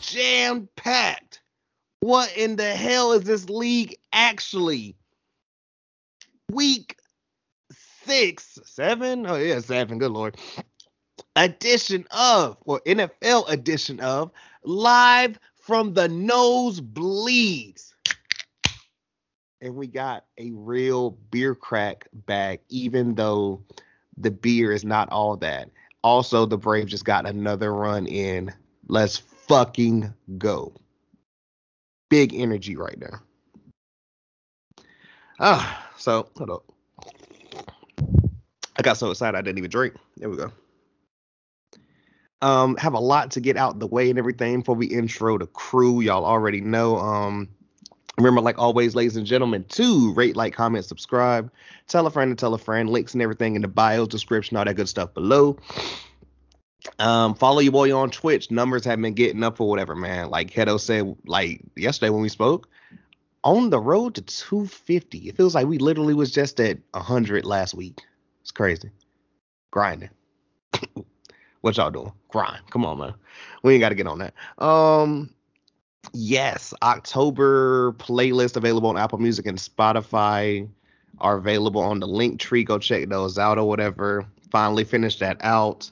jam packed. What in the hell is this league actually? Week six, seven? Oh, yeah, seven. Good lord. Edition of, or NFL edition of, live from the nosebleeds. And we got a real beer crack back, even though the beer is not all that. Also, the Braves just got another run in. Let's fucking go. Big energy right now. Ah, so hold up. I got so excited I didn't even drink. There we go. Um, have a lot to get out the way and everything before we intro the crew. Y'all already know. Um, remember, like always, ladies and gentlemen, to rate, like, comment, subscribe, tell a friend to tell a friend, links and everything in the bio, description, all that good stuff below. Um, follow your boy on Twitch. Numbers have been getting up or whatever, man. Like Hedo said, like yesterday when we spoke, on the road to 250. It feels like we literally was just at 100 last week. It's crazy. Grinding. what y'all doing? Grind. Come on, man. We ain't got to get on that. Um, yes, October playlist available on Apple Music and Spotify are available on the link tree. Go check those out or whatever. Finally finished that out.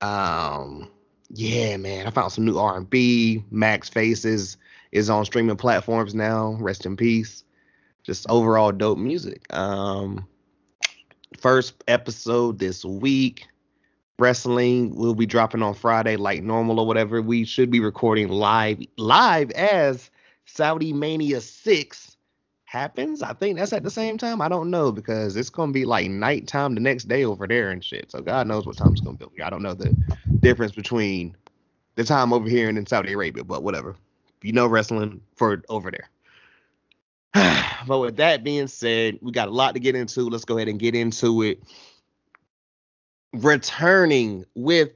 Um, yeah, man, I found some new R&B. Max Faces is on streaming platforms now. Rest in peace. Just overall dope music. Um, first episode this week. Wrestling will be dropping on Friday like normal or whatever. We should be recording live live as Saudi Mania 6 happens. I think that's at the same time. I don't know because it's gonna be like nighttime the next day over there and shit. So God knows what time it's gonna be. I don't know the difference between the time over here and in Saudi Arabia, but whatever. You know wrestling for over there. but with that being said, we got a lot to get into. Let's go ahead and get into it. Returning with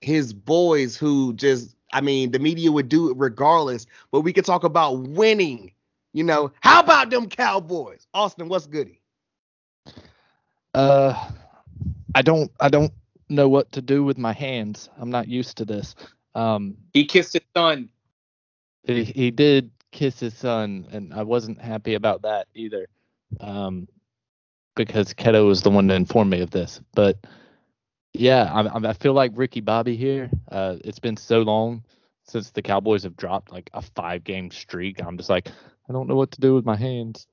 his boys who just I mean, the media would do it regardless, but we could talk about winning you know, how about them Cowboys? Austin, what's goody? Uh, I don't, I don't know what to do with my hands. I'm not used to this. Um, he kissed his son. He, he did kiss his son, and I wasn't happy about that either. Um, because Keto was the one to inform me of this. But yeah, I, I feel like Ricky Bobby here. Uh, it's been so long since the Cowboys have dropped like a five game streak. I'm just like, I don't know what to do with my hands.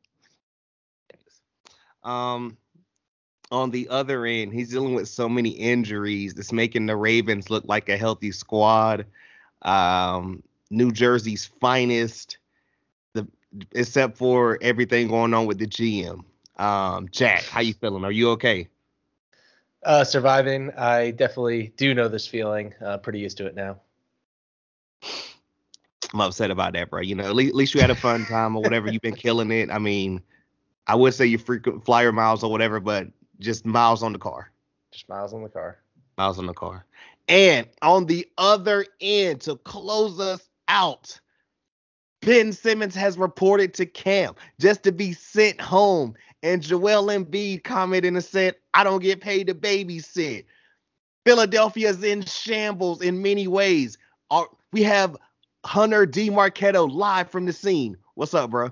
Um, on the other end, he's dealing with so many injuries that's making the Ravens look like a healthy squad. Um, New Jersey's finest, the except for everything going on with the GM. Um, Jack, how you feeling? Are you okay? Uh, surviving. I definitely do know this feeling. Uh, pretty used to it now. I'm upset about that, bro. You know, at least, at least you had a fun time or whatever. You've been killing it. I mean, I would say you frequent flyer miles or whatever, but just miles on the car. Just miles on the car. Miles on the car. And on the other end, to close us out, Ben Simmons has reported to camp just to be sent home. And Joel Embiid commented and said, I don't get paid to babysit. Philadelphia's in shambles in many ways. Our, we have Hunter D. DeMarchetto live from the scene. What's up, bro?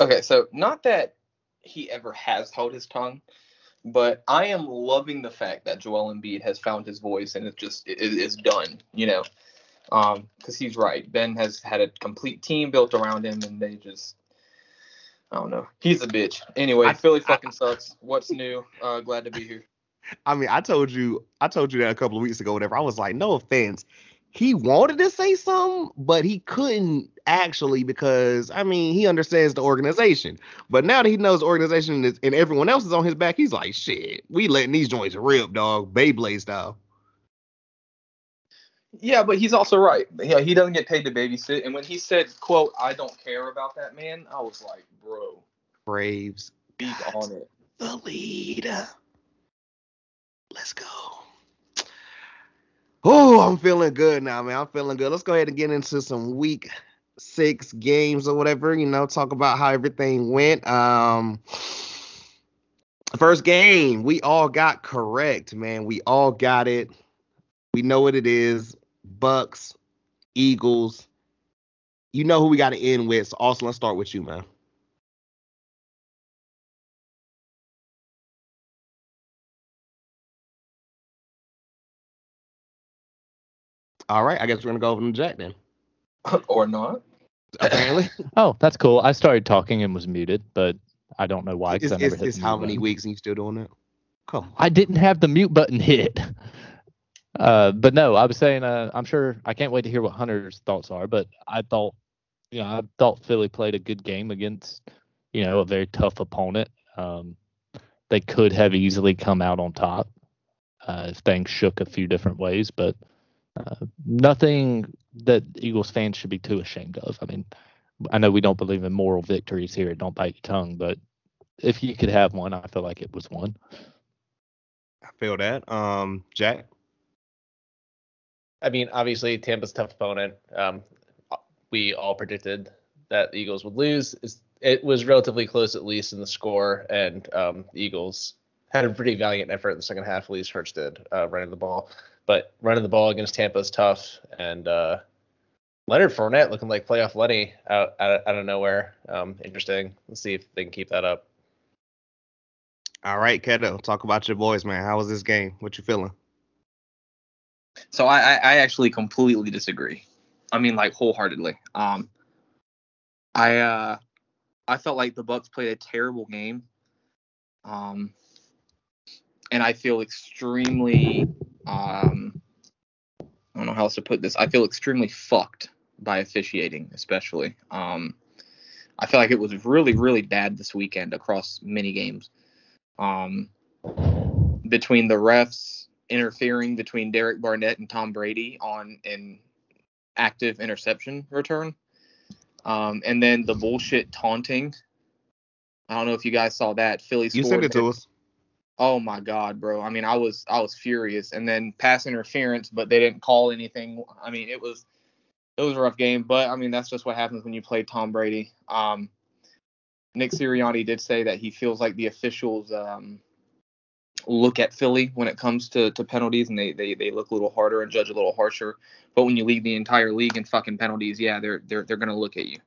Okay, so not that he ever has held his tongue, but I am loving the fact that Joel Embiid has found his voice and it's just it is done, you know. Um, because he's right. Ben has had a complete team built around him, and they just I don't know. He's a bitch. Anyway, I, Philly fucking I, sucks. What's new? Uh, glad to be here. I mean, I told you, I told you that a couple of weeks ago, whatever. I was like, no offense. He wanted to say something, but he couldn't actually because I mean he understands the organization. But now that he knows the organization is, and everyone else is on his back, he's like, shit, we letting these joints rip, dog, Beyblade style. Yeah, but he's also right. Yeah, he doesn't get paid to babysit. And when he said, "quote I don't care about that man," I was like, bro, Braves, be on it. The lead. Let's go. Oh, I'm feeling good now, man. I'm feeling good. Let's go ahead and get into some week six games or whatever, you know, talk about how everything went. Um First game, we all got correct, man. We all got it. We know what it is. Bucks, Eagles. You know who we got to end with. So Austin, let's start with you, man. All right, I guess we're gonna go over to Jack then. or not. Apparently, Oh, that's cool. I started talking and was muted, but I don't know why. 'cause it's, I never it's, hit how many button. weeks and you still doing it? Come. On. I didn't have the mute button hit. Uh, but no, I was saying, uh, I'm sure I can't wait to hear what Hunter's thoughts are. But I thought, you know, I thought Philly played a good game against, you know, a very tough opponent. Um, they could have easily come out on top uh, if things shook a few different ways, but uh, nothing that Eagles fans should be too ashamed of. I mean, I know we don't believe in moral victories here at Don't Bite Your Tongue, but if you could have one, I feel like it was one. I feel that. Um, Jack. I mean, obviously Tampa's a tough opponent. Um, we all predicted that the Eagles would lose. It's, it was relatively close, at least in the score, and um, the Eagles had a pretty valiant effort in the second half. At least Hurts did uh, running the ball, but running the ball against Tampa is tough. And uh, Leonard Fournette looking like playoff Lenny out out, out of nowhere. Um, interesting. Let's see if they can keep that up. All right, Keto. Talk about your boys, man. How was this game? What you feeling? So I, I, I actually completely disagree. I mean, like wholeheartedly. Um, I uh, I felt like the Bucks played a terrible game. Um, and I feel extremely um, I don't know how else to put this. I feel extremely fucked by officiating, especially. Um, I feel like it was really, really bad this weekend across many games. Um, between the refs interfering between Derek Barnett and Tom Brady on an active interception return. Um, and then the bullshit taunting. I don't know if you guys saw that. Philly You sent it to us. Oh my god, bro. I mean, I was I was furious. And then pass interference, but they didn't call anything. I mean, it was it was a rough game, but I mean, that's just what happens when you play Tom Brady. Um Nick Sirianni did say that he feels like the officials um look at Philly when it comes to, to penalties and they, they they look a little harder and judge a little harsher. But when you lead the entire league in fucking penalties, yeah, they're they're they're gonna look at you.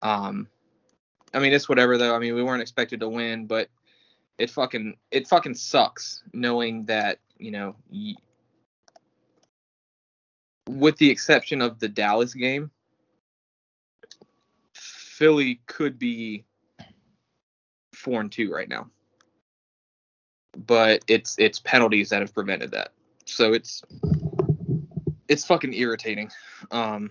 Um I mean it's whatever though. I mean we weren't expected to win, but it fucking it fucking sucks knowing that you know y- with the exception of the Dallas game Philly could be 4 and 2 right now. But it's it's penalties that have prevented that. So it's it's fucking irritating. Um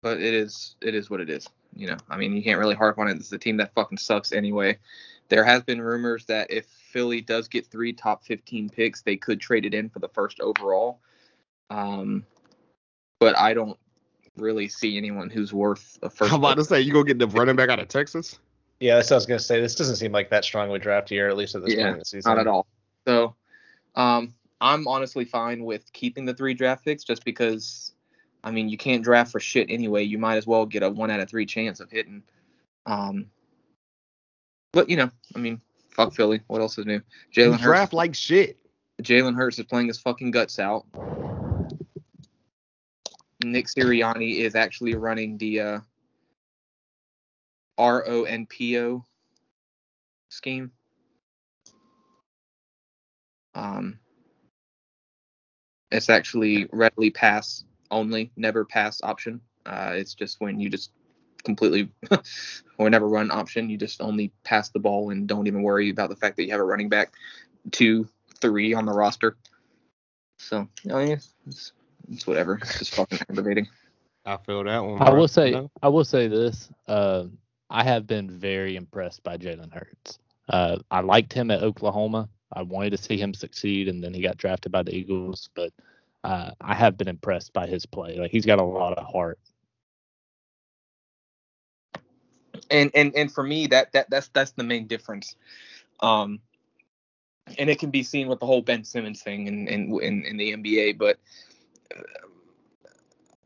but it is it is what it is you know. I mean you can't really harp on it. It's a team that fucking sucks anyway there has been rumors that if Philly does get three top 15 picks, they could trade it in for the first overall. Um, but I don't really see anyone who's worth a first. I'm about to say you gonna get the running back out of Texas. Yeah, that's what I was gonna say. This doesn't seem like that strong of a draft year, at least at this Yeah, point in the season. Not at all. So, um, I'm honestly fine with keeping the three draft picks just because, I mean, you can't draft for shit anyway. You might as well get a one out of three chance of hitting. Um, but you know, I mean, fuck Philly. What else is new? Jalen Hurts. draft like shit. Jalen Hurts is playing his fucking guts out. Nick Sirianni is actually running the uh, R O N P O scheme. Um, it's actually readily pass only, never pass option. Uh, it's just when you just completely or never run option, you just only pass the ball and don't even worry about the fact that you have a running back two, three on the roster. So, I mean, it's, it's, it's whatever. It's just fucking aggravating. I feel that one. I will say, No? I will say this. Uh, I have been very impressed by Jalen Hurts. Uh, I liked him at Oklahoma. I wanted to see him succeed, and then he got drafted by the Eagles. But uh, I have been impressed by his play. Like he's got a lot of heart. And and and for me that that that's that's the main difference um and it can be seen with the whole Ben Simmons thing in in in, in the NBA but uh,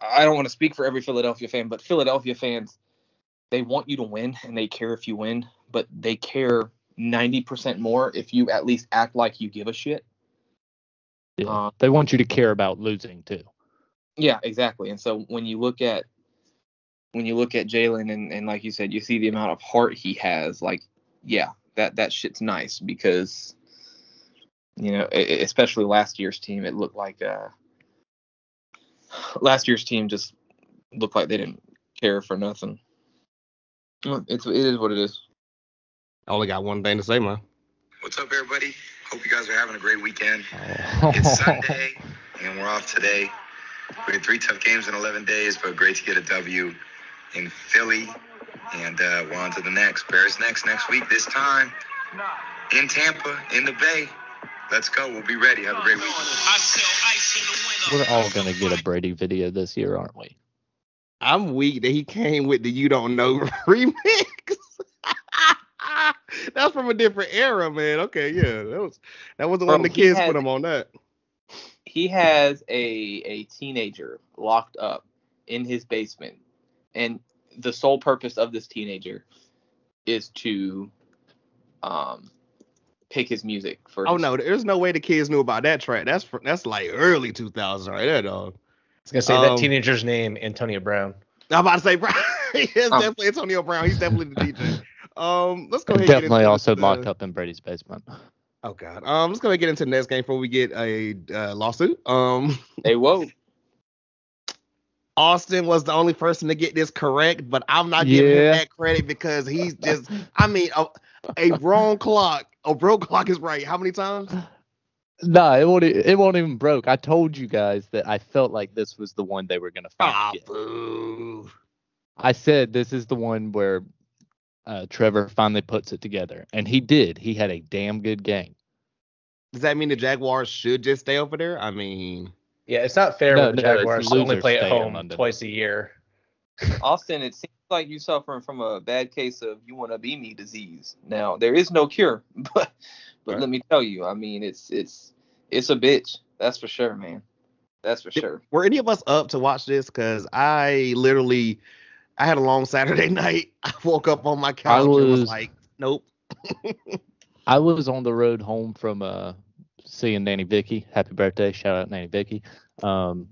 I don't want to speak for every Philadelphia fan but Philadelphia fans they want you to win and they care if you win but they care 90% more if you at least act like you give a shit. Yeah. Uh, they want you to care about losing too. Yeah, exactly. And so when you look at when you look at Jalen and, and like you said, you see the amount of heart he has, like, yeah, that that shit's nice because you know, e- especially last year's team, it looked like uh last year's team just looked like they didn't care for nothing. It's it is what it is. I only got one thing to say, man. What's up, everybody? Hope you guys are having a great weekend. It's Sunday, and we're off today. We had three tough games in 11 days, but great to get a W in Philly. And uh, we're on to the next. Bears next next week, this time in Tampa, in the Bay. Let's go. We'll be ready. Have a great week. We're all gonna get a Brady video this year, aren't we? I'm weak that he came with the "You Don't Know" remix. That's from a different era, man. Okay, yeah, that was that was the one the kids had- put him on that. he has a a teenager locked up in his basement and the sole purpose of this teenager is to um pick his music for Oh his- no, there's no way the kids knew about that track. That's fr- that's like early 2000s right there, dog. I was gonna say Um, that teenager's name, Antonio Brown. I'm about to say, Brown. it's Um, definitely Antonio Brown. He's definitely the DJ. Um, let's go And ahead. and get definitely into also the- locked up in Brady's basement. Oh God. Um, let's go ahead and get into the next game before we get a uh, lawsuit. Um, hey whoa Austin was the only person to get this correct, but I'm not giving him that credit because he's just. I mean, a, a wrong clock, a broke clock is right. How many times? No, it won't. It won't even broke. I told you guys that I felt like this was the one they were gonna Ah, finally boo. I said this is the one where uh, Trevor finally puts it together, and he did. He had a damn good game. Does that mean the Jaguars should just stay over there? I mean, Yeah, it's not fair No, when the no, it's Jaguars only play at home twice a year. austin it seems like you're suffering from a bad case of you want to be me disease now there is no cure but but Right. let me tell you i mean it's it's it's a bitch that's for sure man that's for Did- sure were any of us up to watch this? Because I literally, I had a long Saturday night. I woke up on my couch and was was- like, nope. I was on the road home from uh seeing Nanny Vicky. Happy birthday! Shout out Nanny Vicky. Um,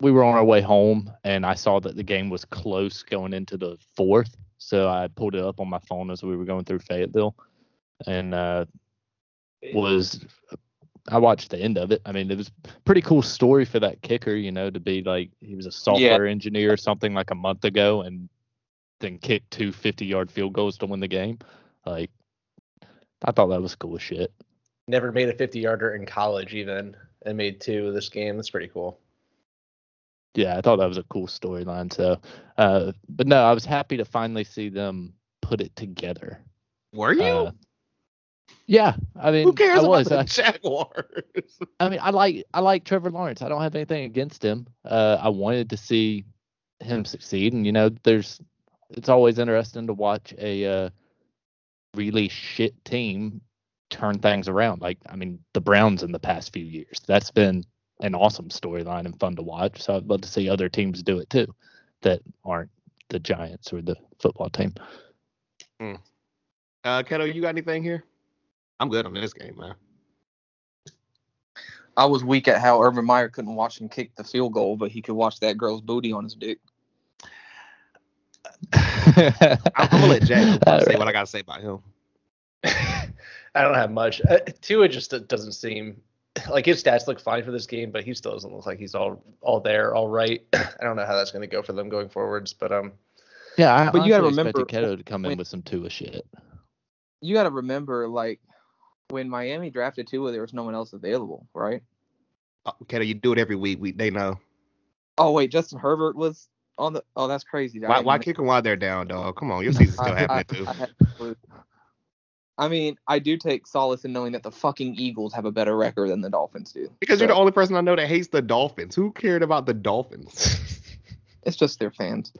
we were on our way home, and I saw that the game was close going into the fourth, so I pulled it up on my phone as we were going through Fayetteville, and uh, was I watched the end of it. I mean, it was a pretty cool story for that kicker, you know, to be like he was a software engineer or something like a month ago, and then kick two 50 yard field goals to win the game. Like, I thought that was cool as shit. Never made a 50 yarder in college even, and made two this game. That's pretty cool. Yeah, I thought that was a cool storyline. So, uh, but no, I was happy to finally see them put it together. Were you? Uh, yeah, I mean, Who cares I about was. the I, Jaguars? I mean, I like I like Trevor Lawrence. I don't have anything against him. Uh, I wanted to see him succeed, and you know, there's it's always interesting to watch a uh, really shit team turn things around. Like, I mean, the Browns in the past few years. That's been an awesome storyline and fun to watch. So I'd love to see other teams do it too, that aren't the Giants or the football team. Uh, Keto, you got anything here? I'm good on this game, man. I was weak at how Urban Meyer couldn't watch him kick the field goal, but he could watch that girl's booty on his dick. I'm, I'm gonna let Jack say right. what I gotta say about him. I don't have much. Uh, Tua just doesn't seem like his stats look fine for this game, but he still doesn't look like he's all all there, all right. I don't know how that's going to go for them going forwards, but um, Yeah, I But you gotta remember Keto to come in with some Tua shit. You got to remember, like, when Miami drafted Tua, there was no one else available, right? Uh, Keto, you do it every week. We they know. Oh wait, Justin Herbert was on the. Oh, that's crazy. Why why kick them while they're down, dog? Come on, your season's still I- I- happening too. I had no clue. I mean, I do take solace in knowing that the fucking Eagles have a better record than the Dolphins do. Because you're the only person I know that hates the Dolphins. Who cared about the Dolphins? It's just their fans.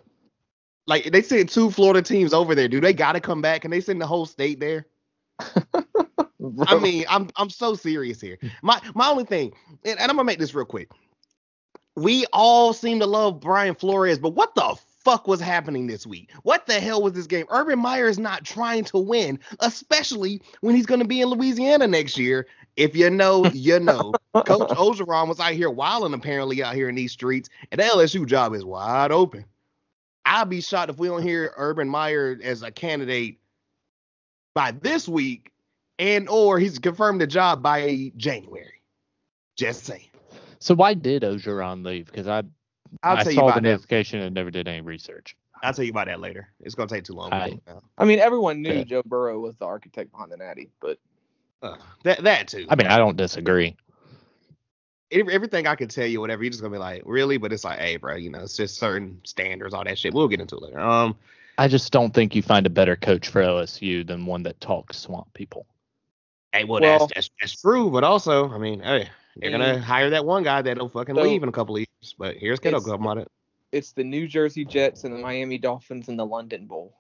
like they sent two Florida teams over there. Do they got to come back? Can they send the whole state there? I mean, I'm I'm so serious here. My my only thing, and, and I'm gonna make this real quick. We all seem to love Brian Flores, but what the fuck was happening this week? What the hell was this game? Urban Meyer is not trying to win, especially when he's going to be in Louisiana next year. If you know, you know. Coach Orgeron was out here wilding apparently out here in these streets, and the LSU job is wide open. I'll be shocked if we don't hear Urban Meyer as a candidate by this week, and or he's confirmed the job by January. Just saying. So why did Orgeron leave? Because I I'll I tell you saw the about that. notification and never did any research. I'll tell you about that later. It's gonna take too long. I- I mean, everyone knew Okay. Joe Burrow was the architect behind the Natty, but Uh, that that too. I mean, I don't disagree. Everything I can tell you, whatever, you're just gonna be like, really? But it's like, hey, bro, you know, it's just certain standards, all that shit. We'll get into it later. Um, I just don't think you find a better coach for LSU than one that talks swamp people. hey, well, Well- that's, that's that's true, but also, I mean, hey, they're gonna hire that one guy that'll fucking So- leave in a couple of years. But here's Kiddo It's- come on it. it's the New Jersey Jets and the Miami Dolphins and the London Bowl.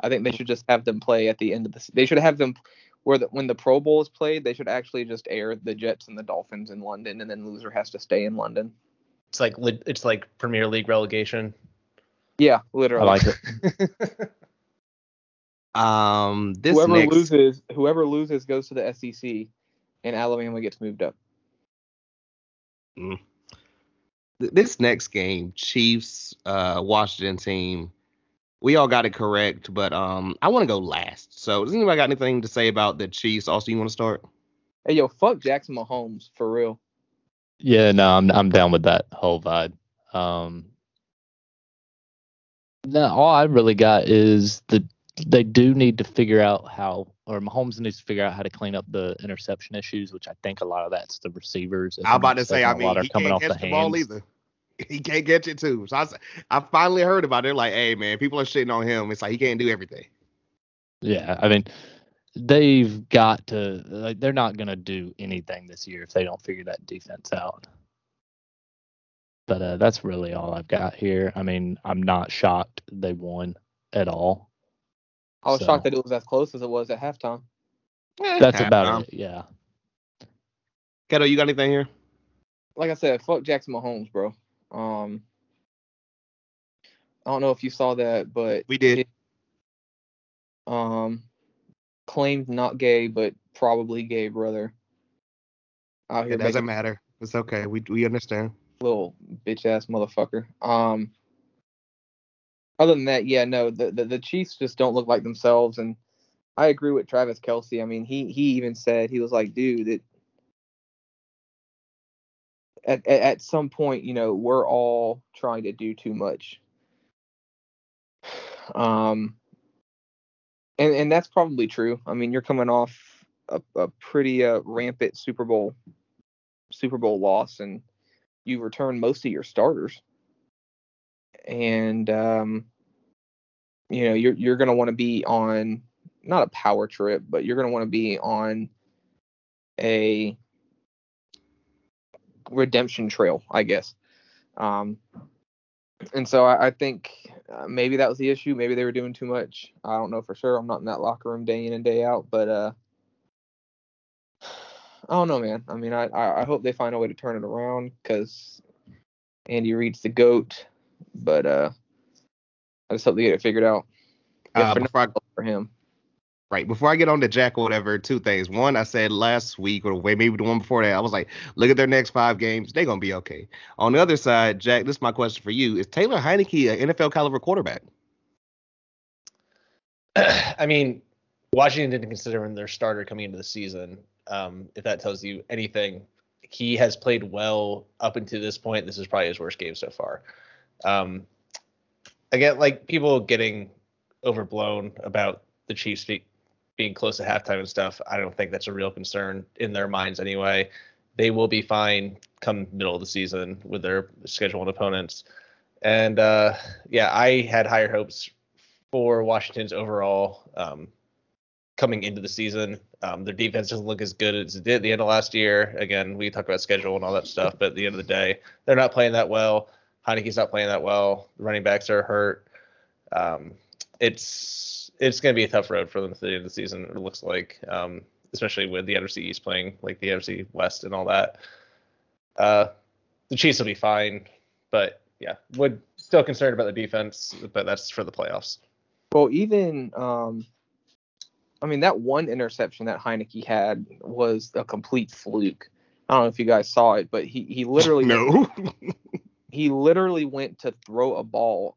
I think they should just have them play at the end of the. se- They should have them where the, when the Pro Bowl is played, they should actually just air the Jets and the Dolphins in London, and then loser has to stay in London. It's like it's like Premier League relegation. Yeah, literally. I literally. like it. Um, this whoever next, loses, whoever loses goes to the SEC, and Alabama gets moved up. th- this next game, Chiefs, uh, Washington team. We all got it correct, but um, I want to go last. So, does anybody got anything to say about the Chiefs? Also, you want to start? Hey yo, fuck Jackson Mahomes for real. Yeah, no, I'm I'm down with that whole vibe. Um, no, all I really got is the they do need to figure out how, or Mahomes needs to figure out how to clean up the interception issues, which I think a lot of that's the receivers. I'm about to say, I mean, he coming can't off catch the the, ball either. He can't catch it too. So I, I finally heard about it. Like, hey man, people are shitting on him. It's like he can't do everything. Yeah, I mean, they've got to. Like, they're not gonna do anything this year if they don't figure that defense out. But uh, that's really all I've got here. I mean, I'm not shocked they won at all. I was So- shocked that it was as close as it was at halftime. That's Halftime. about it. Yeah. Keto, you got anything here? like I said, fuck Jackson Mahomes, bro. Um, I don't know if you saw that, but We did. um, claimed not gay, but probably gay brother. Out here It doesn't matter. It's okay. We we understand. little bitch ass motherfucker. Um, other than that, yeah, no, the, the the Chiefs just don't look like themselves, and I agree with Travis Kelce. I mean, he he even said he was like, dude. At, at, at some point, you know, we're all trying to do too much. Um, and and that's probably true. I mean, you're coming off a, a pretty uh, rampant Super Bowl Super Bowl loss, and you return most of your starters, and um, you know you're you're gonna want to be on not a power trip, but you're gonna want to be on a redemption trail, I guess. Um, and so I, I think uh, maybe that was the issue. Maybe they were doing too much. I don't know for sure. I'm not in that locker room day in and day out, but uh, I don't know, man. I mean, I I, I hope they find a way to turn it around because Andy Reid's the goat, but uh, I just hope they get it figured out. Uh, for, before I, for him. right before I get on to Jack or whatever, two things. One, I said last week or wait, maybe the one before that, I was like, look at their next five games, they're gonna be okay. On the other side, Jack, this is my question for you: Is Taylor Heinicke an NFL caliber quarterback? I mean, Washington didn't consider him their starter coming into the season. Um, if that tells you anything, he has played well up until this point. This is probably his worst game so far. Um, again, like people getting overblown about the Chiefs be, being close to halftime and stuff. I don't think that's a real concern in their minds anyway. They will be fine come middle of the season with their scheduled opponents. And uh, yeah, I had higher hopes for Washington's overall um, coming into the season. Um, their defense doesn't look as good as it did at the end of last year. Again, we talk about schedule and all that stuff, but at the end of the day, they're not playing that well. Heinicke's not playing that well. The running backs are hurt. Um, it's it's going to be a tough road for them at the end of the season. It looks like, um, especially with the NFC East playing like the NFC West and all that. Uh, the Chiefs will be fine, but yeah, would still concerned about the defense, but that's for the playoffs. Well, even um, I mean that one interception that Heinicke had was a complete fluke. I don't know if you guys saw it, but he he literally no. he literally went to throw a ball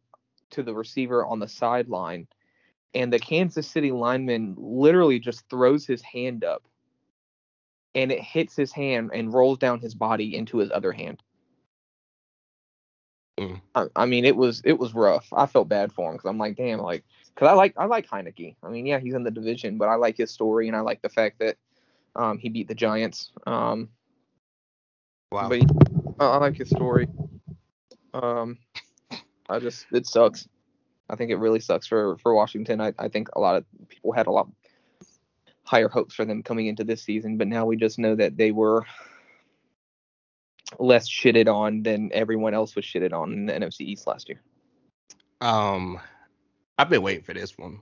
to the receiver on the sideline, and the Kansas City lineman literally just throws his hand up, and it hits his hand and rolls down his body into his other hand. Mm. I, I mean, it was it was rough. I felt bad for him because I'm like, damn, like, because I like I like Heinicke. I mean, yeah, he's in the division, but I like his story and I like the fact that um, he beat the Giants. Um, wow. but I like his story. Um, I just it sucks. I think it really sucks for for Washington. I I think a lot of people had a lot higher hopes for them coming into this season, but now we just know that they were less shitted on than everyone else was shitted on in the NFC East last year. Um, I've been waiting for this one.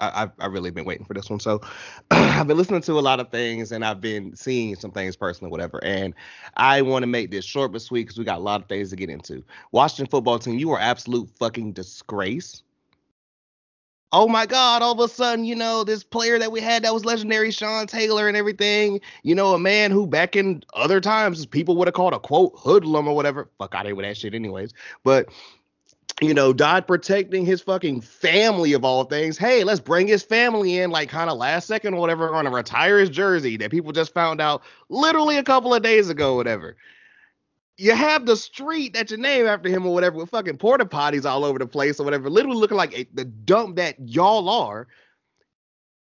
I, I've, I've really been waiting for this one. So I've been listening to a lot of things and I've been seeing some things personally, whatever. And I want to make this short but sweet because we got a lot of things to get into. Washington football team, you are absolute fucking disgrace. Oh my God, all of a sudden, you know, this player that we had that was legendary, Sean Taylor and everything, you know, a man who back in other times people would have called a quote hoodlum or whatever. Fuck out of here with that shit, anyways. But you know, died protecting his fucking family of all things. Hey, let's bring his family in, like kind of last second or whatever, on a retire his jersey that people just found out literally a couple of days ago, whatever. You have the street that you name after him or whatever with fucking porta potties all over the place or whatever, literally looking like a, the dump that y'all are.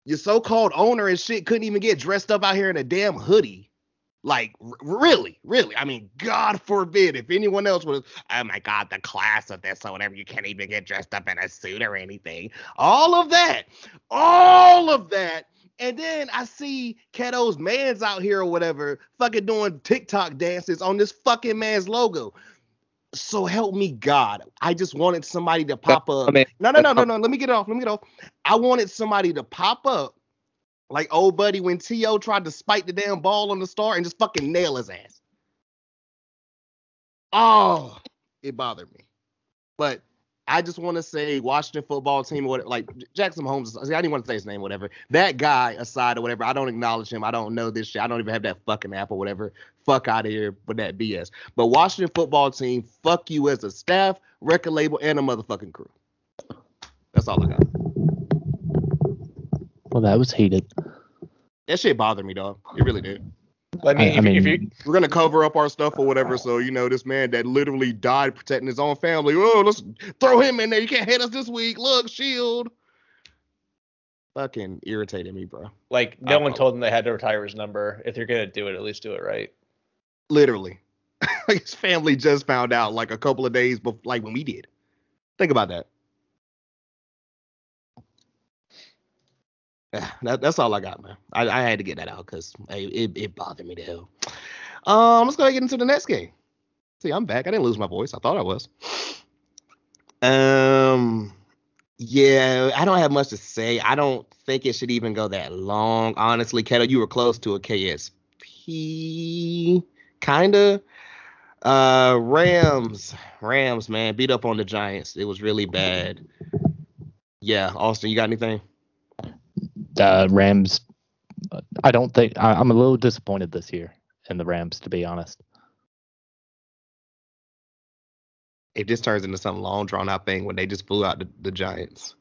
Your so-called owner and shit couldn't even get dressed up out here in a damn hoodie. Like r- really, really. I mean, God forbid if anyone else was. Oh my God, the class of this or whatever. You can't even get dressed up in a suit or anything. All of that, all of that. And then I see Keto's man's out here or whatever, fucking doing TikTok dances on this fucking man's logo. So help me God. I just wanted somebody to pop up. No, no, no, no, no. Let me get it off. Let me get off. I wanted somebody to pop up like old buddy when T.O. tried to spike the damn ball on the star and just fucking nail his ass. Oh, it bothered me. But I just want to say Washington football team, what like Jackson Holmes. I didn't want to say his name, whatever. That guy aside or whatever, I don't acknowledge him. I don't know this shit. I don't even have that fucking app or whatever. Fuck out of here with that BS. But Washington football team, fuck you as a staff, record label, and a motherfucking crew. That's all I got. Well, that was heated. That shit bothered me, dog. It really did. I mean, I- I if, mean- if you We're gonna cover up our stuff or whatever. So you know, this man that literally died protecting his own family. Oh, let's throw him in there. You can't hit us this week. Look, shield. Fucking irritated me, bro. like, no Uh, one told him they had to retire his number. If you're gonna do it, at least do it right. Literally, his family just found out like a couple of days before, like when we did. Think about that. that, that's all I got, man. I, I had to get that out because it, it bothered me to hell. Um, let's go ahead and get into the next game. See, I'm back. I didn't lose my voice. I thought I was. Um, yeah, I don't have much to say. I don't think it should even go that long. Honestly, Keto, you were close to a KSP, kinda. Uh, Rams, Rams, man, beat up on the Giants. It was really bad. Yeah, Austin, you got anything? Uh, Rams. I don't think I, I'm a little disappointed this year in the Rams, to be honest. If this turns into some long drawn out thing when they just blew out the, the Giants.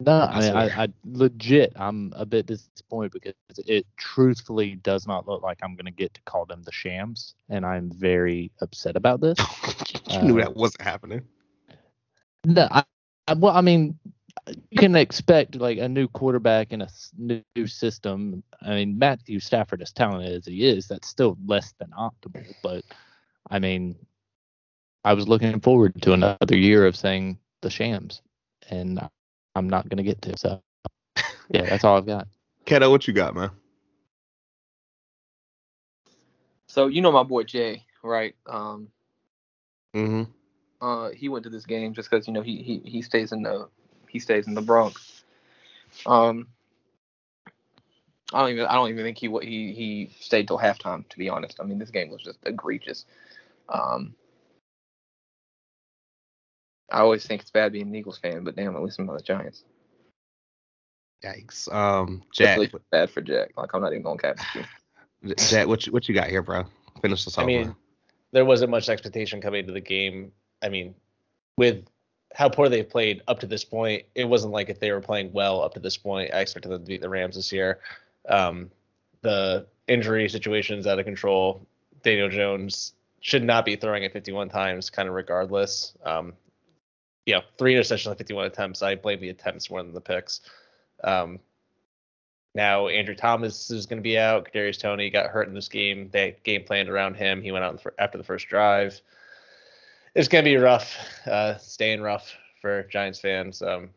No, I I. I, legit, I'm a bit disappointed because it truthfully does not look like I'm going to get to call them the Shams, and I'm very upset about this. you knew Uh, that wasn't happening. No, I, I, well, I mean, you can expect like a new quarterback in a new new system. I mean, Matthew Stafford, as talented as he is, that's still less than optimal. But I mean, I was looking forward to another year of saying the Shams, and I'm not going to get to. So, yeah, that's all I've got. Keto, what you got, man? So you know my boy Jay, right? Um, Mm-hmm. uh, he went to this game just because you know he he he stays in the he stays in the Bronx. Um, I don't even I don't even think he wa- he he stayed till halftime. To be honest, I mean this game was just egregious. Um, I always think it's bad being an Eagles fan, but damn, at least I'm not the Giants. Yikes. Um, Jack, Especially bad for Jack. Like I'm not even going to cap you. Jack, what you, what you got here, bro? Finish this off. I mean, bro. there wasn't much expectation coming into the game. I mean, with how poor they've played up to this point, it wasn't like if they were playing well up to this point. I expected them to beat the Rams this year. Um, the injury situation is out of control. Daniel Jones should not be throwing it 51 times, kind of regardless. Um, you know, three interceptions on 51 attempts. I blame the attempts more than the picks. Um, now Andrew Thomas is going to be out. Kadarius Toney got hurt in this game. They game planned around him. He went out after the first drive. It's going to be rough, uh, staying rough for Giants fans. Um,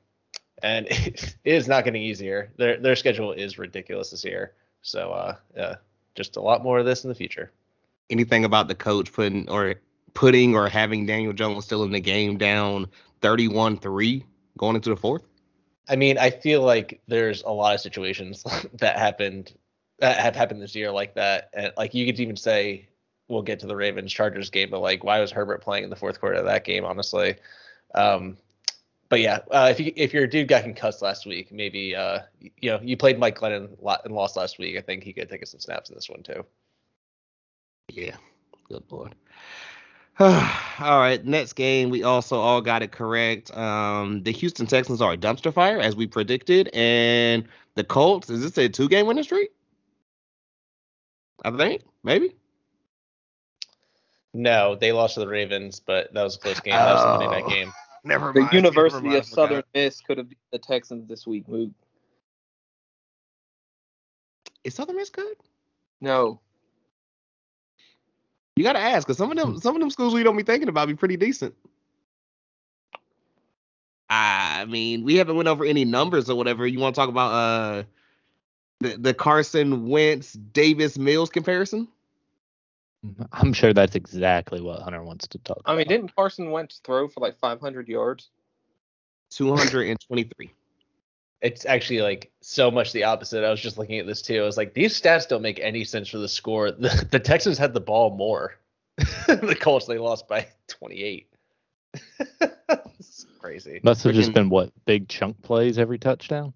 and it is not getting easier. Their their schedule is ridiculous this year. So uh, yeah, just a lot more of this in the future. anything about the coach putting or putting or having Daniel Jones still in the game down 31-3 going into the fourth? I mean, I feel like there's a lot of situations that happened that have happened this year like that, and like you could even say we'll get to the Ravens Chargers game, but like why was Herbert playing in the fourth quarter of that game? Honestly, um, but yeah, uh, if you if your dude got concussed last week, maybe uh, you know you played Mike Glennon and lost last week. I think he could take some snaps in this one too. Yeah. Good lord. all right, next game we also all got it correct. Um, the Houston Texans are a dumpster fire as we predicted, and the Colts is this a two game winning streak? I think maybe. No, they lost to the Ravens, but that was a close game. That was a Monday night Oh. game. Never mind. The. University mind, of I forgot. Southern Miss could have beat the Texans this week. Moog. Is Southern Miss good? No, You gotta ask, cause some of them some of them schools we don't be thinking about be pretty decent. I mean, we haven't went over any numbers or whatever. You want to talk about uh the the Carson Wentz Davis Mills comparison? Mm-hmm. I'm sure that's exactly what Hunter wants to talk I mean, about. didn't Carson Wentz throw for like 500 yards? 223. It's actually like so much the opposite. I was just looking at this too. I was like, these stats don't make any sense for the score. The, the Texans had the ball more. the Colts they lost by 28. it's crazy. Must have just been what big chunk plays every touchdown.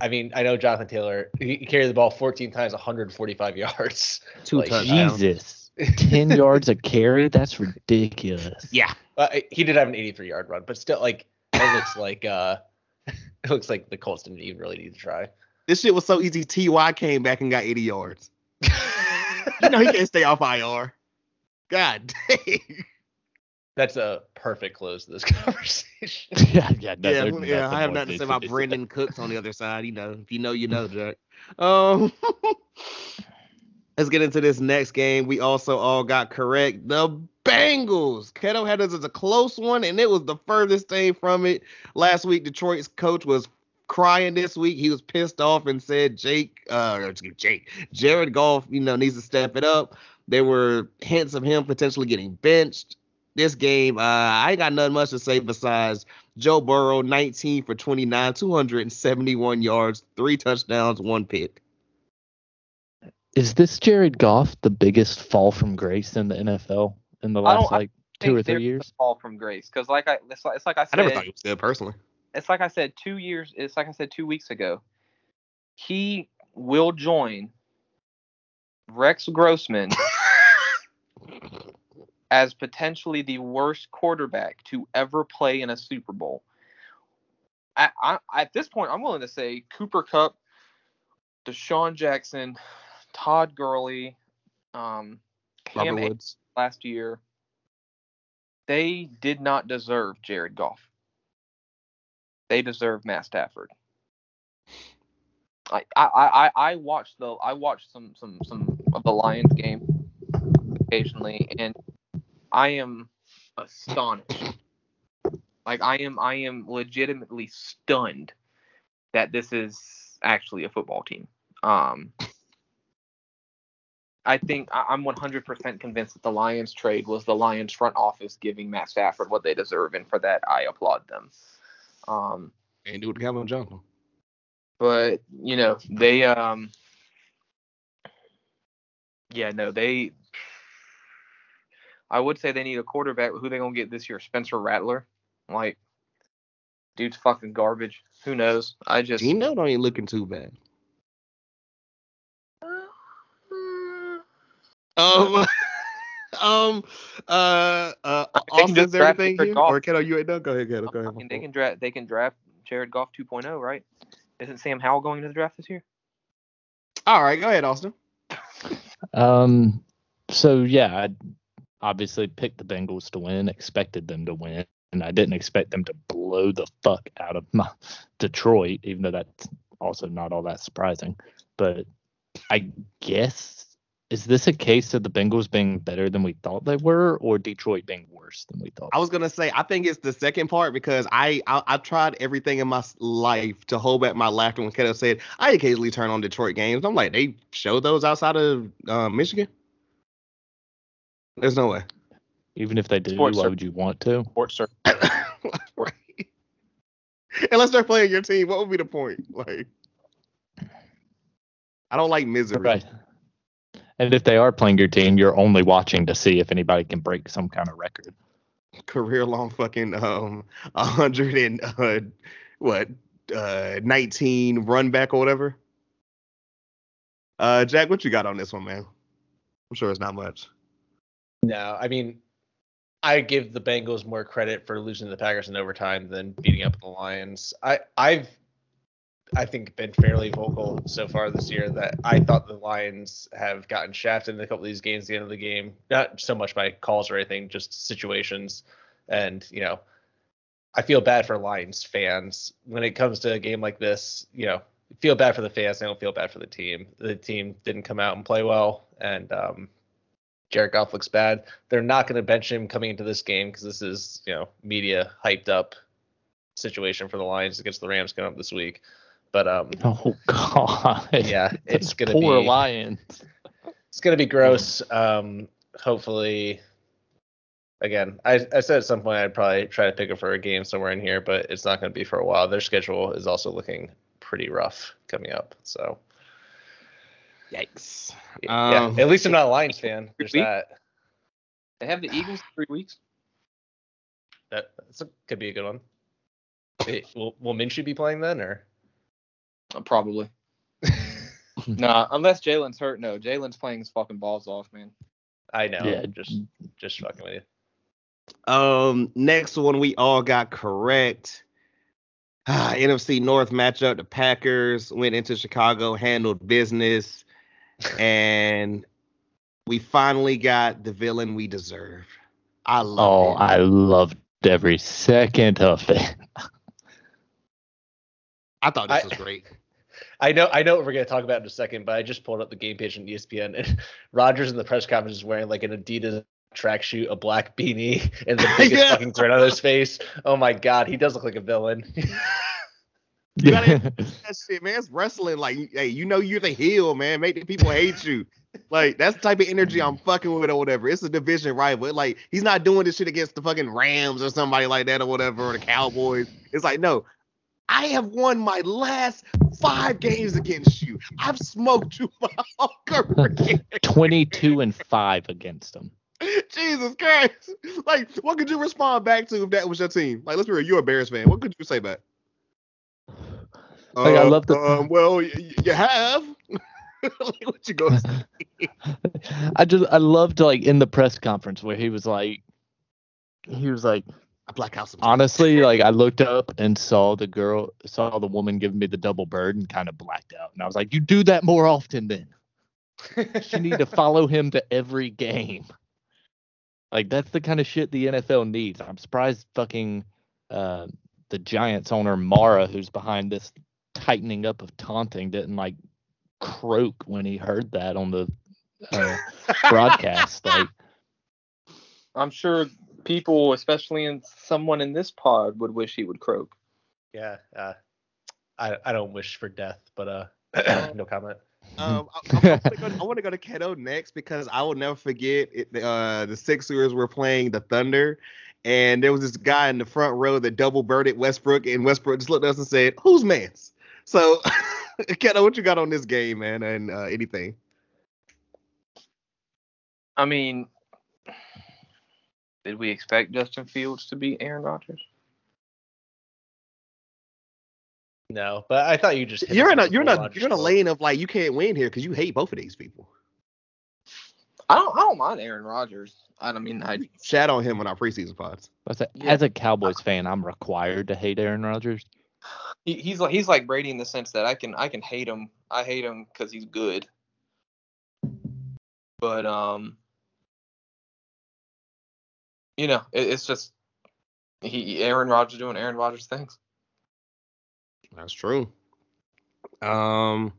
I mean, I know Jonathan Taylor. He he carried the ball 14 times, 145 yards. Two Like, touchdowns. Jesus, ten yards a carry? That's ridiculous. Yeah. Uh, he did have an 83 yard run, but still, like it looks like uh, it looks like the Colts didn't even really need to try. This shit was so easy. Ty came back and got 80 yards. You know he can't stay off IR. God dang. That's a perfect close to this conversation. yeah, yeah, no, yeah, yeah. I have nothing to say about. Brandin Cooks on the other side. You know, if you know, you know, Jack. Um, let's get into this next game. We also all got correct. The Bengals. Keto had us as a close one, and it was the furthest thing from it. Last week, Detroit's coach was crying. This week, he was pissed off and said, "Jake, uh, Jake, Jared Goff, you know, needs to step it up." There were hints of him potentially getting benched. This game, uh, I ain't got nothing much to say besides Joe Burrow, 19 for 29, 271 yards, three touchdowns, one pick. Is this Jared Goff the biggest fall from grace in the NFL in the I don't- last I like two or three years? fall from grace because, like I, it's like, it's like I I said, never thought he was good personally. it's like I said two years. It's like I said two weeks ago. He will join Rex Grossman as potentially the worst quarterback to ever play in a Super Bowl. I, I, at this point, I'm willing to say Cooper Kupp, DeSean Jackson, Todd Gurley, um, Cam Woods. last year. They did not deserve Jared Goff. They deserve Matt Stafford. I I, I, I watched the I watched some some some of the Lions game occasionally and I am astonished. Like I am I am legitimately stunned that this is actually a football team. Um I think I'm 100% convinced that the Lions trade was the Lions front office giving Matt Stafford what they deserve, and for that I applaud them. Um, And do it Calvin Johnson. but you know they, um, yeah, no, they. I would say they need a quarterback. Who they gonna get this year? Spencer Rattler. Like, dude's fucking garbage. Who knows? I just Gino don't even looking too bad. Um, um, uh, uh, They can just Austin's everything here, Goff. or Keto, you ain't done? Go ahead, Keto. Go I ahead. mean, they can draft. They can draft Jared Goff 2.0, right? Isn't Sam Howell going to the draft this year? All right, go ahead, Austin. Um, so yeah, I obviously picked the Bengals to win, expected them to win, and I didn't expect them to blow the fuck out of my Detroit, even though that's also not all that surprising. But I guess is this a case of the Bengals being better than we thought they were, or Detroit being worse than we thought? I was gonna say I think it's the second part because I I, I tried everything in my life to hold back my laughter when Keto said I occasionally turn on Detroit games. I'm like they show those outside of uh, Michigan. There's no way. Even if they do, Sports why are- would you want to? Sports sir. right. Unless they're playing your team, what would be the point? Like, I don't like misery. Right. And if they are playing your team, you're only watching to see if anybody can break some kind of record. Career long fucking um a hundred and uh what uh 19 run back or whatever. Uh Jack, what you got on this one, man? I'm sure it's not much. No, I mean, I give the Bengals more credit for losing to the Packers in overtime than beating up the Lions. I I've I think been fairly vocal so far this year that I thought the Lions have gotten shafted in a couple of these games at the end of the game. Not so much by calls or anything, just situations. And, you know, I feel bad for Lions fans when it comes to a game like this. You know, feel bad for the fans. I don't feel bad for the team. The team didn't come out and play well, and um, Jared Goff looks bad. They're not going to bench him coming into this game because this is you know media hyped up situation for the Lions against the Rams coming up this week. But um, Oh God. yeah, it's gonna poor be Lions. it's gonna be gross. Um, hopefully, again, I, I said at some point I'd probably try to pick it for a game somewhere in here, but it's not gonna be for a while. Their schedule is also looking pretty rough coming up. So Yikes. yeah, Um, at least I'm not a Lions fan. There's Week? that. They have the Eagles three weeks. That a, could be a good one. It- will will Minshew be playing then or? Probably. nah, unless Jalen's hurt. No, Jalen's playing his fucking balls off, man. I know. Yeah. Just just fucking with you. Um, next one we all got correct. Ah, NFC North matchup. The Packers went into Chicago, handled business, and we finally got the villain we deserve. I Oh, love it. I loved every second of it. I thought this I- was great. I know I know what we're gonna talk about in a second, but I just pulled up the game page on ESPN and Rodgers in the press conference is wearing like an Adidas tracksuit, a black beanie, and the biggest Yeah. fucking grin on his face. Oh my god, he does look like a villain. You gotta- That shit, man. It's wrestling. Like, hey, you know you're the heel, man. Make the people hate you. Like, that's the type of energy I'm fucking with or whatever. It's a division rival. Like, he's not doing this shit against the fucking Rams or somebody like that or whatever, or the Cowboys. It's like, no, I have won my last five games against you. I've smoked you my whole career. 22 and 5 against them. Jesus Christ. Like, what could you respond back to if that was your team? Like, let's be real, you're a Bears fan. What could you say back? Like, I Uh, love the- Um, well, y- y- you have. like, what you gonna say? I just I loved to like in the press conference where he was like he was like I black out some. honestly like I looked up and saw the girl saw the woman giving me the double bird and kind of blacked out. And I was like you do that more often then. You need to follow him to every game. Like that's the kind of shit the NFL needs. I'm surprised fucking uh, the Giants owner Mara who's behind this tightening up of taunting didn't like croak when he heard that on the uh, broadcast like I'm sure people, especially in someone in this pod, would wish he would croak. yeah, uh, I I don't wish for death, but uh, no comment. Um, I, I, want to go, to go to Keto next because I will never forget it, uh, the Sixers were playing the Thunder, and there was this guy in the front row that double birded Westbrook, and Westbrook just looked at us and said, "Who's man's?" So, Keto, what you got on this game, man, and uh, anything? I mean, did we expect Justin Fields to be Aaron Rodgers? No, but I thought you just you're in a you're not you're in a lane of like you can't win here because you hate both of these people. I don't I don't mind Aaron Rodgers. I don't mean I shat on him on our preseason pods. As a, as a Cowboys fan, I'm required to hate Aaron Rodgers. He, he's like he's like Brady in the sense that I can I can hate him. I hate him because he's good. But um, you know, it, it's just he Aaron Rodgers doing Aaron Rodgers things. That's true. Um,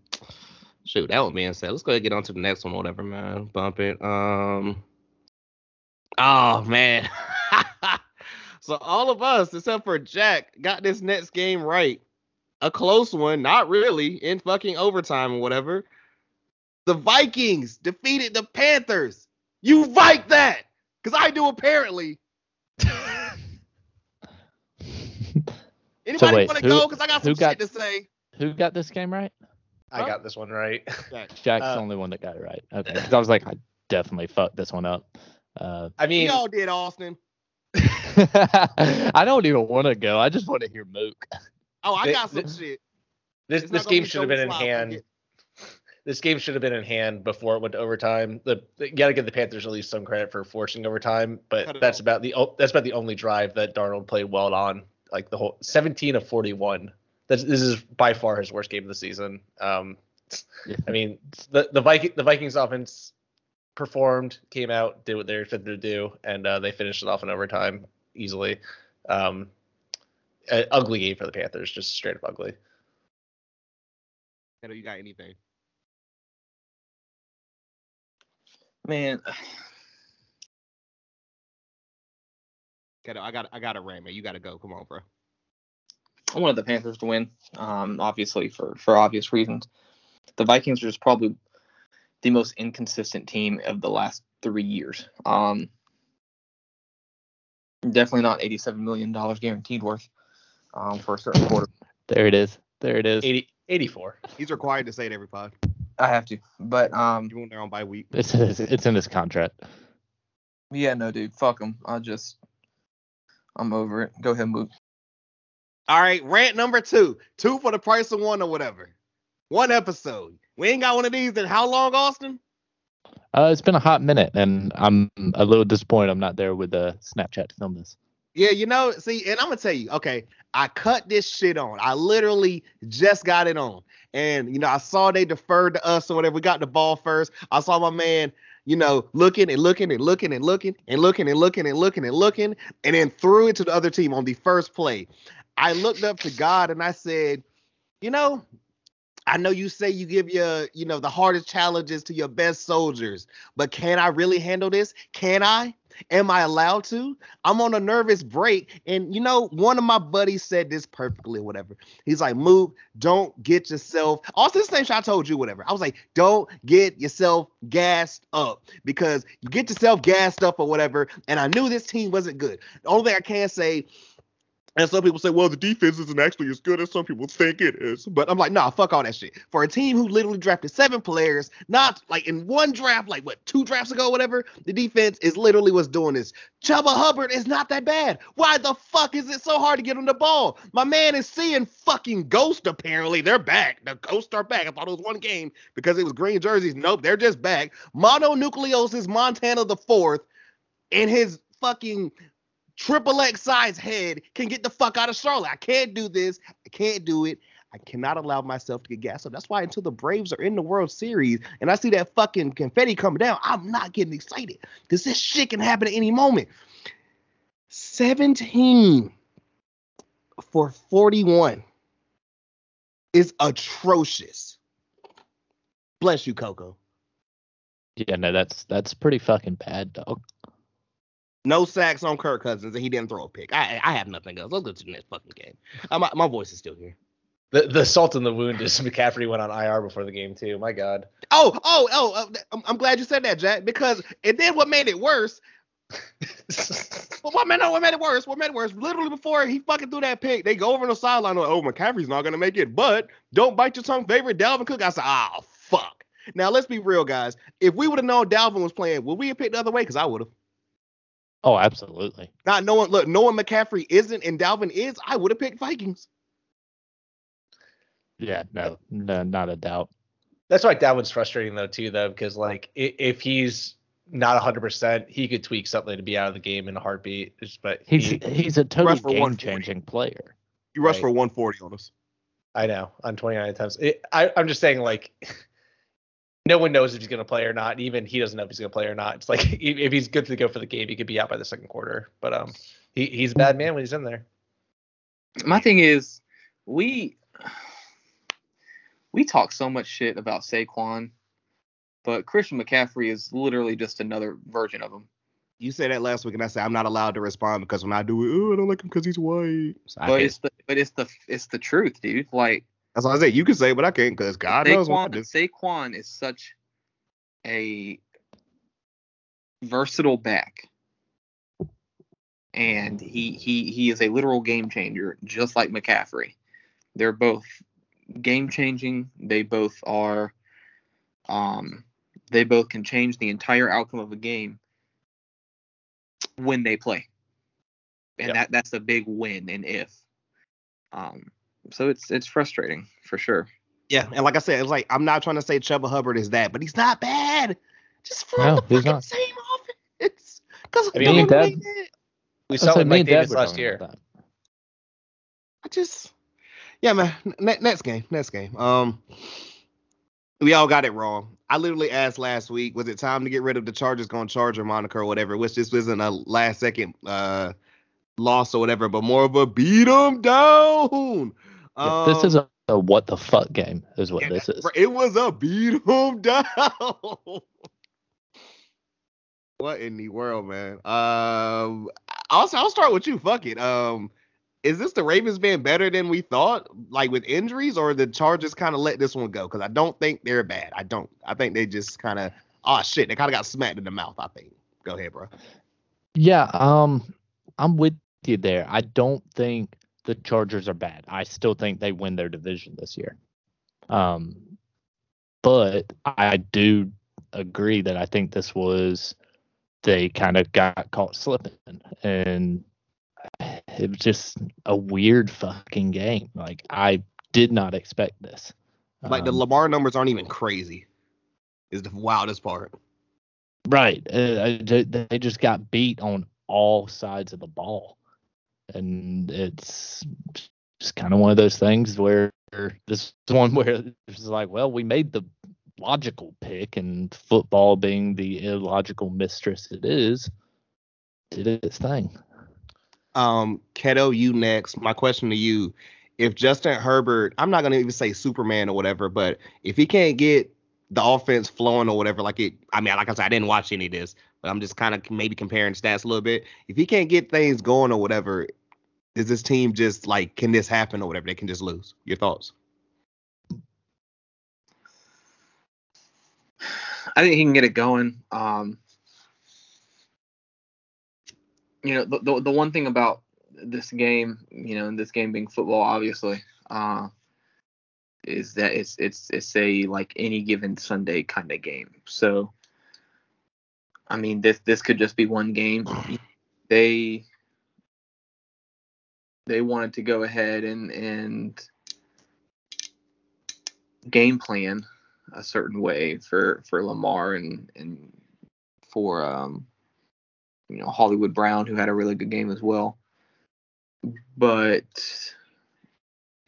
shoot, that one being said, let's go ahead and get on to the next one, whatever, man. Bump it. Um, oh man. so all of us, except for Jack, got this next game right. A close one, not really, in fucking overtime or whatever. The Vikings defeated the Panthers. You Vike that, cause I do apparently. Anybody wait, want to go? Cause I got some got- shit to say. Who got this game right? I got this one right. Jack's Uh, the only one that got it right. Okay, 'cause I was like, I definitely fucked this one up. Uh, I mean, Y'all did, Austin. I don't even want to go. I just want to hear Mook. Oh, I They- got some they- shit. this this game should have been in Slaughter hand. Get- This game should have been in hand before it went to overtime. The, the you got to give the Panthers at least some credit for forcing overtime, but that's off. about the that's about the only drive that Darnold played well on. Like the whole 17 of 41. That's, this is by far his worst game of the season. Um, I mean, the the Viking the Vikings offense performed, came out, did what they were expected to do, and uh, they finished it off in overtime easily. Um, a- ugly game for the Panthers, just straight up ugly. Tato, you got anything? Man, Tato, I got I got a rant, man. You got to go. Come on, bro. I wanted the Panthers to win, um, obviously for for obvious reasons. The Vikings are just probably the most inconsistent team of the last three years. Um, definitely not eighty-seven million dollars guaranteed worth um, for a certain quarter. There it is. There it is. 80, 84. He's required to say it every pod. I have to, but um, You want there on bye week. It's it's, it's in his contract. yeah, no, dude, fuck them. I just, I'm over it. Go ahead, move. All right, rant number two. Two for the price of one or whatever. One episode. We ain't got one of these in how long, Austin? Uh, it's been a hot minute, and I'm a little disappointed I'm not there with the Snapchat to film this. Yeah, you know, see, and I'm gonna tell you, okay, I cut this shit on. I literally just got it on. And you know, I saw they deferred to us or whatever. We got the ball first. I saw my man, you know, looking and looking and looking and looking and looking and looking and looking and looking, and then threw it to the other team on the first play. I looked up to God and I said, you know, I know you say you give your, you know, the hardest challenges to your best soldiers, but can I really handle this? Can I? Am I allowed to? I'm on a nervous break. And you know, one of my buddies said this perfectly, whatever. He's like, Mook, don't get yourself also the same shit I told you, whatever. I was like, don't get yourself gassed up because you get yourself gassed up or whatever. And I knew this team wasn't good. The only thing I can say and some people say, well, the defense isn't actually as good as some people think it is. But I'm like, nah, fuck all that shit. For a team who literally drafted seven players, not like in one draft, like what, two drafts ago, whatever, the defense is literally what's doing this. Chuba Hubbard is not that bad. Why the fuck is it so hard to get him the ball? My man is seeing fucking ghost, apparently. They're back. The ghosts are back. I thought it was one game because it was green jerseys. Nope, they're just back. Mononucleosis Montana the fourth and his fucking triple X size head can get the fuck out of Charlotte. I can't do this. I can't do it. I cannot allow myself to get gassed up. That's why until the Braves are in the World Series and I see that fucking confetti coming down, I'm not getting excited because this shit can happen at any moment. 17 for 41 is atrocious. Bless you, Coco. Yeah, no, that's that's pretty fucking bad, dog. No sacks on Kirk Cousins, and he didn't throw a pick. I I have nothing else. Let's go to the next fucking game. Uh, my, my voice is still here. The the salt in the wound is McCaffrey went on IR before the game too. My God. Oh, oh, oh! uh, I'm, I'm glad you said that, Jack. Because and then what made it worse? Well, what made, no, what made it worse? What made it worse? Literally before he fucking threw that pick, they go over on the sideline. Like, oh, McCaffrey's not gonna make it, but don't bite your tongue. Favorite Dalvin Cook. I said, oh fuck. Now let's be real, guys. If we would have known Dalvin was playing, would we have picked the other way? Because I would have. Oh, absolutely. Not knowing, look, knowing McCaffrey isn't and Dalvin is, I would have picked Vikings. Yeah, no, no, not a doubt. That's why Dalvin's frustrating though too though because like if he's not 100%, he could tweak something to be out of the game in a heartbeat. But He's he, he's a total rushed for game 140. changing player. You rushed Right. for 140 on us. I know on 29 attempts. It, I, I'm just saying like no one knows if he's going to play or not. Even he doesn't know if he's going to play or not. It's like if if he's good to go for the game, he could be out by the second quarter. But um, he, he's a bad man when he's in there. My thing is, we we talk so much shit about Saquon, but Christian McCaffrey is literally just another version of him. You said that last week, and I said I'm not allowed to respond because when I do it, oh, I don't like him because he's white. So But it's the but it's the it's the truth, dude. Like That's what I said. You can say, but I can't because God knows what I Saquon, do. Saquon is such a versatile back. And he, he he is a literal game changer, just like McCaffrey. They're both game changing. They both are um they both can change the entire outcome of a game when they play. And Yeah. that that's a big win and if. Um so it's it's frustrating for sure. Yeah, and like I said, it's like I'm not trying to say Chuba Hubbard is that, but he's not bad. Just for No, the fucking not. same offense. Because I mean, Dad- We saw it said with Mike Davis last year. about. I just, yeah, man. Ne- next game, next game. Um, we all got it wrong. I literally asked last week, was it time to get rid of the Chargers going Charger moniker or whatever? Which this wasn't a last second uh loss or whatever, but more of a beat them down. Yeah, this is Um, a, a what the fuck game, is what yeah, this is. It was a beat 'em down. what in the world, man? Um, I'll I'll start with you. Fuck it. Um, is this the Ravens being better than we thought, like with injuries, or the Chargers kind of let this one go? Because I don't think they're bad. I don't. I think they just kind of. Oh shit! They kind of got smacked in the mouth. I think. Go ahead, bro. Yeah, um, I'm with you there. I don't think the Chargers are bad. I still think they win their division this year. Um, but I do agree that I think this was they kind of got caught slipping, and it was just a weird fucking game. Like I did not expect this. Like the Um, Lamar numbers aren't even crazy. Is the wildest part. Right. Uh, they they just got beat on all sides of the ball. And it's just kind of one of those things where this one where it's like, well, we made the logical pick, and football being the illogical mistress it is, did its thing. Um, Keto, you next. My question to you: If Justin Herbert, I'm not gonna even say Superman or whatever, but if he can't get the offense flowing or whatever, like it, I mean, like I said, I didn't watch any of this, but I'm just kind of maybe comparing stats a little bit. If he can't get things going or whatever, is this team just like, can this happen or whatever? They can just lose. Your thoughts? I think he can get it going. Um, you know, the, the the one thing about this game, you know, this game being football, obviously, uh, is that it's it's it's a like any given Sunday kind of game. So, I mean, this this could just be one game. They they wanted to go ahead and and game plan a certain way for for Lamar and and for um you know Hollywood Brown who had a really good game as well. But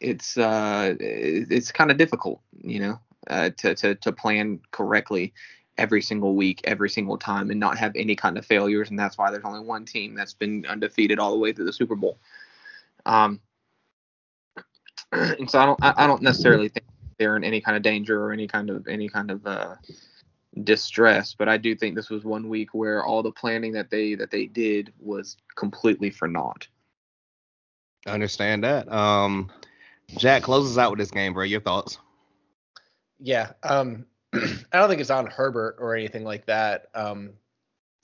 it's uh it's kind of difficult, you know, uh, to to to plan correctly every single week, every single time, and not have any kind of failures. And that's why there's only one team that's been undefeated all the way through the Super Bowl. Um, and so I don't I, I don't necessarily think they're in any kind of danger or any kind of any kind of uh, distress. But I do think this was one week where all the planning that they that they did was completely for naught. I understand that. Um, Jack closes out with this game, bro. Your thoughts? Yeah. Um, I don't think it's on Herbert or anything like that. Um,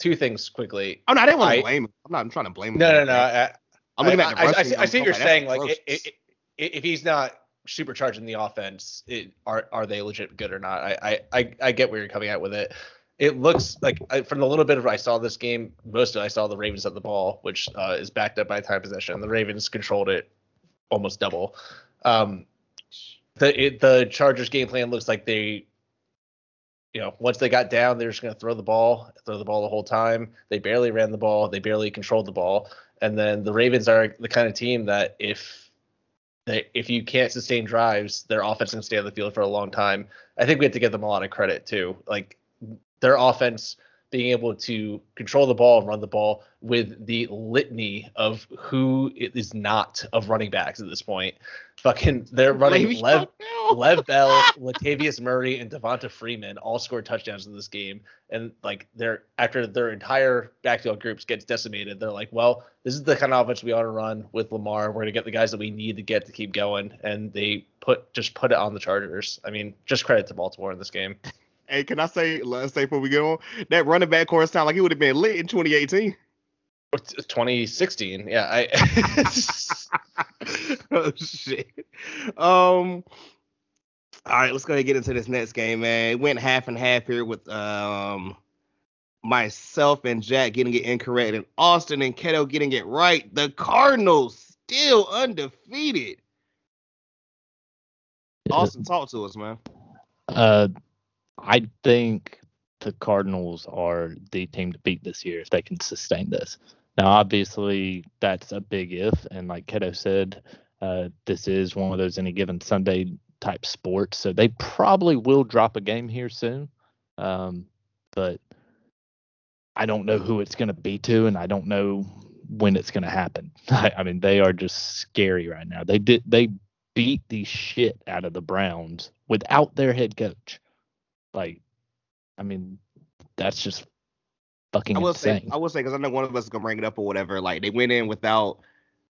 two things quickly. Oh no, I didn't want to blame him. I'm not I'm trying to blame him. No, no, no. I, I'm looking I, at the I, I, rushing see, I see what you're saying. Like, i atrocious. i i if he's not supercharging the offense, it, are are they legit good or not? I, I, I, I get where you're coming at with it. It looks like I, from the little bit of I saw this game, most of it I saw the Ravens at the ball, which uh, is backed up by time possession. The Ravens controlled it almost double. Um, the it, the Chargers game plan looks like they, you know, once they got down, they're just going to throw the ball, throw the ball the whole time. They barely ran the ball, they barely controlled the ball, and then the Ravens are the kind of team that if they if you can't sustain drives, their offense can stay on the field for a long time. I think we have to give them a lot of credit too. Like their offense being able to control the ball and run the ball with the litany of who it is not of running backs at this point. Fucking, they're running Le'Veon Lev, Bell. Lev Bell, Latavius Murray, and Devonta Freeman all scored touchdowns in this game. And like they're after their entire backfield groups gets decimated, they're like, well, this is the kind of offense we ought to run with Lamar. We're gonna get the guys that we need to get to keep going, and they put just put it on the Chargers. I mean, just credit to Baltimore in this game. Hey, can I say, let's say before we get on, that running back course sound like it would have been lit in 2018. 2016, yeah. I oh shit. Um. All right, let's go ahead and get into this next game, man. It went half and half here with um myself and Jack getting it incorrect, and Austin and Keto getting it right. The Cardinals still undefeated. Austin, talk to us, man. Uh, I think the Cardinals are the team to beat this year if they can sustain this. Now, obviously, that's a big if, and like Keto said, uh, this is one of those any given Sunday type sports, so they probably will drop a game here soon. Um, but I don't know who it's going to be to, and I don't know when it's going to happen. I, I mean, they are just scary right now. They did they beat the shit out of the Browns without their head coach. Like, I mean, that's just fucking I will say, insane. I will say, because I know one of us is gonna bring it up or whatever. Like they went in without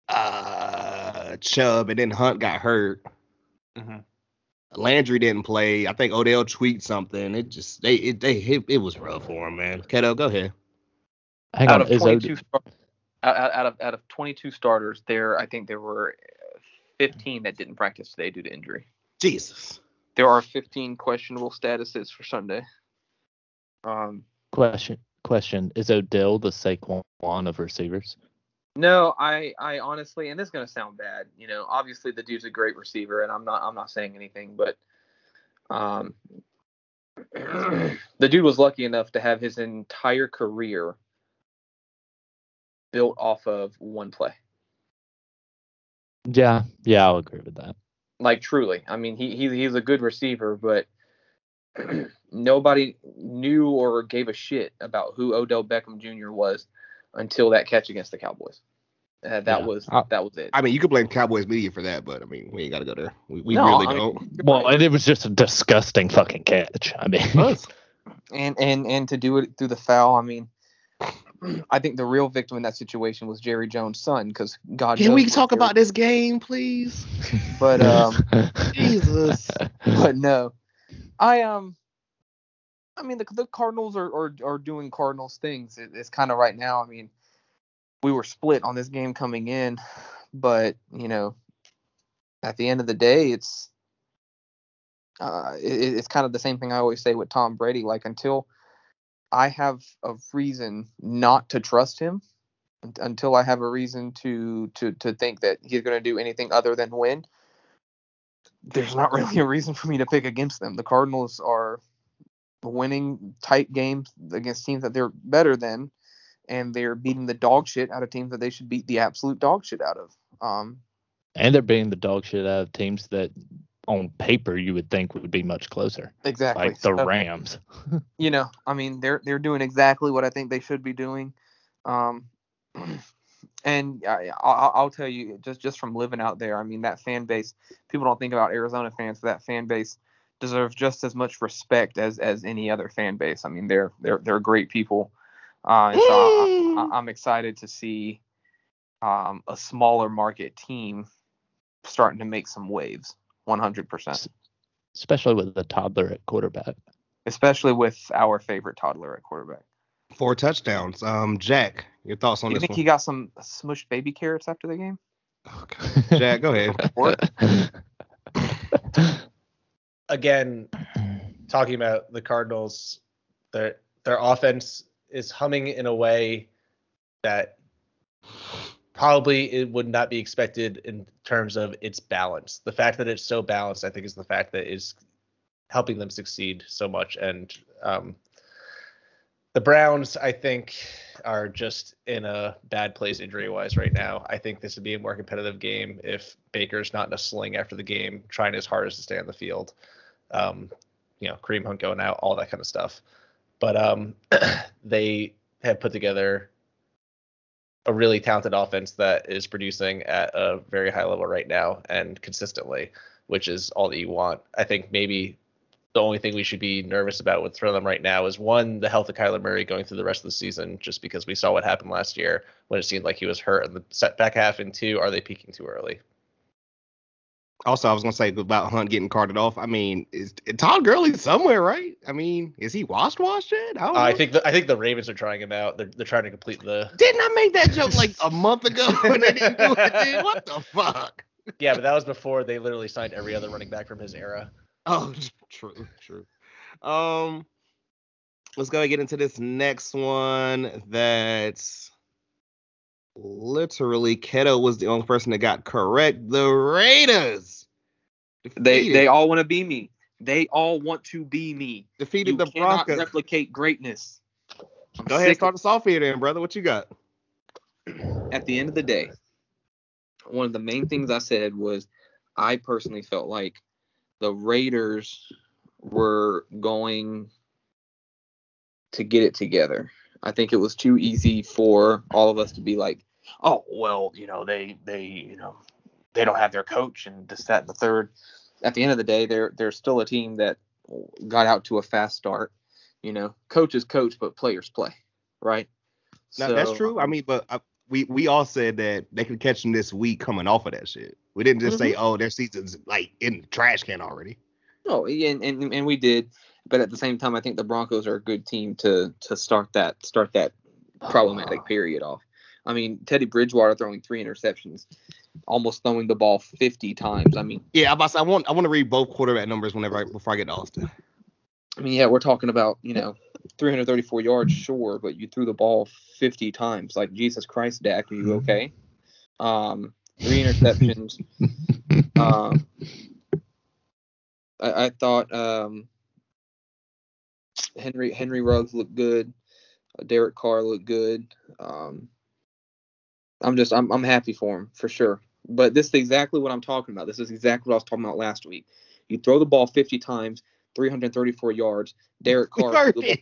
uh Chubb, and then Hunt got hurt. Mhm. Landry didn't play. I think Odell tweaked something. It just they it they it, it was rough for him, man. Keto, go ahead. Hang out on, of is 22 Od- star- out, out out of out of 22 starters, there I think there were uh, 15 that didn't practice today due to injury. Jesus. There are 15 questionable statuses for Sunday. Um, question question is Odell the Saquon of receivers? no, I I honestly, and this is gonna sound bad, you know, obviously the dude's a great receiver, and I'm not I'm not saying anything, but um, the dude was lucky enough to have his entire career built off of one play. Yeah, yeah, I'll agree with that. Like truly. I mean, he, he he's a good receiver, but nobody knew or gave a shit about who Odell Beckham Jr. was until that catch against the Cowboys. Uh, that Yeah. was I- that was it. I mean, you could blame Cowboys media for that, but I mean, we ain't got to go there. We, we No, really I don't. you're Well, and it was just a disgusting fucking catch. I mean, and and and to do it through the foul, I mean, I think the real victim in that situation was Jerry Jones' son, because God. Can we talk Jerry- about this game, please? But um, Jesus. but no, I um, I mean the the Cardinals are are, are doing Cardinals things. It, it's kind of right now. I mean, we were split on this game coming in, but you know, at the end of the day, it's uh, it, it's kind of the same thing I always say with Tom Brady. Like until I have a reason not to trust him, until I have a reason to to to think that he's going to do anything other than win, there's not really a reason for me to pick against them. The Cardinals are winning tight games against teams that they're better than, and they're beating the dog shit out of teams that they should beat the absolute dog shit out of. Um, and they're being the dog shit out of teams that, on paper, you would think would be much closer, exactly. like the So- Rams. you know, I mean, they're they're doing exactly what I think they should be doing. Um, and I, I, I'll tell you, just just from living out there, I mean, that fan base. People don't think about Arizona fans, but that fan base deserves just as much respect as as any other fan base. I mean, they're they're they're great people. Uh, and so I, I'm excited to see um, a smaller market team starting to make some waves. 100%, especially with the toddler at quarterback. especially with our favorite toddler at quarterback. Four touchdowns. Um, Jack, your thoughts on you this You think one? he got some smushed baby carrots after the game? Okay. Jack, go ahead. again, talking about the Cardinals, their their offense is humming in a way that probably it would not be expected in terms of its balance. The fact that it's so balanced, I think, is the fact that is helping them succeed so much. And um, the Browns, I think, are just in a bad place injury wise right now. I think this would be a more competitive game if Baker's not in a sling after the game, trying his hardest to stay on the field. Um, you know, Kareem Hunt going out, all that kind of stuff. But um, they have put together a really talented offense that is producing at a very high level right now and consistently, which is all that you want. I think maybe the only thing we should be nervous about with for them right now is one, the health of Kyler Murray going through the rest of the season, just because we saw what happened last year when it seemed like he was hurt in the back half, and two, are they peaking too early? Also, I was gonna say about Hunt getting carted off. I mean, is Todd Gurley somewhere, right? I mean, is he washed washed yet? I, uh, I think the, I think the Ravens are trying him out. They're they're trying to complete the. Didn't I make that joke like a month ago when they didn't do it? Dude? What the fuck? Yeah, but that was before they literally signed every other running back from his era. Oh, true, true. Um, let's go and get into this next one. That's literally Keto was the only person that got correct. The Raiders. They defeated- they all want to be me. They all want to be me. defeated You the Broncos. replicate greatness. I'm Go ahead start us off here, then, brother. What you got? at the end of the day, one of the main things I said was I personally felt like the Raiders were going to get it together. I think it was too easy for all of us to be like, oh well, you know, they they you know they don't have their coach and this, that, and the third. At the end of the day, they're they're still a team that got out to a fast start. You know, coaches coach, but players play, right? No, that's true. I mean, but uh, we we all said that they could catch them this week coming off of that shit. We didn't just say, oh, their season's like in the trash can already. No, and, and and we did, but at the same time, I think the Broncos are a good team to to start that start that problematic period off. I mean, Teddy Bridgewater throwing three interceptions, almost throwing the ball 50 times. I mean, Yeah, I'm about to I want I want to read both quarterback numbers whenever I, before I get to Austin. I mean, yeah, we're talking about you know 334 yards, sure, but you threw the ball 50 times. Like Jesus Christ, Dak, are you okay? Um, three interceptions. um, I, I thought um, Henry Henry Ruggs looked good. Uh, Derek Carr looked good. Um, I'm just I'm I'm happy for him for sure. But this is exactly what I'm talking about. This is exactly what I was talking about last week. You throw the ball 50 times, 334 yards. Derek Carr threw the ball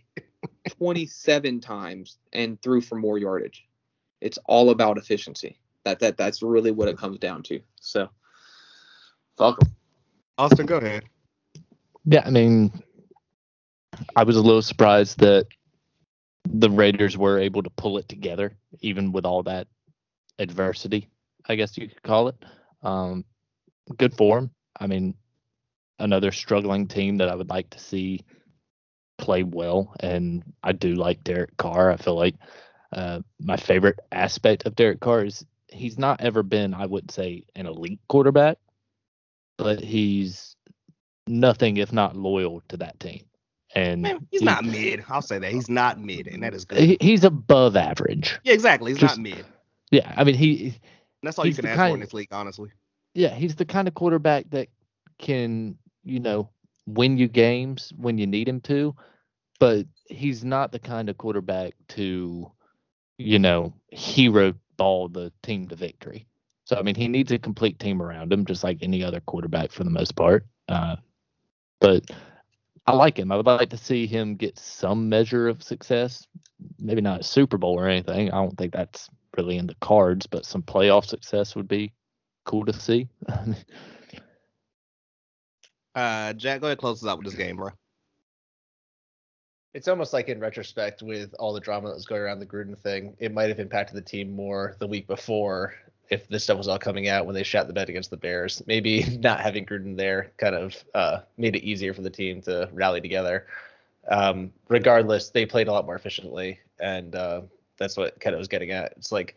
27 times and threw for more yardage. It's all about efficiency. That that that's really what it comes down to. So, fuck 'em. Austin, go ahead. Yeah, I mean, I was a little surprised that the Raiders were able to pull it together, even with all that adversity, I guess you could call it. Um, good form. I mean, another struggling team that I would like to see play well, and I do like Derek Carr. I feel like uh, my favorite aspect of Derek Carr is he's not ever been, I wouldn't say, an elite quarterback, but he's nothing if not loyal to that team. And Man, he's he- not mid. I'll say that he's not mid, and that is good. he, he's above average. yeah, exactly. He's just- not mid. Yeah, I mean he That's all you can ask for in this league, honestly. yeah, he's the kind of quarterback that can, you know, win you games when you need him to, but he's not the kind of quarterback to, you know, hero ball the team to victory. So I mean, he needs a complete team around him, just like any other quarterback for the most part. Uh, but I like him. I would like to see him get some measure of success. Maybe not a Super Bowl or anything. I don't think that's really in the cards, but some playoff success would be cool to see. Uh, Jack, go ahead, close us out with this game, bro. It's almost like in retrospect, with all the drama that was going around the Gruden thing, it might have impacted the team more the week before if this stuff was all coming out when they shot the bet against the Bears. Maybe not having Gruden there kind of uh, made it easier for the team to rally together. Um, regardless, they played a lot more efficiently, and uh, that's what Keto was getting at. It's like,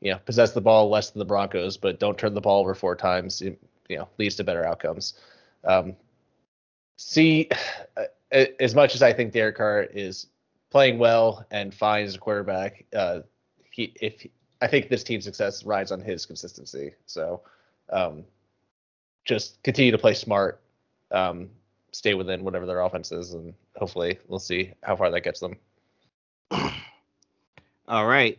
you know, possess the ball less than the Broncos, but don't turn the ball over four times. It, you know, leads to better outcomes. Um, see, as much as I think Derek Carr is playing well and fine as a quarterback, uh, he if I think this team's success rides on his consistency. So um, just continue to play smart, um, stay within whatever their offense is, and hopefully we'll see how far that gets them. All right.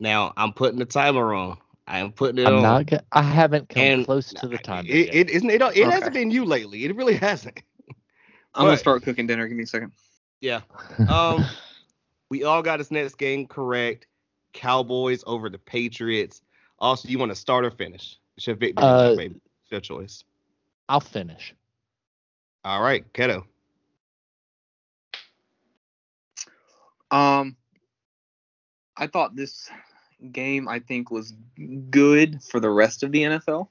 Now I'm putting the timer on. I am putting it I'm on. not. Get, I haven't come And close to the time. It, it isn't. It, it hasn't been you lately. It really hasn't. I'm gonna start cooking dinner. Give me a second. Yeah. Um, we all got this next game correct. Cowboys over the Patriots. Also, you want to start or finish? It's your victory, Uh, baby. It's your choice. I'll finish. All right, Keto. Um, I thought this game I think was good for the rest of the NFL.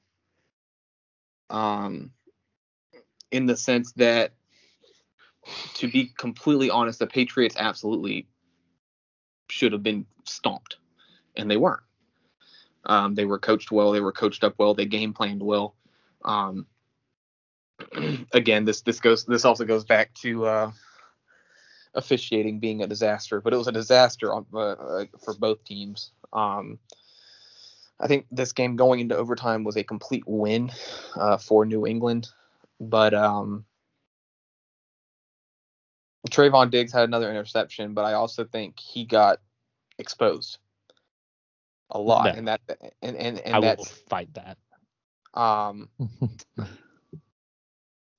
Um, in the sense that, to be completely honest, the Patriots absolutely should have been stomped, and they weren't. Um, they were coached well. They were coached up well. They game planned well. Um, again, this this goes this also goes back to uh, officiating being a disaster, but it was a disaster on, uh, uh, for both teams. Um, I think this game going into overtime was a complete win uh, for New England, but um, Trevon Diggs had another interception, but I also think he got exposed a lot, Yeah. and that and and, and I will fight that. um,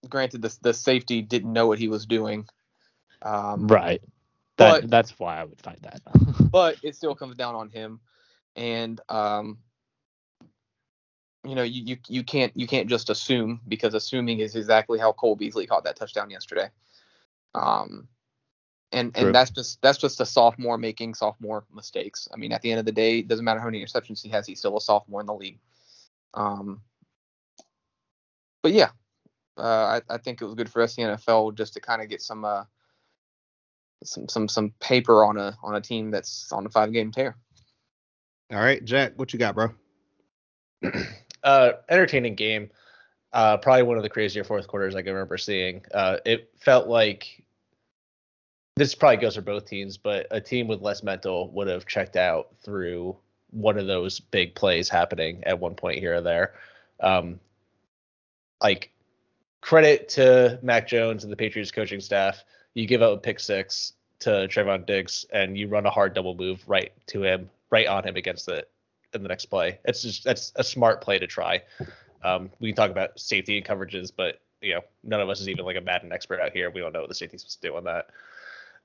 granted the the safety didn't know what he was doing. Um, right. That but- that's why I would fight that. but it still comes down on him and um you know you, you you can't you can't just assume because assuming is exactly how Cole Beasley caught that touchdown yesterday um and True. and that's just that's just a sophomore making sophomore mistakes i mean at the end of the day it doesn't matter how many interceptions he has he's still a sophomore in the league um but yeah uh, I, I think it was good for us the NFL just to kind of get some uh, some some some paper on a on a team that's on a five game tear. All right, Jack, what you got, bro? uh, entertaining game. Uh, probably one of the crazier fourth quarters I can remember seeing. Uh, it felt like this probably goes for both teams, but a team with less mental would have checked out through one of those big plays happening at one point here or there. Um, like credit to Mac Jones and the Patriots coaching staff. You give up a pick six to Trevon Diggs and you run a hard double move right to him, right on him against it in the next play. It's just that's a smart play to try. Um, we can talk about safety and coverages, but you know, none of us is even like a Madden expert out here. We don't know what the safety's supposed to do on that.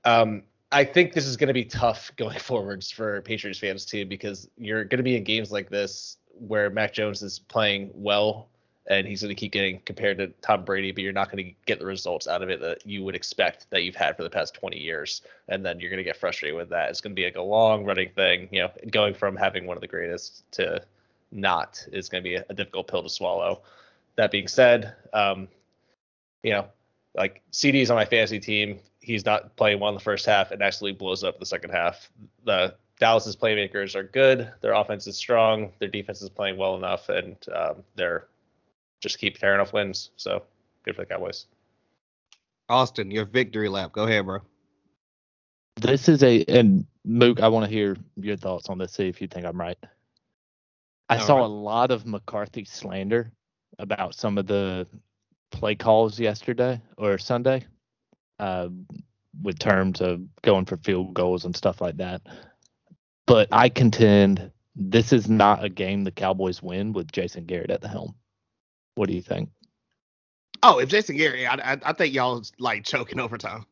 Um, I think this is going to be tough going forwards for Patriots fans too, because you're going to be in games like this where Mac Jones is playing well and he's going to keep getting compared to Tom Brady, but you're not going to get the results out of it that you would expect that you've had for the past 20 years. And then you're going to get frustrated with that. It's going to be like a long running thing, you know, going from having one of the greatest to not is going to be a, difficult pill to swallow. That being said, um, you know, like CD's on my fantasy team. He's not playing well in the first half and actually blows up the second half. The Dallas's playmakers are good. Their offense is strong. Their defense is playing well enough, and um, they're just keep tearing off wins. So good for the Cowboys. Austin, your victory lap. Go ahead, bro. This is a and Mook, I want to hear your thoughts on this. See if you think I'm right. I All saw right. a lot of McCarthy slander about some of the play calls yesterday or Sunday, uh, with terms of going for field goals and stuff like that. But I contend this is not a game the Cowboys win with Jason Garrett at the helm. What do you think? Oh, if Jason Garrett, I, I, I think y'all like choking overtime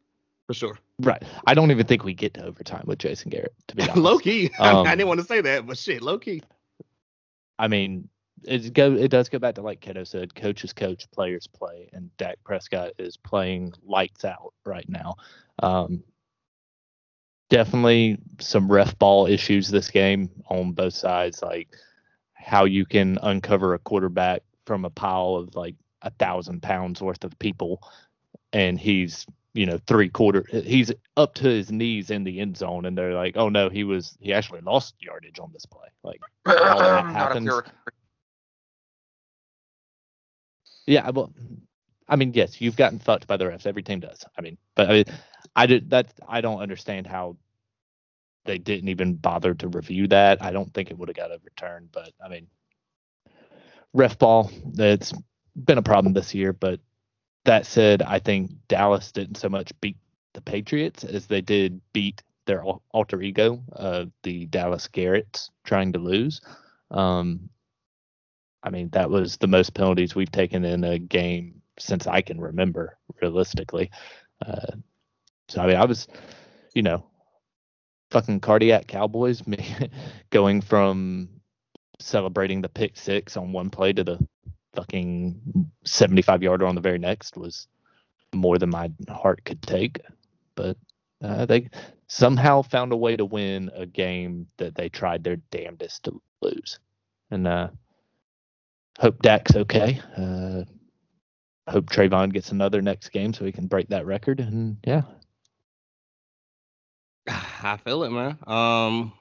for sure. Right. I don't even think we get to overtime with Jason Garrett. To be honest. low key. I, Um, I didn't want to say that, but shit, low key. I mean, it go it does go back to like Kiddo said, coaches coach, players play, and Dak Prescott is playing lights out right now. Um, definitely some ref ball issues this game on both sides, like how you can uncover a quarterback from a pile of like a thousand pounds worth of people, and he's you know three quarter he's up to his knees in the end zone, and they're like, oh no, he was he actually lost yardage on this play, like. all that happens. Yeah, well, I mean, yes, you've gotten fucked by the refs. Every team does. I mean, but I I did that. I don't understand how they didn't even bother to review that. I don't think it would have got overturned, but I mean, ref ball, it's been a problem this year. But that said, I think Dallas didn't so much beat the Patriots as they did beat their alter ego, uh, the Dallas Garretts, trying to lose. Um, I mean, that was the most penalties we've taken in a game since I can remember, realistically. Uh, so I mean, I was, you know, fucking cardiac Cowboys, me going from celebrating the pick six on one play to the fucking 75 yarder on the very next was more than my heart could take. But uh, they somehow found a way to win a game that they tried their damnedest to lose. And uh, hope Dak's okay. Uh, hope Trevon gets another next game so he can break that record. And yeah, I feel it, man. Um,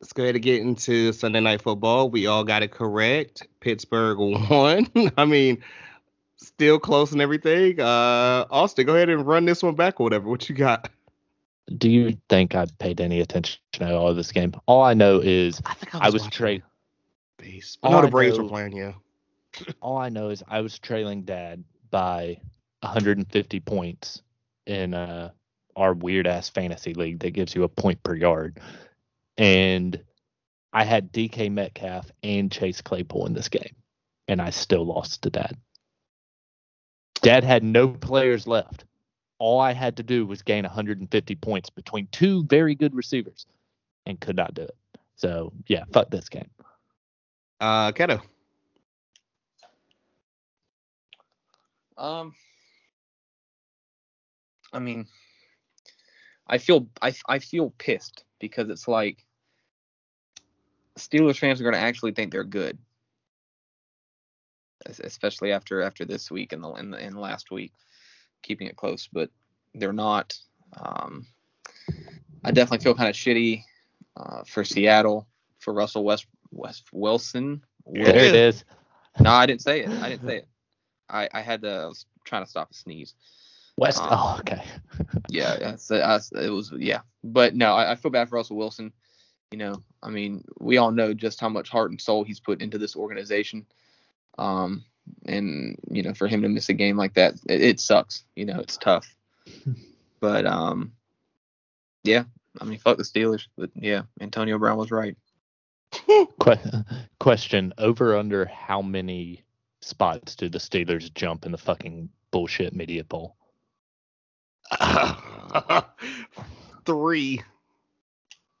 let's go ahead and get into Sunday night football. We all got it correct. Pittsburgh won. I mean, still close and everything. Uh, Austin, go ahead and run this one back or whatever. What you got? Do you think I paid any attention at all to this game? All I know is I, I was, was Base. I know the Braves were playing. Yeah. all I know is I was trailing Dad by 150 points in uh our weird ass fantasy league that gives you a point per yard. And I had DK Metcalf and Chase Claypool in this game, and I still lost to Dad. Dad had no players left. All I had to do was gain 150 points between two very good receivers and could not do it. So, yeah, fuck this game. Uh, Keto. Um, I mean, I feel I I feel pissed because it's like Steelers fans are going to actually think they're good, especially after after this week and the in, the, in last week, keeping it close. But they're not. Um, I definitely feel kind of shitty uh, for Seattle for Russell West West Wilson. There it is. No, I didn't say it. I didn't say it. I I had to. I was trying to stop a sneeze. West. Um, oh, okay. yeah, yeah so I, it was yeah, but no, I, I, feel bad for Russell Wilson. You know, I mean, we all know just how much heart and soul he's put into this organization. Um, and you know, for him to miss a game like that, it, it sucks. You know, it's tough. but um, yeah, I mean, fuck the Steelers. But yeah, Antonio Brown was right. Question: Over under how many spots do the Steelers jump in the fucking bullshit media poll? three.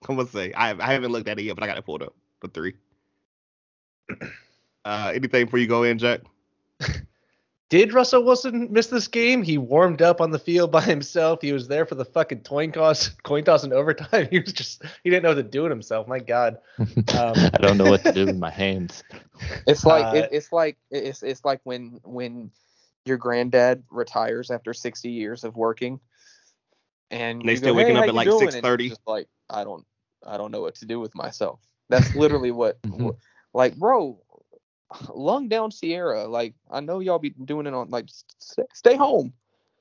I'm say I I haven't looked at it yet, but I got it pulled up for three. Uh, anything before you go in, Jack? Did Russell Wilson miss this game? He warmed up on the field by himself. He was there for the fucking coin toss, coin toss in overtime. He was just he didn't know what to do with himself. My God. Um, I don't know what to do with my hands. It's like uh, it, it's like it's it's like when when your granddad retires after 60 years of working and, and they still go, waking hey, up at like 6:30 like I don't I don't know what to do with myself. That's literally what mm-hmm. like bro lung down Sierra like I know y'all be doing it on like stay, stay home.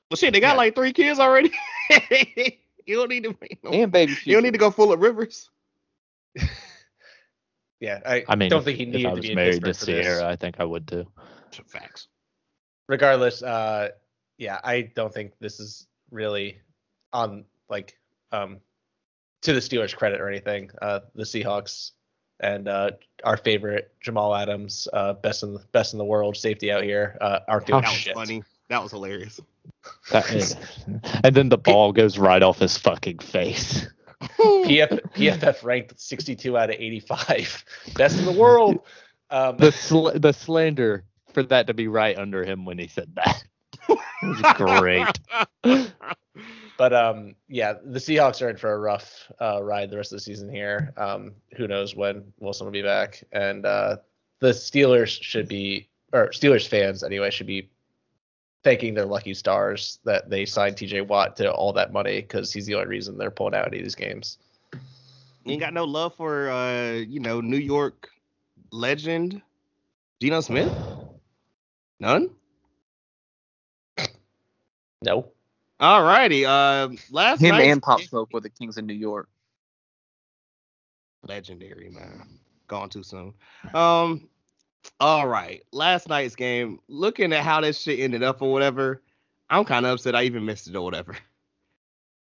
Well shit, they got yeah. like 3 kids already. you don't need to no, and baby future. You don't need to go full of rivers. yeah, I, I mean, don't think he needed if I was to be married to Sierra, I think I would too. Facts regardless, uh, yeah, I don't think this is really on like um to the Steelers' credit or anything. Uh, the Seahawks and uh, our favorite Jamal Adams, uh, best in the best in the world safety out here, uh, aren't doing that shit. Was funny. That was hilarious. That is, and then the ball goes right off his fucking face. PF, PFF ranked 62 out of 85, best in the world. Um, the sl- the slander for that to be right under him when he said that. it was great. but um, yeah, the Seahawks are in for a rough uh, ride the rest of the season here. Um, who knows when Wilson will be back? And uh, the Steelers should be, or Steelers fans anyway, should be thanking their lucky stars that they signed T.J. Watt to all that money because he's the only reason they're pulling out of these games. You ain't got no love for, uh, you know, New York legend Geno Smith. None? No. All righty. Uh, last him and Pop Smoke were the Kings of New York. legendary, man. Gone too soon. Um, all right. Last night's game, looking at how this shit ended up or whatever, I'm kind of upset I even missed it or whatever.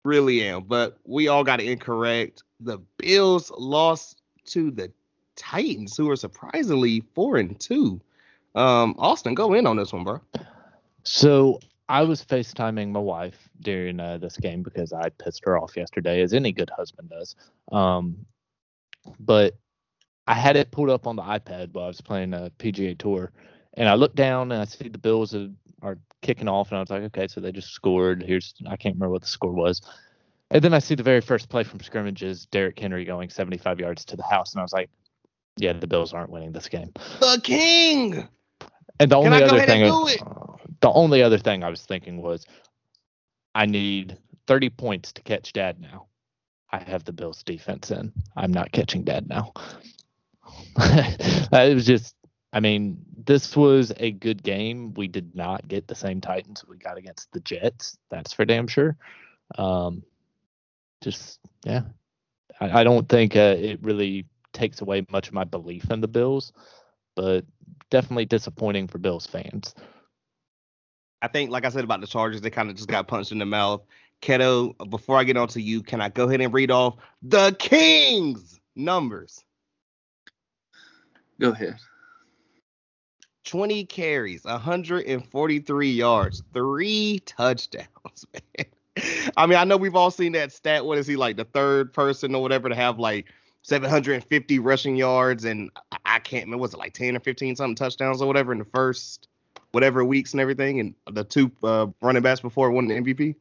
Really am. But we all got it incorrect. The Bills lost to the Titans, who are surprisingly four and two. Um, Austin, go in on this one, bro. So I was FaceTiming my wife during uh, this game because I pissed her off yesterday, as any good husband does. Um, but I had it pulled up on the iPad while I was playing a PGA Tour, and I looked down and I see the Bills are, are kicking off, and I was like, okay, so they just scored. Here's I can't remember what the score was, and then I see the very first play from scrimmage is Derrick Henry going 75 yards to the house, and I was like, yeah, the Bills aren't winning this game. The King. And the only other thing? The only other thing I was thinking was, I need 30 points to catch Dad now. I have the Bills defense in. I'm not catching Dad now. it was just, I mean, this was a good game. We did not get the same Titans we got against the Jets. That's for damn sure. Um, just yeah, I, I don't think uh, it really takes away much of my belief in the Bills, but definitely disappointing for Bills fans. I think, like I said about the Chargers, they kind of just got punched in the mouth. Keto, before I get on to you, can I go ahead and read off the Kings numbers? Go ahead. 20 carries, 143 yards, three touchdowns, man. I mean, I know we've all seen that stat. What is he like, the third person or whatever to have like 750 rushing yards? And I- can't remember, was it like 10 or 15 something touchdowns or whatever in the first whatever weeks and everything? And the two uh, running backs before won the MVP?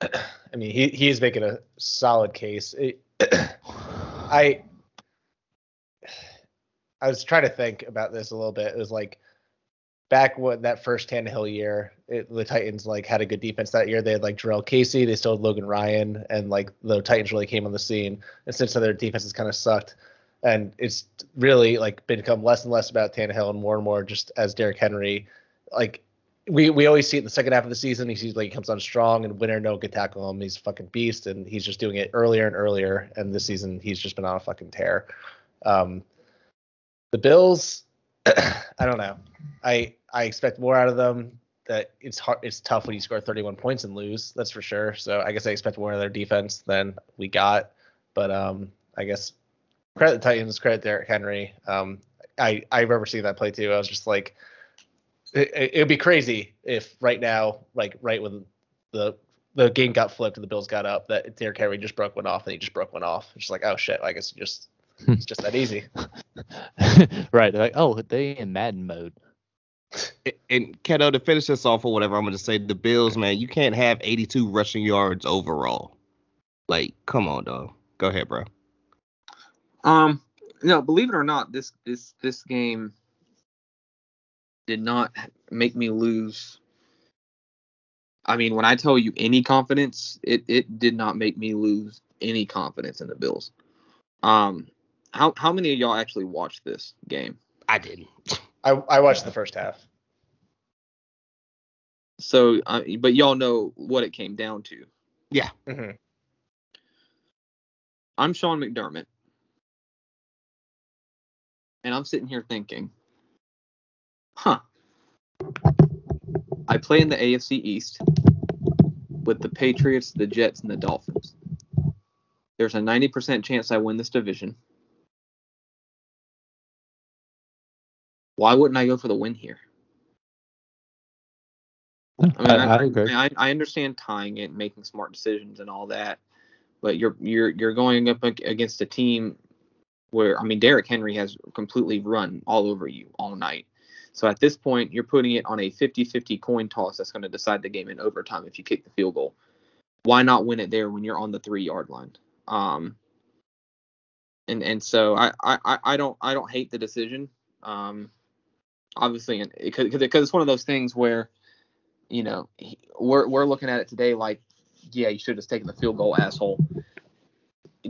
I mean, he he is making a solid case. It, I I was trying to think about this a little bit. It was like back when that first Tannehill year, it, the Titans like had a good defense that year. They had like Jurrell Casey, they still had Logan Ryan, and like the Titans really came on the scene. And since then, their defense has kind of sucked, and it's really like become less and less about Tannehill and more and more just as Derrick Henry, like. We, we always see it in the second half of the season. He seems like he comes on strong, and winner no can tackle him. He's a fucking beast, and he's just doing it earlier and earlier. And this season, he's just been on a fucking tear. Um, the Bills, I don't know. I I expect more out of them. That it's hard. It's tough when you score 31 points and lose. That's for sure. So I guess I expect more of their defense than we got. But um, I guess credit the Titans, credit Derrick Henry. Um, I I remember seeing that play too. I was just like, it, it- it'd be crazy if right now, like right when the the game got flipped and the Bills got up, that Derrick Henry just broke one off and he just broke one off. It's just like, oh shit, I guess it just it's just that easy. right. They're like, oh, they in Madden mode. And Keto, to finish this off or whatever, I'm going to say the Bills, man, you can't have 82 rushing yards overall. Like, come on, dog. Go ahead, bro. Um, no, believe it or not, this this this game did not make me lose. I mean, when I tell you any confidence, it it did not make me lose any confidence in the Bills. Um, how how many of y'all actually watched this game? I didn't. I I watched the first half. So, uh, but y'all know what it came down to. Yeah. Mm-hmm. I'm Sean McDermott. And I'm sitting here thinking, huh. I play in the AFC East with the Patriots, the Jets, and the Dolphins. There's a 90% chance I win this division. Why wouldn't I go for the win here? I mean, I, I, agree. I, I understand tying it, making smart decisions, and all that, but you're you're you're going up against a team where I mean Derrick Henry has completely run all over you all night. So at this point, you're putting it on a 50-50 coin toss that's going to decide the game in overtime if you kick the field goal. Why not win it there when you're on the three yard line? Um, and and so I, I I- don't I don't hate the decision. Um, obviously, because because it's one of those things where, you know, he- we're we're looking at it today like, yeah, you should have just taken the field goal, asshole.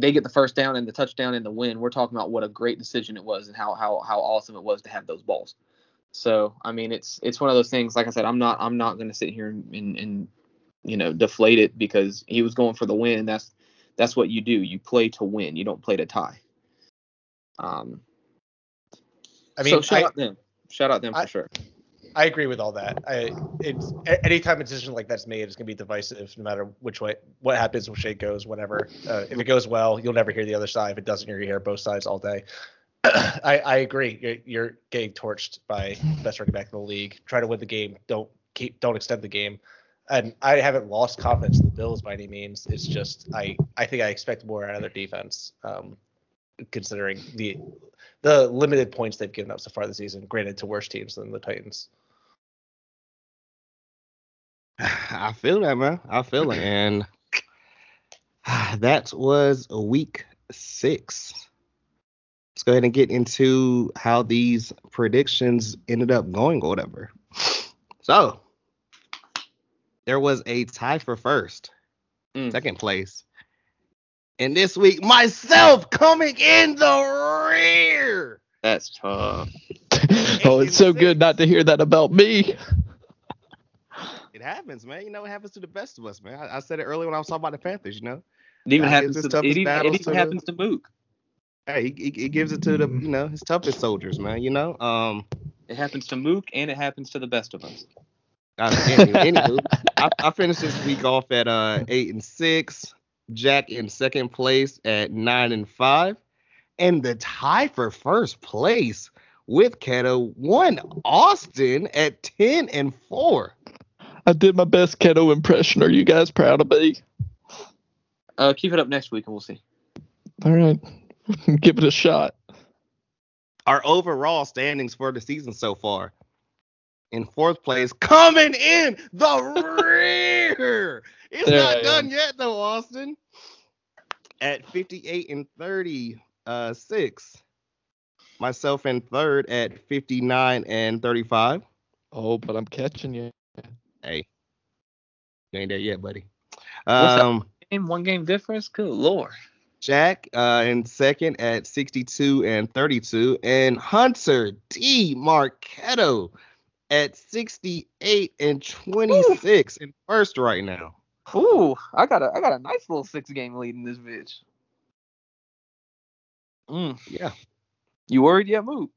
They get the first down and the touchdown and the win. We're talking about what a great decision it was and how how how awesome it was to have those balls. So I mean, it's it's one of those things. Like I said, I'm not I'm not going to sit here and, and and you know deflate it because he was going for the win. That's That's what you do. You play to win. You don't play to tie. Um, I mean, so shout I, out them. Shout out them for I- sure. I agree with all that. I it's anytime a decision like that's made, it's gonna be divisive, no matter which way what happens, which way it goes, whatever. Uh, if it goes well, you'll never hear the other side. If it doesn't, you're gonna hear both sides all day. I, I agree. You're, you're getting torched by best running back in the league. Try to win the game. Don't keep. Don't extend the game. And I haven't lost confidence in the Bills by any means. It's just I I think I expect more out of their defense, um, considering the the limited points they've given up so far this season. Granted, to worse teams than the Titans. I feel that, man. I feel it. And that was week six. Let's go ahead and get into how these predictions ended up going or whatever. So, there was a tie for first, Mm. second place. And this week, myself coming in the rear. That's tough. oh, it's so good not to hear that about me. It happens, man. You know, it happens to the best of us, man. I, I said it earlier when I was talking about the Panthers, you know. It even God happens to it even, it even to the- happens to Mook. Hey, he, he, he gives it to the, you know, his toughest soldiers, man. You know, um, It happens to Mook and it happens to the best of us. I, anyway, anywho, I, I finished this week off at uh eight and six. Jack in second place at nine and five, and the tie for first place with Keto won Austin at ten and four. I did my best keto impression. Are you guys proud of me? Uh, keep it up next week and we'll see. All right, give it a shot. Our overall standings for the season so far. In fourth place, coming in the rear. It's There not I done am. yet though, Austin. At 58 and 36. Uh, six. Myself in third at 59 and 35. Oh, but I'm catching you. Hey, you ain't there yet, buddy. Um, Game, one game difference? Good lord. Jack uh, in second at 62 and 32, and Hunter D. Marquetto at 68 and 26 in first right now. Ooh, I got a I got a nice little six game lead in this bitch. Mm. Yeah. You worried yet, Mook?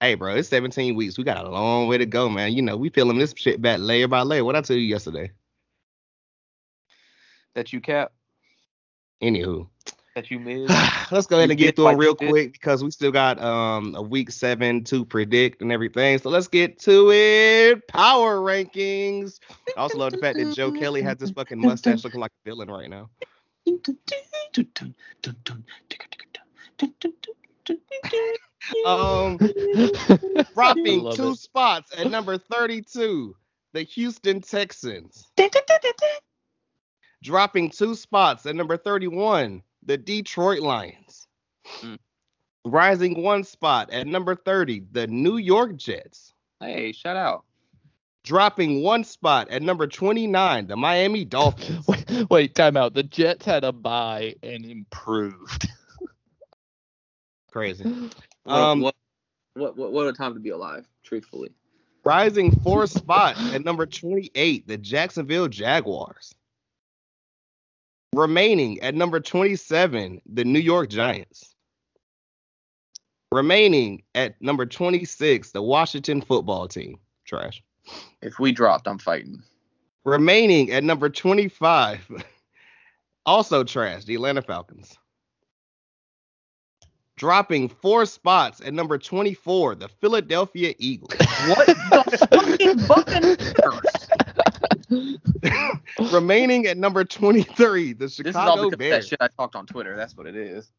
Hey, bro, it's 17 weeks. We got a long way to go, man. You know, we peeling this shit back layer by layer. What I tell you yesterday? That you cap? Anywho, That you missed. let's go ahead and get through like it real quick because we still got um a week seven to predict and everything. So let's get to it. Power rankings. I also love the fact that Joe Kelly has this fucking mustache looking like a villain right now. Um, dropping two it. spots at number 32, the Houston Texans. Dropping two spots at number 31, the Detroit Lions. Mm. Rising one spot at number 30, the New York Jets. hey, shout out. Dropping one spot at number 29, the Miami Dolphins. Wait, wait, time out. The Jets had a bye and improved. Crazy. What, Um, what, what, what, what a time to be alive, truthfully. Rising four spots at number 28, the Jacksonville Jaguars. Remaining at number 27, the New York Giants. Remaining at number 26, the Washington football team. Trash. If we dropped, I'm fighting. Remaining at number 25, also trash, the Atlanta Falcons. Dropping four spots at number 24, the Philadelphia Eagles. What the fucking Buccaneers? Remaining at number 23, the Chicago This is all Chicago because that Bears. shit I talked on Twitter. That's what it is.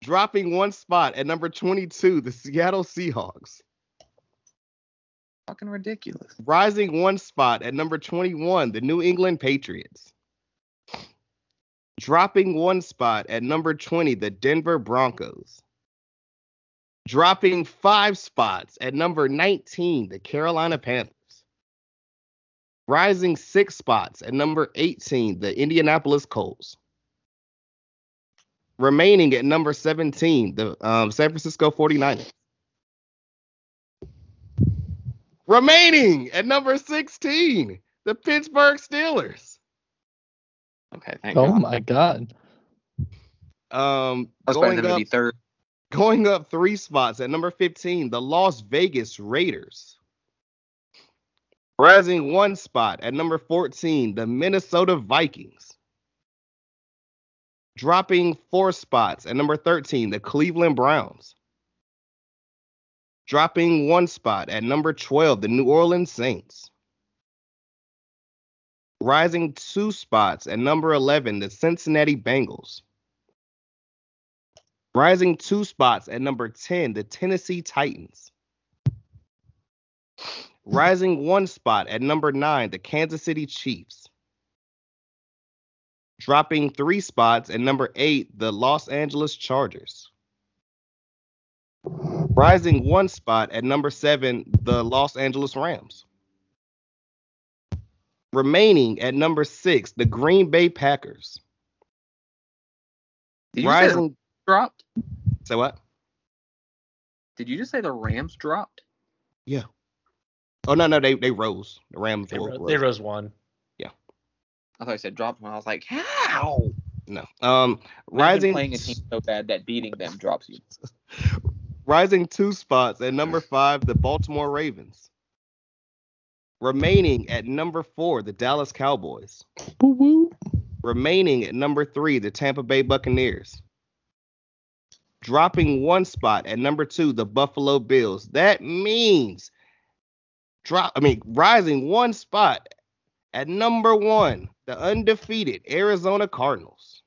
Dropping one spot at number 22, the Seattle Seahawks. Fucking ridiculous. Rising one spot at number 21, the New England Patriots. Dropping one spot at number 20, the Denver Broncos. Dropping five spots at number 19, the Carolina Panthers. Rising six spots at number 18, the Indianapolis Colts. Remaining at number 17, the um, San Francisco 49ers. Remaining at number 16, the Pittsburgh Steelers. Okay, thank Oh God. my god. Um, I was going them to up, be third. going up three spots at number 15, the Las Vegas Raiders. Rising one spot at number 14, the Minnesota Vikings. Dropping four spots at number 13, the Cleveland Browns. Dropping one spot at number 12, the New Orleans Saints. Rising two spots at number 11, the Cincinnati Bengals. Rising two spots at number 10, the Tennessee Titans. Rising one spot at number nine, the Kansas City Chiefs. Dropping three spots at number eight, the Los Angeles Chargers. Rising one spot at number seven, the Los Angeles Rams. Remaining at number six, the Green Bay Packers. Did you say the Rising. dropped? Say what? Did you just say the Rams dropped? Yeah. Oh no, no, they they rose. The Rams They, were- rose. they rose one. Yeah. I thought you said dropped, and I was like, how? No. Um, Imagine rising playing a team so bad that beating them drops you. rising two spots at number five, the Baltimore Ravens. Remaining at number four, the Dallas Cowboys. Woo woo. Remaining at number three, the Tampa Bay Buccaneers. Dropping one spot at number two, the Buffalo Bills. That means drop. I mean, rising one spot at number one, the undefeated Arizona Cardinals.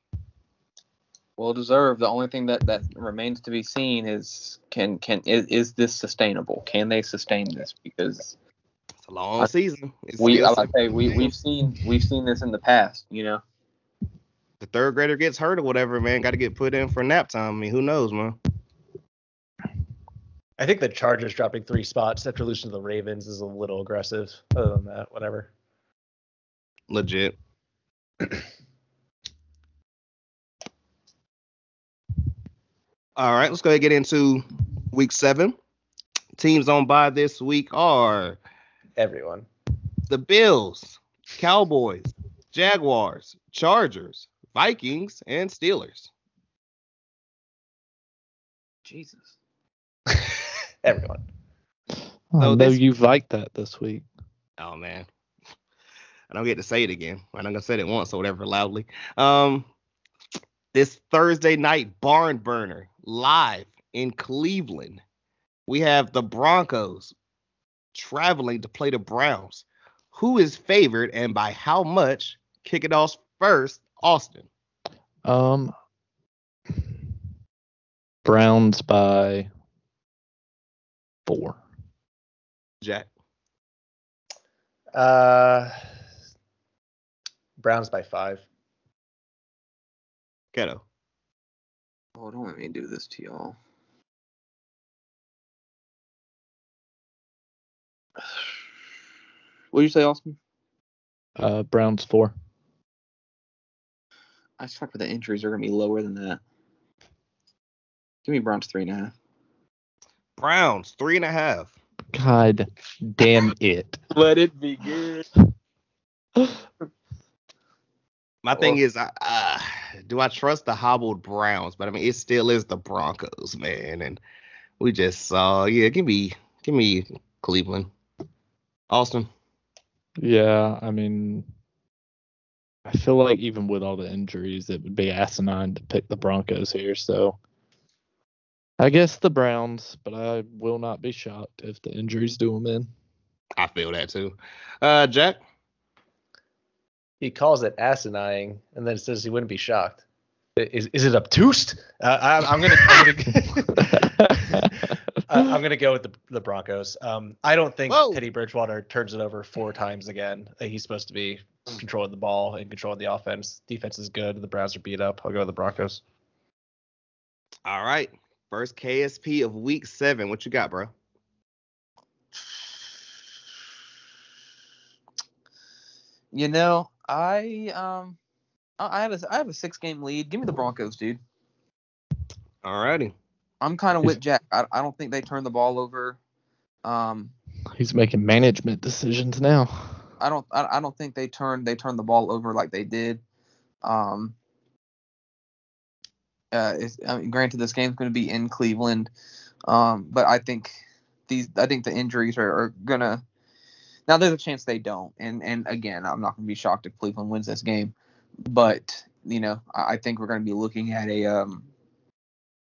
Well deserved. The only thing that that remains to be seen is can can is, is this sustainable? Can they sustain this? Because It's a long I- season. It's, we, I it's- like to say we we've seen we've seen this in the past. You know, the third grader gets hurt or whatever, man, got to get put in for nap time. I mean, who knows, man? I think the Chargers dropping three spots after losing to the Ravens is a little aggressive. Other than that, whatever. Legit. All right, let's go ahead and get into week seven. Teams on by this week are Everyone. the Bills, Cowboys, Jaguars, Chargers, Vikings, and Steelers. Jesus. Everyone. I So know this- you've liked that this week. Oh man. I don't get to say it again. I'm gonna say it once or whatever loudly. Um this Thursday night barn burner live in Cleveland. We have the Broncos traveling to play the Browns. Who is favored and by how much? Kick it off first, Austin. Um, Browns by four. Jack. Uh, Browns by five. Keto. Oh, don't let me do this to y'all. What did you say, Austin? Uh, Browns four. I suspect that the injuries are gonna be lower than that. Give me Browns three and a half. Browns, three and a half. God damn it. Let it be good. My thing is, I, uh, do I trust the hobbled Browns? But I mean, it still is the Broncos, man. And we just saw, yeah, give me, give me Cleveland, Austin. Yeah, I mean, I feel like even with all the injuries, it would be asinine to pick the Broncos here. So I guess the Browns, but I will not be shocked if the injuries do them in. I feel that too. Uh, Jack. He calls it asinine, and then says he wouldn't be shocked. Is, is it obtuse? Uh, I, I'm gonna. I'm gonna I- I'm gonna go with the the Broncos. Um, I don't think Whoa. Teddy Bridgewater turns it over four times again. Uh, He's supposed to be controlling the ball and controlling the offense. Defense is good. The Browns are beat up. I'll go with the Broncos. All right, first KSP of week seven. What you got, bro? You know, I um, I I have a I have a six game lead. Give me the Broncos, dude. All righty. I'm kind of with Jack. I, I don't think they turn the ball over. Um, He's making management decisions now. I don't I, I don't think they turn they turn the ball over like they did Um, uh, I mean, granted, this game's going to be in Cleveland, um, but I think these, I think the injuries are, are gonna. Now there's a chance they don't, and and again, I'm not going to be shocked if Cleveland wins this game, but you know, I, I think we're going to be looking at a um,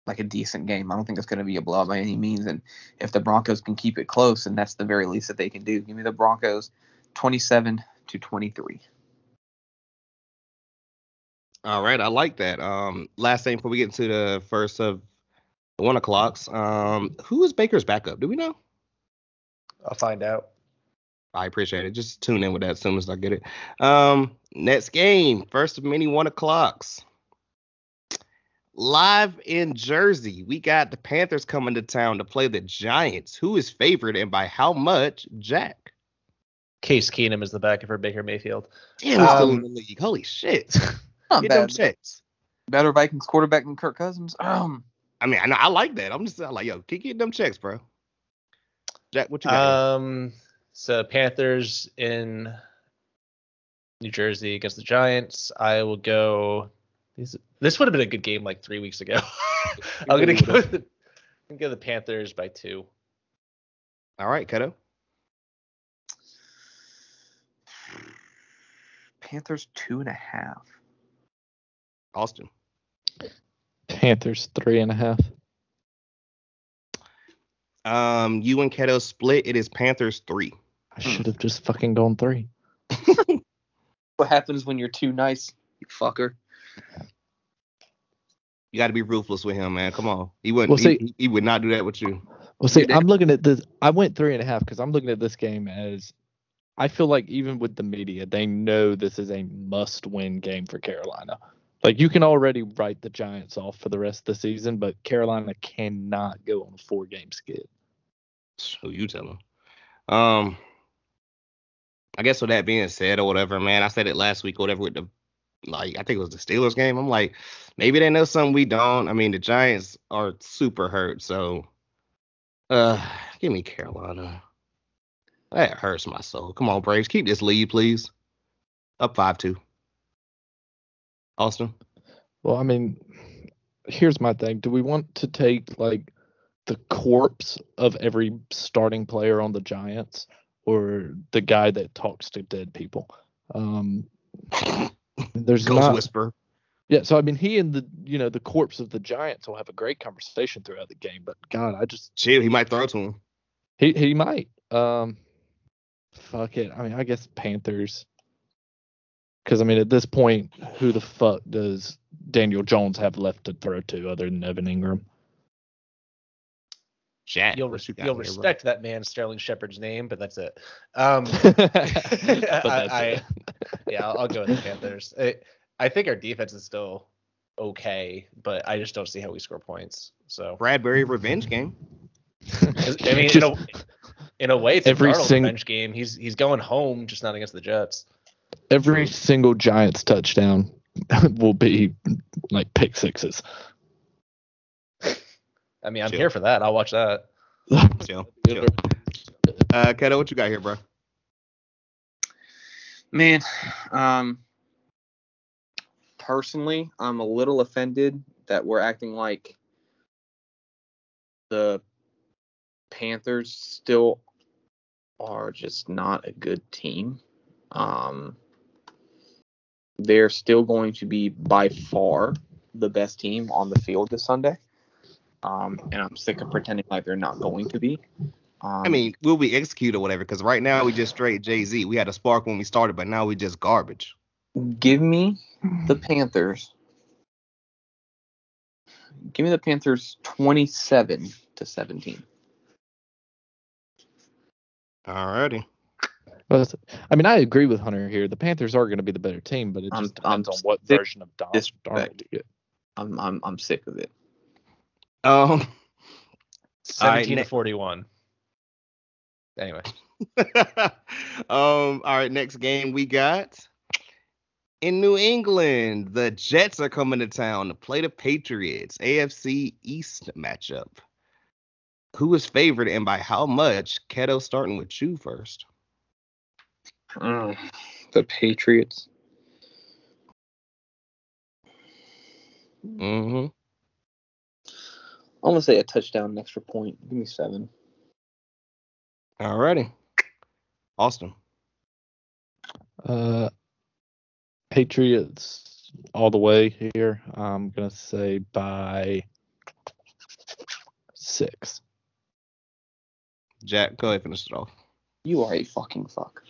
like a decent game. I don't think it's going to be a blowout by any means, and if the Broncos can keep it close, and that's the very least that they can do. Give me the Broncos, 27 to 23. All right, I like that. Um, last thing before we get into the first of the one o'clocks. Um, who is Baker's backup? Do we know? I'll find out. I appreciate it. Just tune in with that as soon as I get it. Um, next game, first of many one o'clocks. Live in Jersey, we got the Panthers coming to town to play the Giants. Who is favored and by how much? Jack. Case Keenum is the backup for Baker Mayfield. Damn, he's still in Um, the league. Holy shit. Not Get them bad. checks. Better Vikings quarterback than Kirk Cousins. Um, I mean, I know I like that. I'm just I'm like, yo, keep getting them checks, bro. Jack, what you got? Um, so Panthers in New Jersey against the Giants. I will go. These, this would have been a good game like three weeks ago. I'm gonna really go. With the, I'm gonna go the Panthers by two. All right, Keto. Panthers two and a half. Austin. Panthers three and a half. Um, you and Keto split. It is Panthers three. I should have just fucking gone three. What happens when you're too nice, you fucker? You got to be ruthless with him, man. Come on. He wouldn't. Well, he, see- he would not do that with you. Well, see, I'm looking at this. I went three and a half because I'm looking at this game as I feel like even with the media, they know this is a must-win game for Carolina. Like you can already write the Giants off for the rest of the season, but Carolina cannot go on a four-game skid. Who you telling? Um, I guess with that being said or whatever, man, I said it last week whatever with the like I think it was the Steelers game. I'm like, maybe they know something we don't. I mean, the Giants are super hurt, so uh, give me Carolina. That hurts my soul. Come on, Braves, keep this lead, please. Up five two. Austin. Well, I mean, here's my thing. Do we want to take like the corpse of every starting player on the Giants or the guy that talks to dead people? Um, there's Ghost not, Whisper. Yeah, so I mean, he and the you know the corpse of the Giants will have a great conversation throughout the game. But God, I just Chill, he might throw to him. he he might. Um, fuck it. I mean, I guess Panthers. Because I mean, at this point, who the fuck does Daniel Jones have left to throw to other than Evan Engram? Jack. You'll, res- you got you'll here, bro? respect that man Sterling Shepard's name, but that's it. Um, but that's I- it. yeah, I'll, I'll go with the Panthers. I, I think our defense is still okay, but I just don't see how we score points. So Bradberry revenge game. I mean, Just- in, a, in a way, it's Every a Darnold sing- bench game. He's he's going home, just not against the Jets. every single Giants touchdown will be like pick sixes. I mean, I'm Chill. here for that. I'll watch that. Chill. Chill. Uh, Keto, what you got here, bro? Man, um, personally, I'm a little offended that we're acting like the Panthers still are just not a good team. Um, they're still going to be by far the best team on the field this Sunday. Um, and I'm sick of pretending like they're not going to be. Um, I mean, we'll we execute or whatever? Because right now we just straight Jay Z. We had a spark when we started, but now we just garbage. Give me the Panthers. Give me the Panthers 27 to 17. Alrighty. Well, I mean, I agree with Hunter here. The Panthers are going to be the better team, but it I'm- just depends I'm on what version of Don. Darnold you get. I'm I'm I'm sick of it. Um. 17 ne- to 41. Anyway, um. All right. Next game we got in New England. The Jets are coming to town to play the Patriots. AFC East matchup. Who is favored and by how much? Keto starting with you first. Mm, the Patriots. Mm-hmm. I'm gonna say a touchdown, an extra point. Give me seven. Alrighty. Austin. Uh, Patriots all the way here. I'm gonna say by six. Jack, go ahead finish it off. You are a fucking fuck.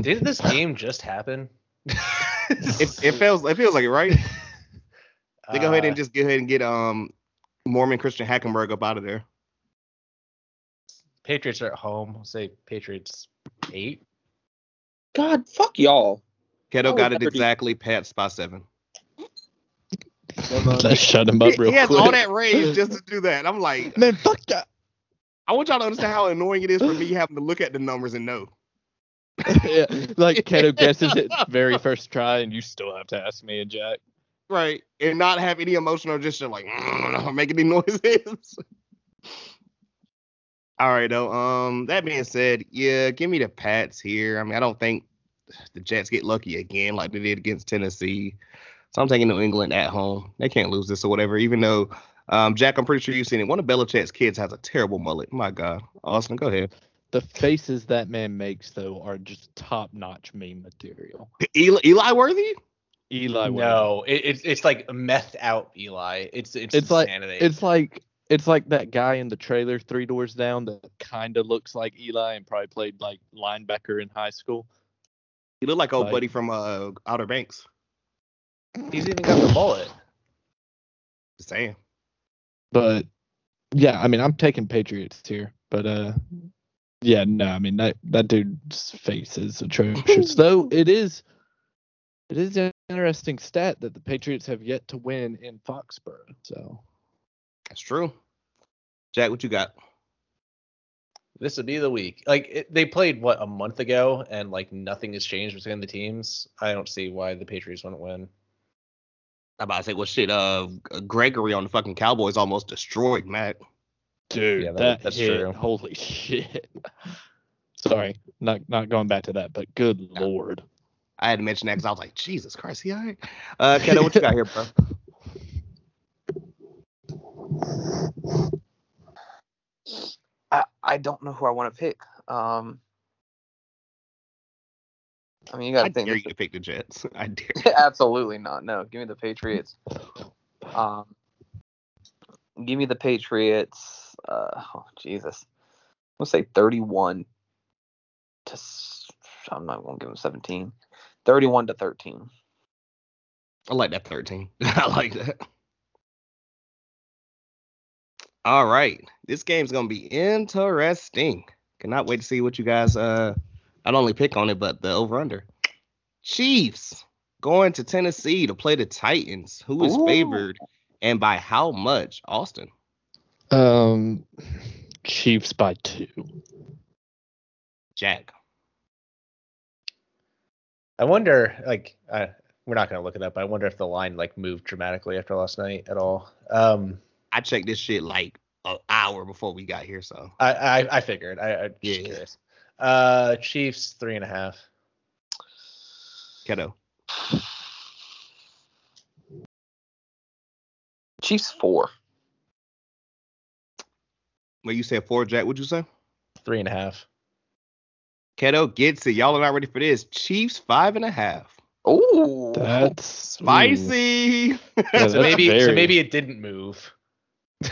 Didn't this game just happen? It, it feels it feels like it, right? They go ahead and Uh, just go ahead and get um Mormon Christian Hackenberg up out of there. Patriots are at home. I'll say Patriots eight. God, fuck y'all. Keto got it exactly. Pats by seven. Let's shut him up He, real he has quick. all that rage just to do that. I'm like, Man, fuck that. I want y'all to understand how annoying it is for me having to look at the numbers and know. yeah, like Keto guesses it very first try, and you still have to ask me and Jack. Right. And not have any emotional just like making any noises. All right though. Um that being said, yeah, give me the Pats here. I mean, I don't think the Jets get lucky again like they did against Tennessee. So I'm taking New England at home. They can't lose this or whatever, even though um Jack, I'm pretty sure you've seen it. One of Belichick's kids has a terrible mullet. My God. Austin, go ahead. The faces that man makes, though, are just top-notch meme material. Eli, Eli Worthy? Eli, No, it, it's it's like meth out Eli. It's it's, It's like- It's like it's like that guy in the trailer, Three Doors Down, that kind of looks like Eli and probably played like linebacker in high school. He looked like old Like- buddy from uh Outer Banks. he's even got the mullet. Just saying. But yeah, I mean, I'm taking Patriots here, but uh, yeah, no, I mean that that dude's face is atrocious. Though it is, it is an interesting stat that the Patriots have yet to win in Foxborough. So That's true. Jack, what you got? This would be the week. Like it, they played what a month ago, and like nothing has changed between the teams. I don't see why the Patriots wouldn't win. I'm about to say, well, shit. Uh, Gregory on the fucking Cowboys almost destroyed Mac. dude, Yeah, that- that, that's hit, true. holy shit. Sorry, not not going back to that, but good lord. I had to mention that because I was like, Jesus Christ, he all right? Uh, Keto, what you got here, bro? I, I don't know who I want to pick. Um, I mean, you got to think. dare you to pick the Jets. I dare. Absolutely not. No, give me the Patriots. Um, give me the Patriots. Uh, oh, Jesus. I'm gonna say 31 to. I'm not gonna give them 17. 31 to 13. I like that 13. I like that. All right. This game's gonna be interesting. Cannot wait to see what you guys uh not only pick on it, but the over under. Chiefs going to Tennessee to play the Titans. Who is Ooh. favored and by how much? Austin. Um, Chiefs by two. Jack. I wonder, like, uh, we're not gonna look it up. But I wonder if the line like moved dramatically after last night at all. Um, I checked this shit like an hour before we got here, so I I, I figured. I, I just Yeah. curious. Uh, Chiefs three and a half. Keto. Chiefs four. When you said four, Jack, what'd you say? Three and a half. Keto gets it. Y'all are not ready for this. Chiefs five and a half. Ooh. That's Spicy. Yeah, So That's maybe so maybe it didn't move.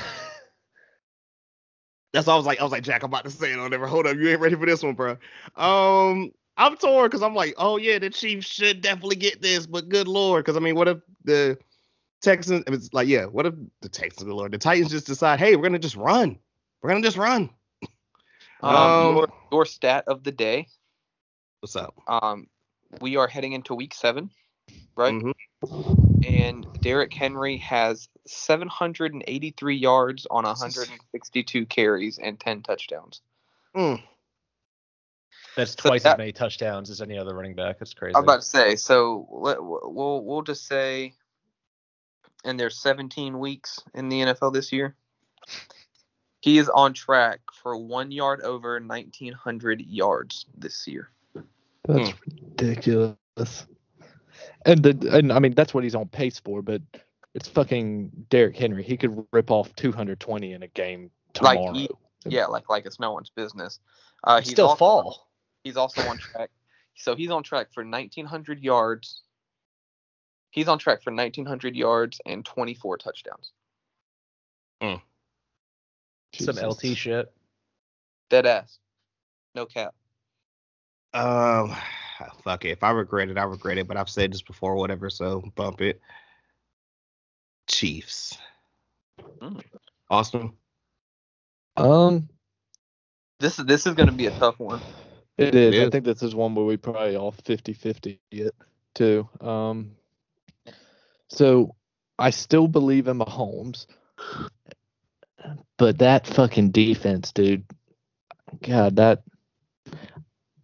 That's all I was like. I was like, Jack, I'm about to say it on never. Hold up, you ain't ready for this one, bro. Um, I'm torn because I'm like, oh yeah, the Chiefs should definitely get this, but good lord, because I mean, what if the Texans? It's like, yeah, what if the Texans, good lord, the Titans just decide, hey, we're gonna just run, we're gonna just run. Um, Um, your, your stat of the day. What's up? Um, we are heading into week seven, right? Mhm. And Derrick Henry has 783 yards on 162 carries and 10 touchdowns. Mm. That's So twice that- as many touchdowns as any other running back. That's crazy. I'm about to say. So let, we'll we'll just say, and there's 17 weeks in the NFL this year. He is on track for one yard over 1900 yards this year. That's Hmm. ridiculous. And the and I mean that's what he's on pace for, but It's fucking Derrick Henry. He could rip off 220 in a game Like, tomorrow. he- Yeah, like like it's no one's business. Uh, he's Still also, fall. He's also on track. So he's on track for 1,900 yards. He's on track for 1,900 yards and 24 touchdowns. Some Jesus. LT shit. Dead ass. No cap. Um, fuck it. If I regret it, I regret it. But I've said this before, whatever. So bump it. Chiefs. Mm. Austin. Um, This is this is going to be a tough one. it is. It I think this is one where we probably all 50-50 it too. Um, so I still believe in Mahomes, but that fucking defense, dude. God, that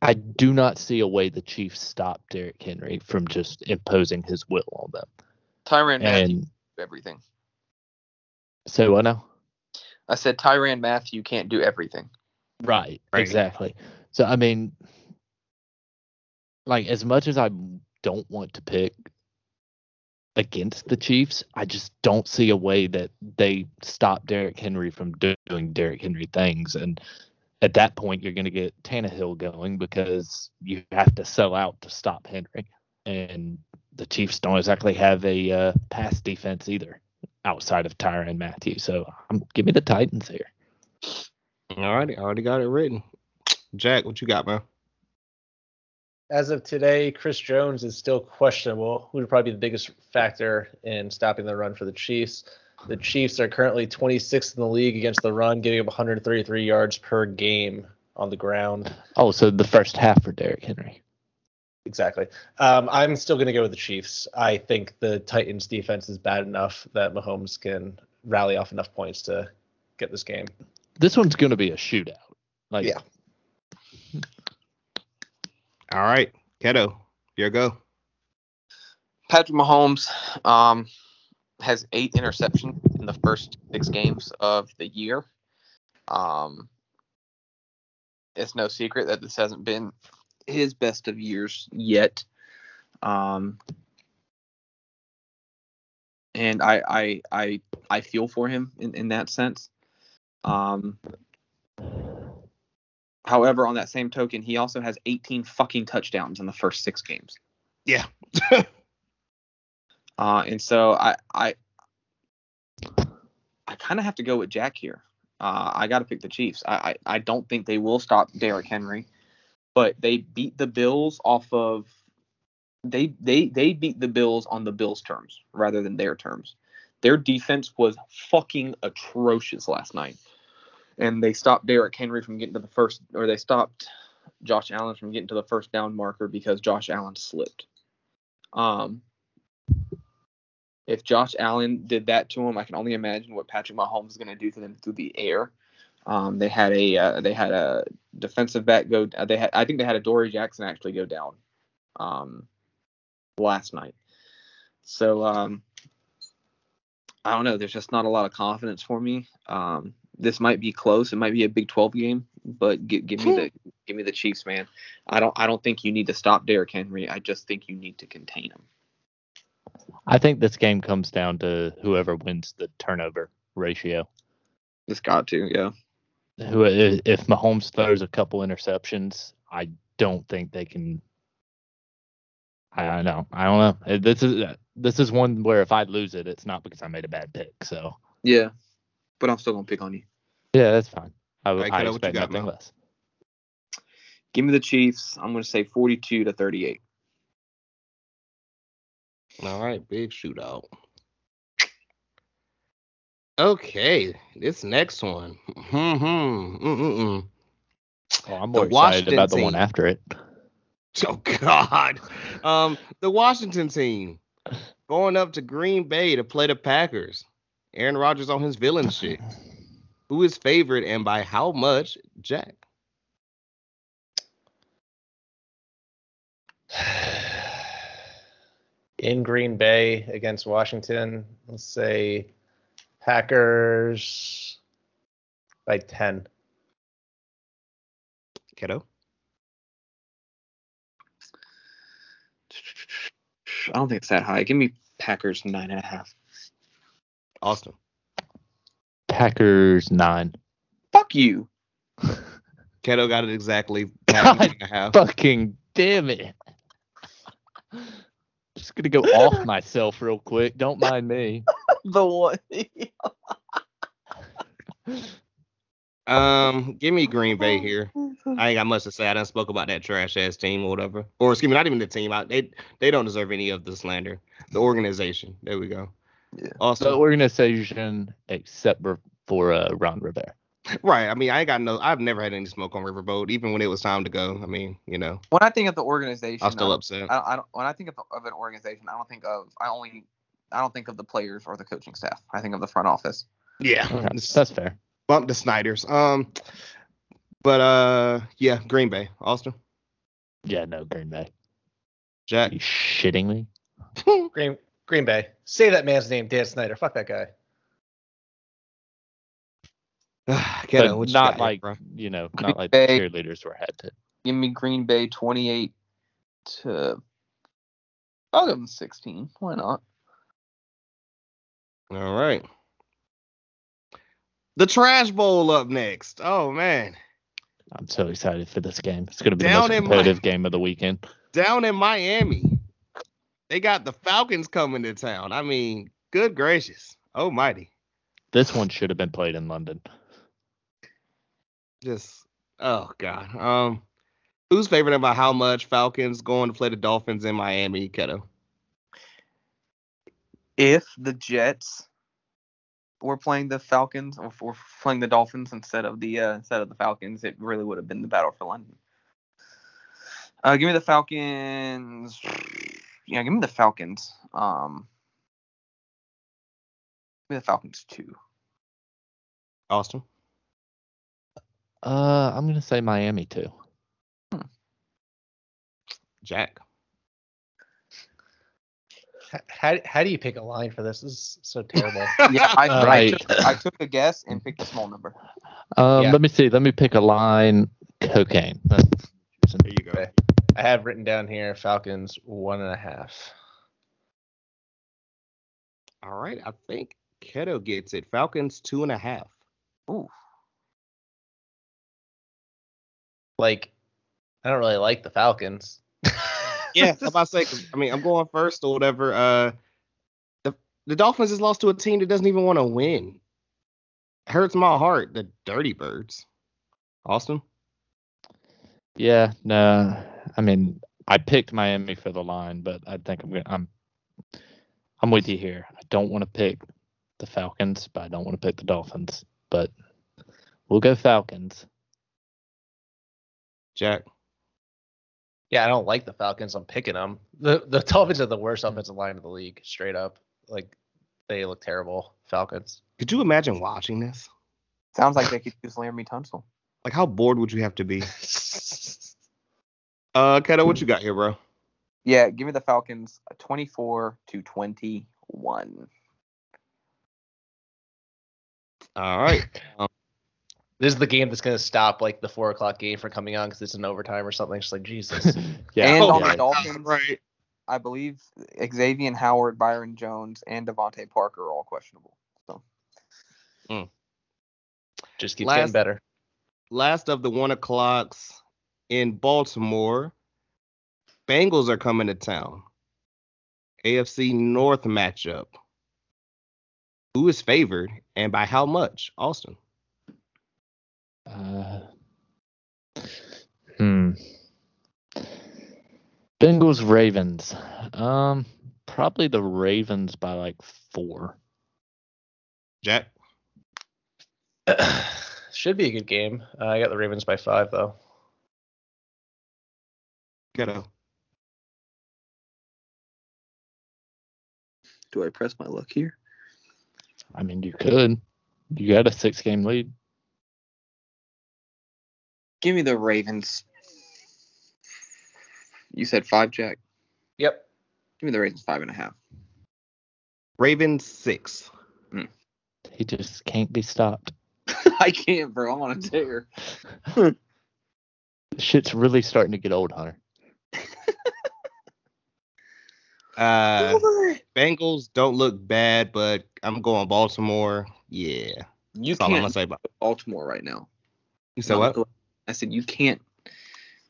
I do not see a way the Chiefs stop Derrick Henry from just imposing his will on them. Tyrann Mathieu And do everything. so I know. I said Tyrann Mathieu can't do everything. Right, Right. exactly. So I mean, like as much as I don't want to pick against the Chiefs, I just don't see a way that they stop Derrick Henry from do- doing Derrick Henry things. And at that point, you're going to get Tannehill going because you have to sell out to stop Henry. And the Chiefs don't exactly have a uh, pass defense either outside of Tyrann Mathieu. So um, give me the Titans here. All right, I already got it written. Jack, what you got, man? As of today, Chris Jones is still questionable, who would probably be the biggest factor in stopping the run for the Chiefs. The Chiefs are currently 26th in the league against the run, giving up 133 yards per game on the ground. Oh, so the first half for Derrick Henry. Exactly. Um, I'm still going to go with the Chiefs. I think the Titans' defense is bad enough that Mahomes can rally off enough points to get this game. This one's going to be a shootout. Like, Yeah. All right, Keto, your go. Patrick Mahomes um, has eight interceptions in the first six games of the year. Um, it's no secret that this hasn't been his best of years yet. Um, and I, I, I, I feel for him in, in that sense. Um, however, on that same token, he also has 18 fucking touchdowns in the first six games. Yeah. Uh, and so I I I kind of have to go with Jack here. Uh, I got to pick the Chiefs. I, I I don't think they will stop Derrick Henry, but they beat the Bills off of they they they beat the Bills on the Bills terms rather than their terms. Their defense was fucking atrocious last night, and they stopped Derrick Henry from getting to the first, or they stopped Josh Allen from getting to the first down marker because Josh Allen slipped. Um, if Josh Allen did that to him, I can only imagine what Patrick Mahomes is going to do to them through the air. Um, they had a uh, they had a defensive back go. Uh, they had I think they had a Dory Jackson actually go down um, last night. So um, I don't know. There's just not a lot of confidence for me. Um, this might be close. It might be a Big 12 game, but give, give me the hmm. give me the Chiefs, man. I don't I don't think you need to stop Derrick Henry. I just think you need to contain him. I think this game comes down to whoever wins the turnover ratio. It's got to, yeah. Who, if Mahomes throws a couple interceptions, I don't think they can. I don't know. I don't know. This is this is one where if I lose it, it's not because I made a bad pick. So Yeah, but I'm still gonna pick on you. yeah, that's fine. I, Right, I Keto, what you expect got, nothing man? less. Give me the Chiefs. I'm gonna say 42 to 38. All right, big shootout. Okay, this next one. Hmm. Mm-mm. Oh, I'm The more excited Washington about the one after it. Oh God. Um, the Washington team going up to Green Bay to play the Packers. Aaron Rodgers on his villain shit. Who is favored and by how much? Jack. In Green Bay against Washington, let's say Packers by 10. Kiddo. I don't think it's that high. Give me Packers nine and a half. Austin. Packers nine. Fuck you. Keto got it exactly. Packers eight and a half. Fucking damn it. Just gonna go off myself real quick. Don't mind me. The one. Um, give me Green Bay here. I ain't got much to say. I done spoke about that trash ass team or whatever. Or excuse me, not even the team. I, they they don't deserve any of the slander. The organization. There we go. Yeah. The Also, organization, except for, for uh, Ron Rivera. right. I mean, I ain't got no. I've never had any smoke on Riverboat, even when it was time to go. I mean, you know, When I think of the organization, I'm still I- upset. I I don't, when I think of, of an organization, I don't think of I only I don't think of the players or the coaching staff. I think of the front office. Yeah, Okay, that's fair. bump the Snyders. Um, but uh, yeah, Green Bay. Austin, Yeah, no, Green Bay. Jack. Are you shitting me? Green Green Bay. Say that man's name, Dan Snyder. Fuck that guy. Keto, But what you not got here, like you know, Green not like the Bay. cheerleaders were had to. Give me Green Bay 28 to. I'll give them 16. Why not? All right. The Trash Bowl up next. Oh man, I'm so excited for this game. It's gonna be Down the most my- competitive game of the weekend. down in Miami, they got the Falcons coming to town. I mean, good gracious, almighty. This one should have been played in London. Just oh god. Um, who's favored about how much Falcons going to play the Dolphins in Miami, Keto? If the Jets were playing the Falcons or were playing the Dolphins instead of the uh, instead of the Falcons, it really would have been the battle for London. Uh, give me the Falcons. Yeah, give me the Falcons. Um, give me the Falcons too. Austin. Uh, I'm gonna say Miami too. Jack. How, how do you pick a line for this? This is so terrible. Yeah, I, I, Right. took, I took a guess and picked a small number. Um, Yeah. let me see. Let me pick a line. Cocaine. There you go. Okay. I have written down here Falcons one and a half. All right, I think Keto gets it. Falcons two and a half. Ooh, Like, I don't really like the Falcons. Yeah, I'm about to say. 'cause, I mean, I'm going first or whatever. Uh, the the Dolphins has lost to a team that doesn't even want to win. Hurts my heart. The Dirty Birds. Austin. Yeah, no. I mean, I picked Miami for the line, but I think I'm gonna. I'm. I'm with you here. I don't want to pick the Falcons, but I don't want to pick the Dolphins. But we'll go Falcons. Jack. Yeah, I don't like the Falcons. I'm picking them. The the Dolphins are the worst offensive line of the league, straight up. Like, they look terrible. Falcons. Could you imagine watching this? sounds like they could use Laremy Tunsil. Like, how bored would you have to be? Uh, Keto, what you got here, bro? Yeah, give me the Falcons, uh, 24 to 21. All right. This is the game that's gonna stop like the four o'clock game from coming on because it's in overtime or something. It's like Jesus. yeah, And Oh on my the Dolphins, Right. I believe Xavier Howard, Byron Jones, and DeVante Parker are all questionable. So Just keeps Last- getting better. Last of the one o'clocks in Baltimore. Bengals are coming to town. AFC North matchup. Who is favored and by how much? Austin. Uh, hmm. Bengals Ravens. Um, probably the Ravens by like four. Jack. Should be a good game. Uh, I got the Ravens by five though. Keto. do I press my luck here? I mean, you could. You got a six game lead. Give me the Ravens. You said five, Jack. Yep. Give me the Ravens five and a half. Ravens six. Hmm. He just can't be stopped. I can't, bro. I'm on a tear. Shit's really starting to get old, Hunter. Uh, Bengals don't look bad, but I'm going Baltimore. Yeah. You That's all I'm gonna can't say about. Baltimore right now. You said Not what? the I said you can't.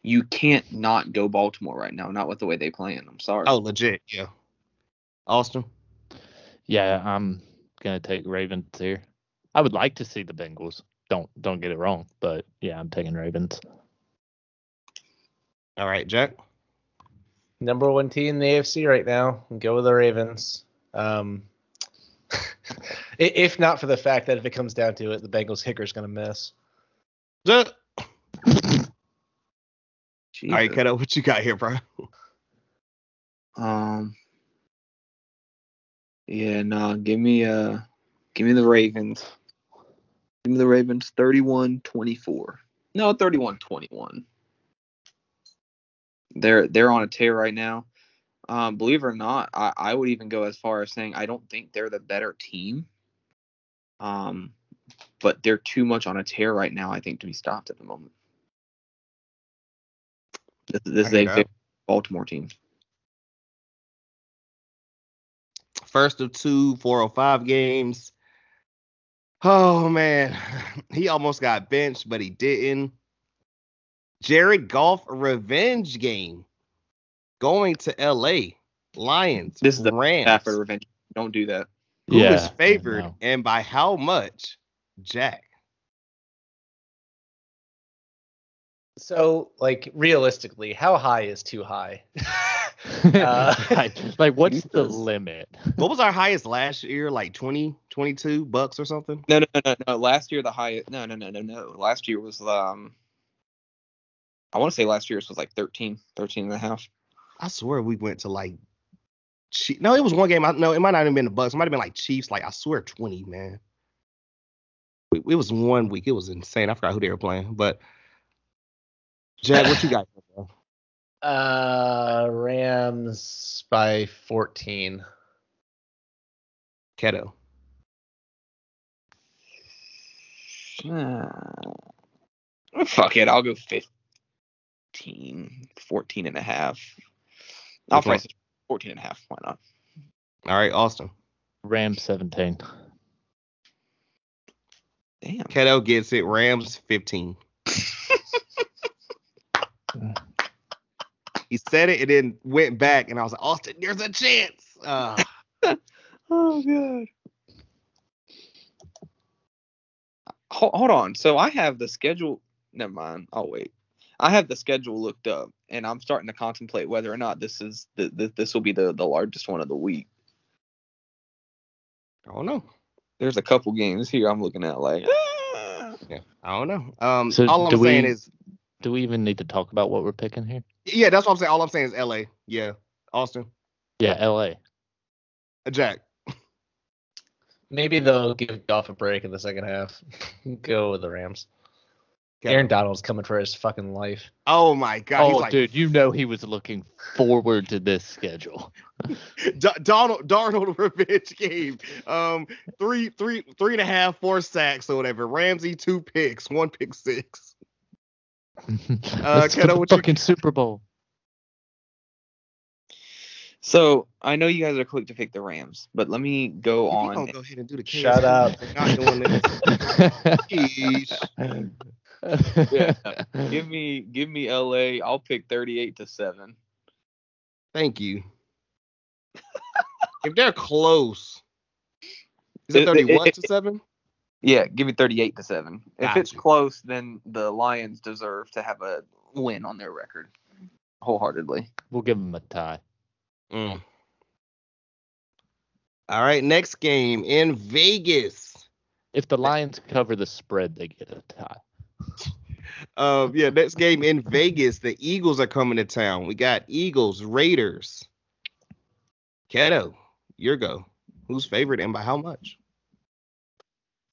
You can't not go Baltimore right now. Not with the way they playing. I'm sorry. Oh, legit. Yeah. Austin. Yeah, I'm gonna take Ravens here. I would like to see the Bengals. Don't don't get it wrong, but yeah, I'm taking Ravens. All right, Jack. Number one team in the AFC right now. Go with the Ravens. Um, if not for the fact that if it comes down to it, the Bengals kicker is gonna miss. All right, Keto, what you got here, bro? Um. Yeah, no. Give me uh, give me the Ravens. Give me the Ravens. 31-24. No, 31-21. They're they're on a tear right now. Um, believe it or not, I, I would even go as far as saying I don't think they're the better team. Um, but they're too much on a tear right now. I think to be stopped at the moment. This, this is a Baltimore team. First of two 405 games. Oh man, he almost got benched, but he didn't. Jared Goff revenge game. Going to LA. Lions. This is the Rams. Stafford revenge. Don't do that. Who is yeah, I favored know. and by how much? Jack. So, like realistically, how high is too high? Uh, like, what's the limit? What was our highest last year? Like 20, 22 bucks or something? No, no, no, no, no. Last year the highest. No, no, no, no, no. Last year was um. I want to say last year's was like 13, 13 and a half. I swear we went to like no, it was one game. I no, it might not have been the Bucs. It might have been like Chiefs. Like I swear, twenty man. It, it was one week. It was insane. I forgot who they were playing. But Jack, what you got? bro? Uh, Rams by 14. Keto. Uh, fuck it. I'll go 15, 14 14 and a half. I'll Okay. price it 14 and a half. Why not? All right, Austin. Rams 17. Damn. Keto gets it. Rams fifteen. he said it and then went back, and I was like, Austin, there's a chance. Uh, Oh god. Hold, hold on. So I have the schedule. Never mind. I'll wait. I have the schedule looked up, and I'm starting to contemplate whether or not this is the, the this will be the the largest one of the week. I don't know. There's a couple games here I'm looking at like. ah. Yeah, I don't know. Um, So all I'm do saying we- is, Do we even need to talk about what we're picking here? yeah, that's what I'm saying. All I'm saying is L.A. Yeah, Austin, Yeah, LA. uh, Jack. Maybe they'll give Goff a break in the second half. Go with the Rams. Keto. Aaron Donald's coming for his fucking life. Oh my God. oh, like, dude, you know he was looking forward to this schedule. D- Donald Darnold revenge game. Um, three, three, three and a half, four sacks or whatever. Ramsey two picks, one pick six. Let's Keto, go what you- fucking Super Bowl. So I know you guys are quick to pick the Rams, but let me go you on. don't go ahead and do the case, Shut up. We're not doing this. Jeez. give me give me LA. I'll pick 38 to seven. Thank you. if they're close, is it It- thirty one it- to seven? Yeah, give me 38 to 7. If it's close, then the Lions deserve to have a win on their record. Wholeheartedly. we'll give them a tie. Mm. All right, next game in Vegas. If the Lions cover the spread, they get a tie. Uh, yeah, next game in Vegas. The Eagles are coming to town. We got Eagles, Raiders. Keto, your go. Who's favorite and by how much?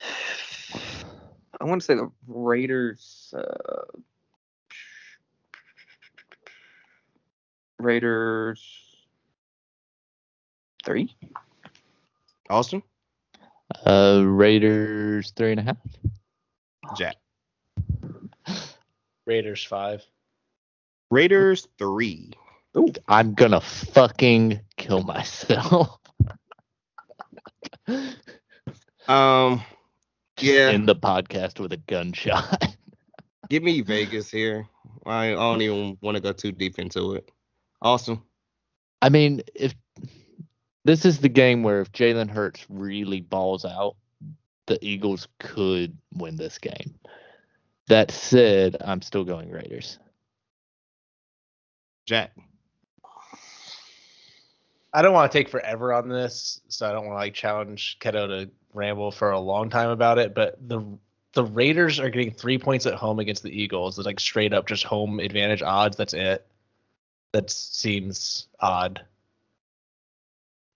I want to say the Raiders. Uh, Raiders. Three? Austin, Uh, Raiders three and a half. Jack. Raiders five. Raiders three. I'm gonna fucking kill myself. Um, yeah. in the podcast with a gunshot. Give me Vegas here. I don't even want to go too deep into it. Awesome. I mean, if this is the game where if Jalen Hurts really balls out, the Eagles could win this game. That said, I'm still going Raiders. Jack. I don't want to take forever on this, so I don't want to like challenge Keto to ramble for a long time about it. But the the Raiders are getting three points at home against the Eagles. It's like straight up just home advantage odds. That's it. That seems odd.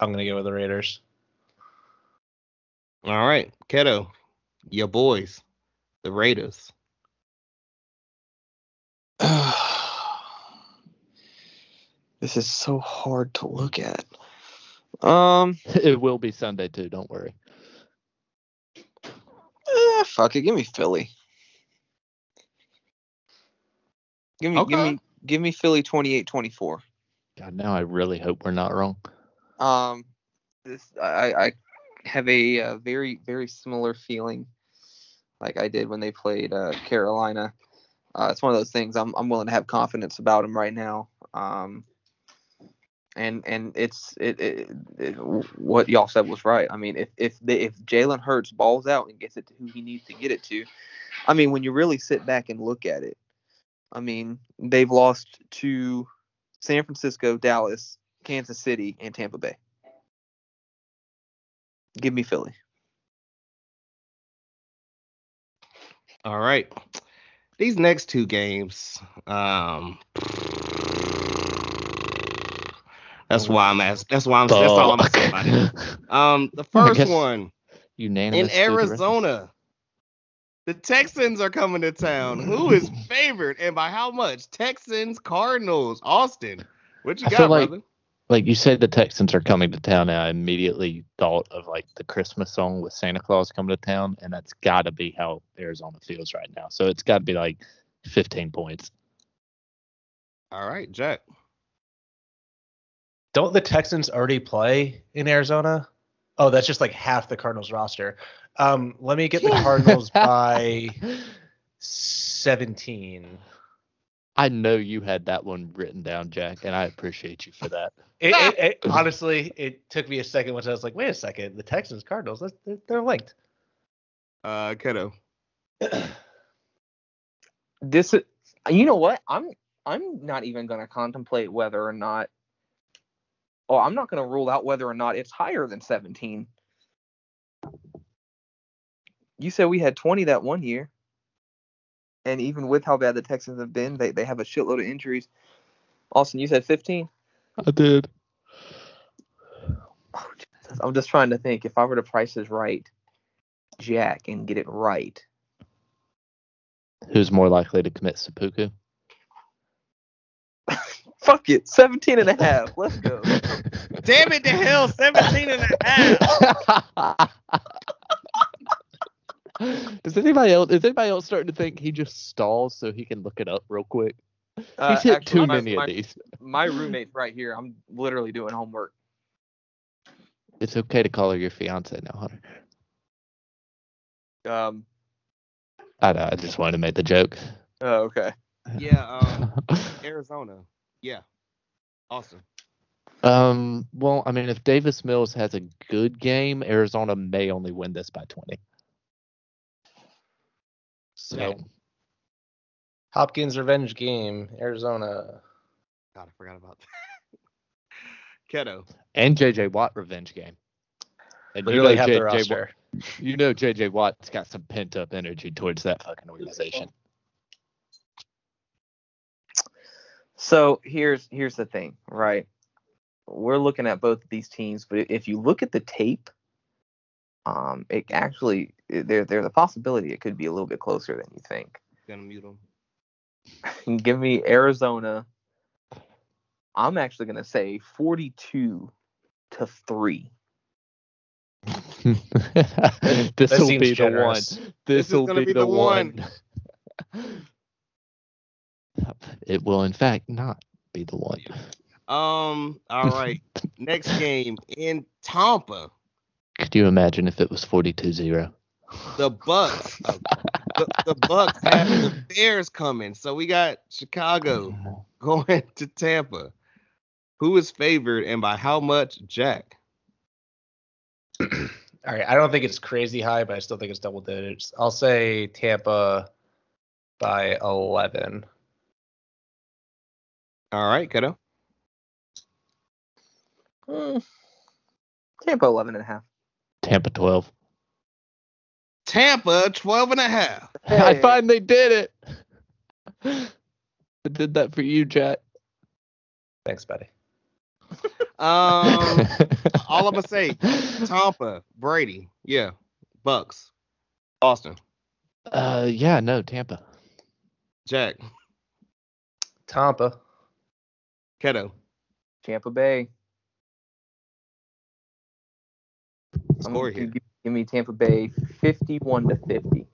I'm gonna go with the Raiders. All right, Keto, your boys, the Raiders. This is so hard to look at. Um, It will be Sunday too. Don't worry. eh, fuck it. Give me Philly. Give me, give me, give me Philly 28-24. God, now I really hope we're not wrong. Um, this I I have a, uh very very similar feeling, like I did when they played uh, Carolina. Uh, it's one of those things I'm I'm willing to have confidence about him right now. Um, and and it's it, it, it what y'all said was right. I mean, if if if Jalen Hurts balls out and gets it to who he needs to get it to, I mean, when you really sit back and look at it, I mean, they've lost to San Francisco, Dallas, Kansas City, and Tampa Bay. Give me Philly. All right. These next two games, um, that's why I'm asking. That's why I'm. That's all I'm about Um, the first one Unanimous. in. Arizona. The Texans are coming to town. Who is favored and by how much? Texans, Cardinals, Austin. What you I got, like- brother? Like you said, the Texans are coming to town, and I immediately thought of like the Christmas song with Santa Claus coming to town, and that's got to be how Arizona feels right now. So it's got to be like 15 points. All right, Jack. Don't the Texans already play in Arizona? Oh, that's just like half the Cardinals roster. Um, let me get the Cardinals by 17. I know you had that one written down, Jack, and I appreciate you for that. It, it, it, honestly, it took me a second once I was like, wait a second, the Texans Cardinals, they're, they're linked. Uh, Keto. This is, you know what? I'm I'm not even gonna contemplate whether or not. Oh, I'm not gonna rule out whether or not it's higher than 17. You said we had 20 that one year, and even with how bad the Texans have been, they they have a shitload of injuries. Austin, you said 15. I did. Oh, Jesus. I'm just trying to think if I were to price this right, Jack, and get it right. Who's more likely to commit seppuku? Fuck it, 17 and a half. Let's go. Damn it to hell, 17 and a half. Does anybody else? Is anybody else starting to think he just stalls so he can look it up real quick? Uh, He's hit actually, too my- many my, of these. My roommate's right here. I'm literally doing homework. It's okay to call her your fiance now, Hunter. Um. I know. I just wanted to make the joke. Oh, okay. Yeah, um, Arizona. Yeah. Awesome. um. Well, I mean, if Davis Mills has a good game, Arizona may only win this by 20. So Yeah. Hopkins revenge game, Arizona. God, I forgot about that. Keto. and JJ Watt revenge game. And you Literally know, half the J- J- roster. you know JJ Watt's got some pent up energy towards that fucking organization. So here's here's the thing, right? We're looking at both of these teams, but if you look at the tape, um, it actually there there's a possibility it could be a little bit closer than you think. Gonna mute him. Give me Arizona. I'm actually gonna say 42 to three. this will be generous. the one. This This is will gonna be, be the, the one. it will, in fact, not be the one. Um, all right. Next game in Tampa. Could you imagine if it was 42-0? The Bucs. the, the Bucs have the Bears coming. So we got Chicago going to Tampa. Who is favored and by how much? Jack. All right, I don't think it's crazy high, but I still think it's double digits. I'll say Tampa by 11. All right, Kato. Mm. Tampa 11 and a half. Tampa 12. Tampa 12 and a half. I finally did it. I did that for you, Jack. Thanks, buddy. Um, all I'm gonna say, Tampa, Brady, yeah, Bucs, Austin, uh, yeah, no, Tampa. Jack, Tampa. Keto. Tampa Bay. Score here. Give, give me Tampa Bay 51 to 50.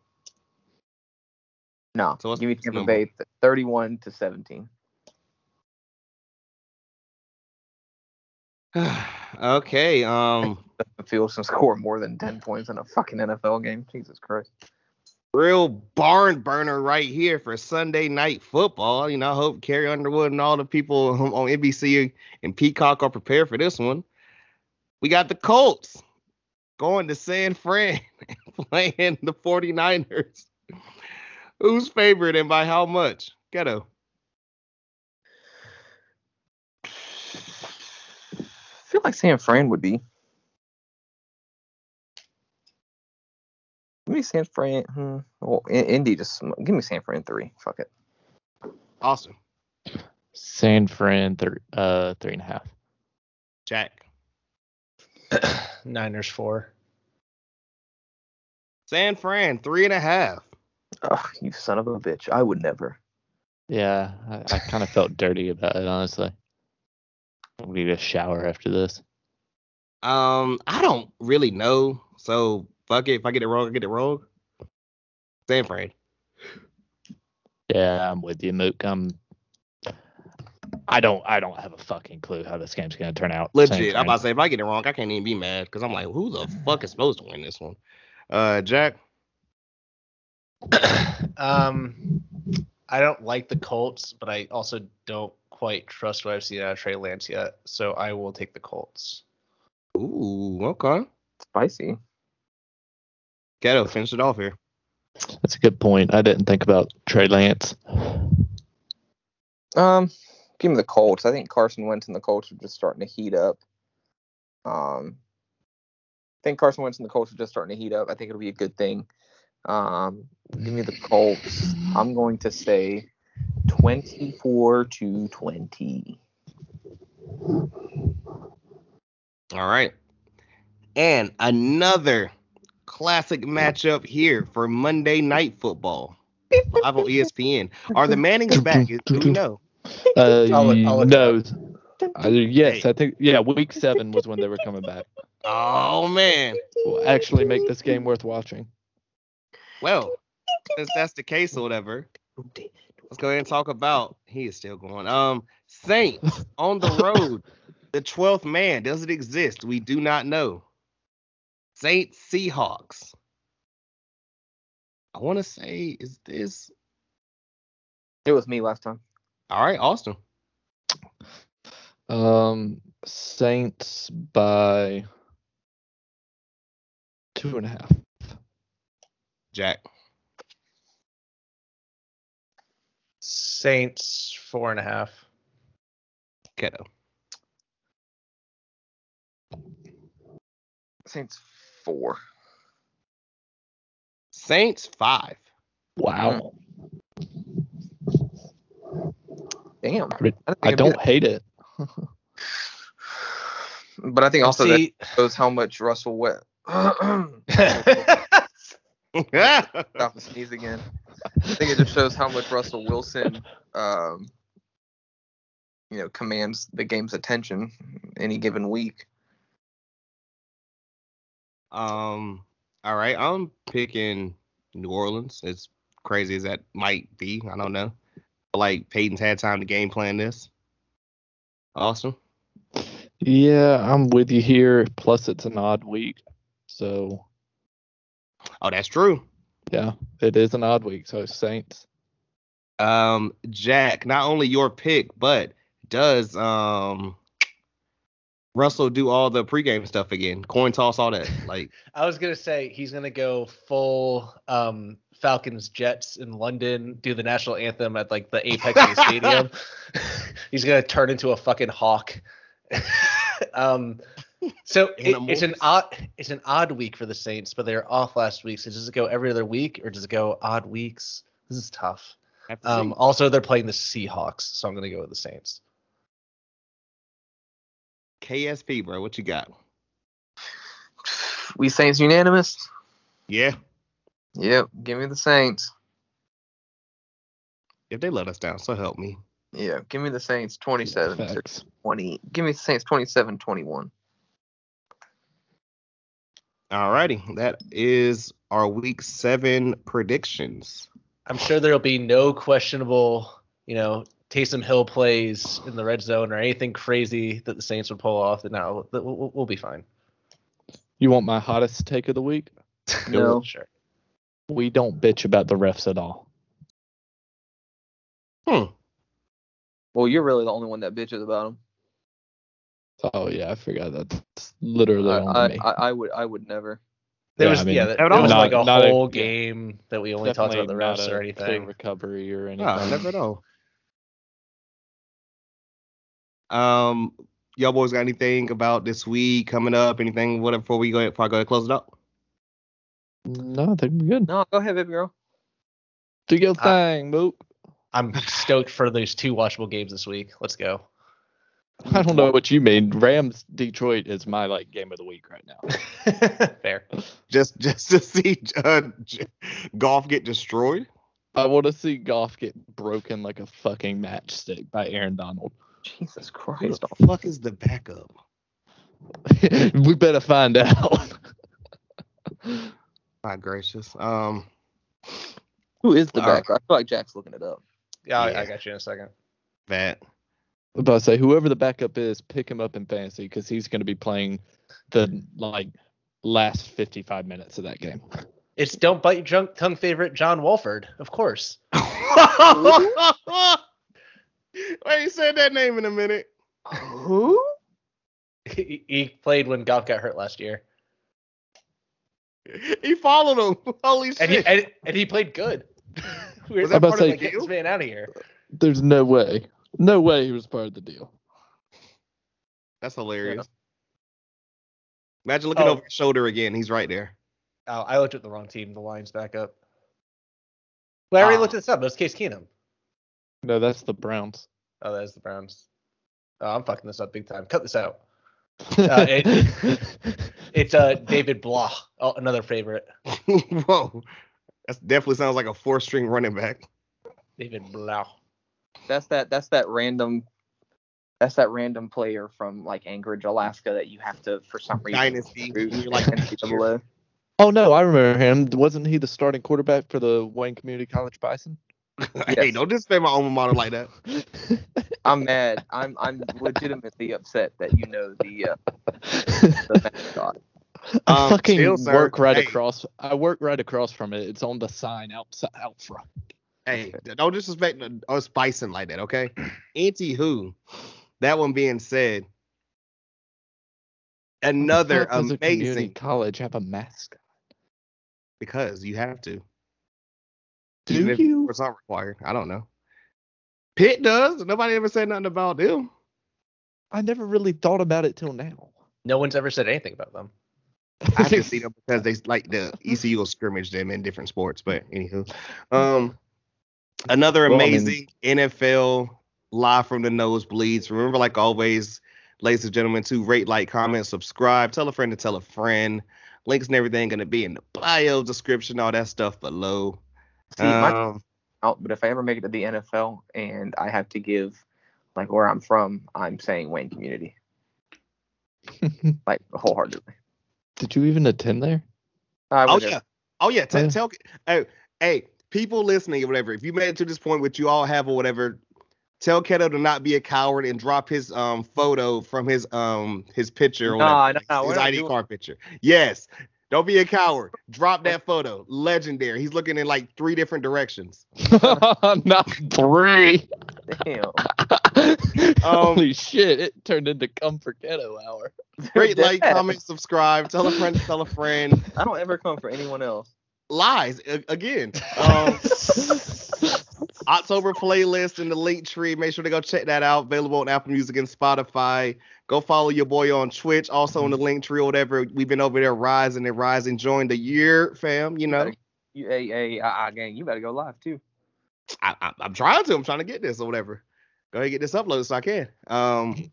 No, So give me Tampa number? Bay 31 to 17. okay, um, Fields can score more than 10 points in a fucking NFL game. Jesus Christ. real barn burner right here for Sunday night football. You know, I hope Carrie Underwood and all the people on NBC and Peacock are prepared for this one. We got the Colts going to San Fran playing the 49ers. Who's favored and by how much? Ghetto. I feel like San Fran would be. Give me San Fran. Hmm. Well, In- Indy just give me San Fran three. Fuck it. Awesome. San Fran, thir- uh, three and a half. Jack. Niners 4. San Fran, three and a half. Oh, you son of a bitch. I would never. Yeah, I, I kind of felt dirty about it, honestly. I need a shower after this. Um, I don't really know. So fuck it. If I get it wrong, I get it wrong. San Fran. Yeah, I'm with you, Mook. I'm. I don't. I don't have a fucking clue how this game's gonna turn out. Legit. I'm about to say if I get it wrong, I can't even be mad because I'm like, who the fuck is supposed to win this one? Uh, Jack. um, I don't like the Colts, but I also don't quite trust what I've seen out of Trey Lance yet. So I will take the Colts. Ooh, okay. Spicy. Ghetto, finish it off here. That's a good point. I didn't think about Trey Lance. Um, give me the Colts. I think Carson Wentz and the Colts are just starting to heat up. Um, I think Carson Wentz and the Colts are just starting to heat up. I think it'll be a good thing. Um, give me the Colts. I'm going to say 24 to 20. All right. And another classic matchup here for Monday Night Football. Live on ESPN. Are the Mannings back? Do we know? Uh, I'll I'll no. Uh, yes, I think. Yeah, week seven was when they were coming back. Oh man. Will actually make this game worth watching. Well, since that's the case or whatever, let's go ahead and talk about. He is still going. Um, Saints on the road. The twelfth man does it exist? We do not know. Saints Seahawks. I want to say, is this It was me last time. All right? Austin. Um, Saints by two and a half. Jack. Saints four and a half. Keto. Saints four. Saints five. Wow. Damn. I, I don't hate it. But I think also that shows how much Russell Wet. Stop to sneeze again. I think it just shows how much Russell Wilson, um, you know, commands the game's attention any given week. um. All right. I'm picking New Orleans. As crazy as that might be, I don't know. But like Payton's had time to game plan this. Awesome. Yeah, I'm with you here. Plus, it's an odd week. So Oh, that's true. yeah, it is an odd week. So Saints. Um, Jack, not only your pick, but does um Russell do all the pregame stuff again? Coin toss, all that. Like, I was gonna say he's gonna go full um, Falcons Jets in London, do the national anthem at like the apex of the stadium. he's gonna turn into a fucking hawk. um, so it, it's an odd it's an odd week for the Saints, but they're off last week. So does it go every other week or does it go odd weeks? This is tough. to Um, also, they're playing the Seahawks, so I'm gonna go with the Saints. KSP, bro, what you got? We Saints unanimous. Yeah, Yep. Give me the Saints. if they let us down, so help me. Yeah. Give me the Saints 27 to Facts. 20. Give me the Saints 27 21. All righty. that is our week seven predictions. I'm sure there'll be no questionable, you know, Taysom Hill plays in the red zone or anything crazy that the Saints would pull off. No, we'll, we'll, we'll be fine. You want my hottest take of the week? No. Sure. We don't bitch about the refs at all. Hmm. Well, you're really the only one that bitches about them. Oh yeah, I forgot that's literally I, on I, me. I, I would I would never. There Yeah, was I mean, yeah, there, that there was not- like a not a- whole yeah. game that we only talked about the refs not or a clear anything. recovery or anything. Oh, I never know. Um, y'all boys got anything about this week coming up? Anything? Whatever. Before we go, before I go ahead and close it up. No, I think we're good. No, go ahead, baby girl. Do your Uh, thing, Mook. I'm stoked for those two watchable games this week. Let's go. I don't know what you mean. Rams Detroit is my like game of the week right now. Fair. Just, just to see uh, Goff get destroyed. I want to see Goff get broken like a fucking matchstick by Aaron Donald. Jesus Who Christ. the fuck is the backup? we better find out. My gracious. Um, Who is the All right. backer? I feel like Jack's looking it up. Yeah, I, Yeah. I got you in a second. that. I'm about to say whoever the backup is, pick him up in fantasy because he's going to be playing the like last 55 minutes of that game. It's don't bite your drunk tongue favorite John Wolford, of course. Why you said that name in a minute? Who? He, he played when Goff got hurt last year, He followed him. Holy and he and, and he played good. we were Was that part of like, the get this deal? man out of here. There's no way, no way he was part of the deal. That's hilarious. Imagine looking Oh. over his shoulder again. He's right there. Oh, I looked at the wrong team. The Lions backup. Well, I already Ah. looked this up. It was Case Keenum. No, that's the Browns. Oh, that is the Browns. Oh, I'm fucking this up big time. Cut this out. Uh, it- It's uh David Blough, oh, another favorite. Whoa, that definitely sounds like a four-string running back. David Blough. That's that that's that random that's that random player from like Anchorage, Alaska that you have to for some reason Dynasty. recruit You're like, NCAA. oh no, I remember him. Wasn't he the starting quarterback for the Wayne Community College Bison? hey, don't disrespect my alma mater like that. I'm mad. I'm I'm legitimately upset that you know the uh, the mascot. I Um, fucking still, sir, work right hey. across. I work right across from it. It's on the sign outside out front. Hey, don't disrespect us Bison like that, okay? Anti-who? That one being said, another Fuck a amazing college have a mascot. because you have to. Do Even if you? It's not required. I don't know. Pitt does. Nobody ever said nothing about them. I never really thought about it till now. No one's ever said anything about them. I just see them because they like the ECU will scrimmage them in different sports. But anywho, um, another Well, I mean- amazing NFL live from the nosebleeds. Remember, like always, ladies and gentlemen, to rate, like, comment, subscribe, tell a friend to tell a friend. Links and everything gonna be in the bio description, all that stuff below. See, my Um, out, but if I ever make it to the NFL and I have to give like where I'm from, I'm saying Wayne Community, like wholeheartedly. Did you even attend there? I oh was there. yeah, oh yeah. Tell, Yeah. tell hey, hey, people listening or whatever. If you made it to this point, which you all have or whatever, tell Keto to not be a coward and drop his um photo from his um his picture or Nah, whatever, nah, his we're ID doing- card picture. Yes, Don't be a coward. Drop that photo. Legendary. He's looking in like three different directions. Not three. Damn. Holy shit! It turned into comfort ghetto hour. Great like, comment, subscribe, tell a friend, tell a friend. I don't ever come for anyone else. Lies a- again. Um, October playlist in the link tree. Make sure to go check that out. Available on Apple Music and Spotify. Go follow your boy on Twitch. Also in the link tree or whatever. We've been over there rising and rising. Join the year, fam. You know, You, hey, hey, uh, uh, gang, you better go live too. I, I, I'm trying to. I'm trying to get this or whatever. Go ahead and get this uploaded so I can. Um.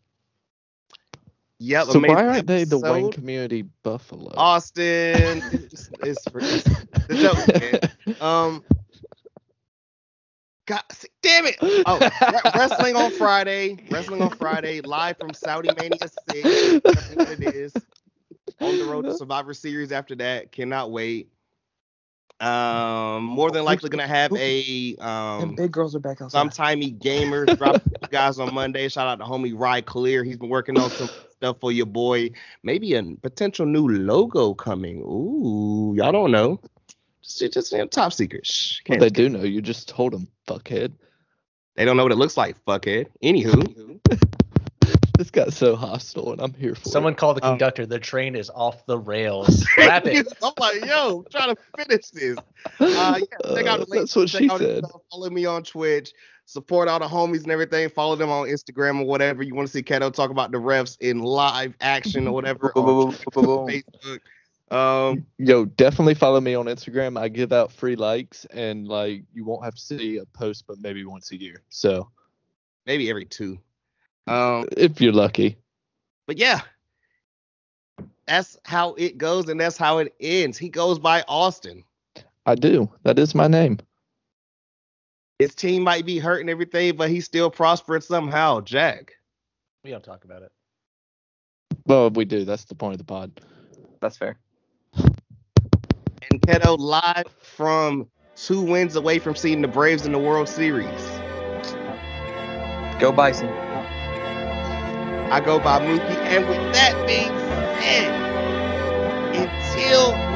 Yep. so why aren't they the Wayne. Community Buffalo? Austin. it's, it's, it's the joke, man. Um. God, damn it! Oh, wrestling on Friday. Wrestling on Friday, live from Saudi Mania 6. That's what it is. On the road to Survivor Series after that. Cannot wait. Um, more than likely gonna have a um And big girls are back outside. some timey gamers drop guys on Monday. Shout out to homie Rye Clear. He's been working on some stuff for your boy. Maybe a potential new logo coming. Ooh, y'all don't know. Just, just you know, top secret. Shh, Well, can't- they do know. You just told them, fuckhead. They don't know what it looks like, fuckhead. Anywho, This got so hostile, and I'm here for Someone it. called the Um, conductor. The train is off the rails. Wrap it. I'm like, yo, I'm trying to finish this. Uh, yeah, check out the Uh, link. That's what check she out said. stuff, Follow me on Twitch. Support all the homies and everything. Follow them on Instagram or whatever. You want to see Keto talk about the refs in live action or whatever on. Facebook. Um, Yo, definitely follow me on Instagram. I give out free likes, and like you won't have to see a post, but maybe once a year. So maybe every two. Um, if you're lucky, but yeah, that's how it goes and that's how it ends. He goes by Austin. I do. That is my name. His team might be hurting everything, but he's still prospering somehow. Jack. We don't talk about it. Well, we do. That's the point of the pod. That's fair. Keto live from two wins away from seeing the Braves in the World Series. Go Bison. I go by Mookie, and with that being said, until.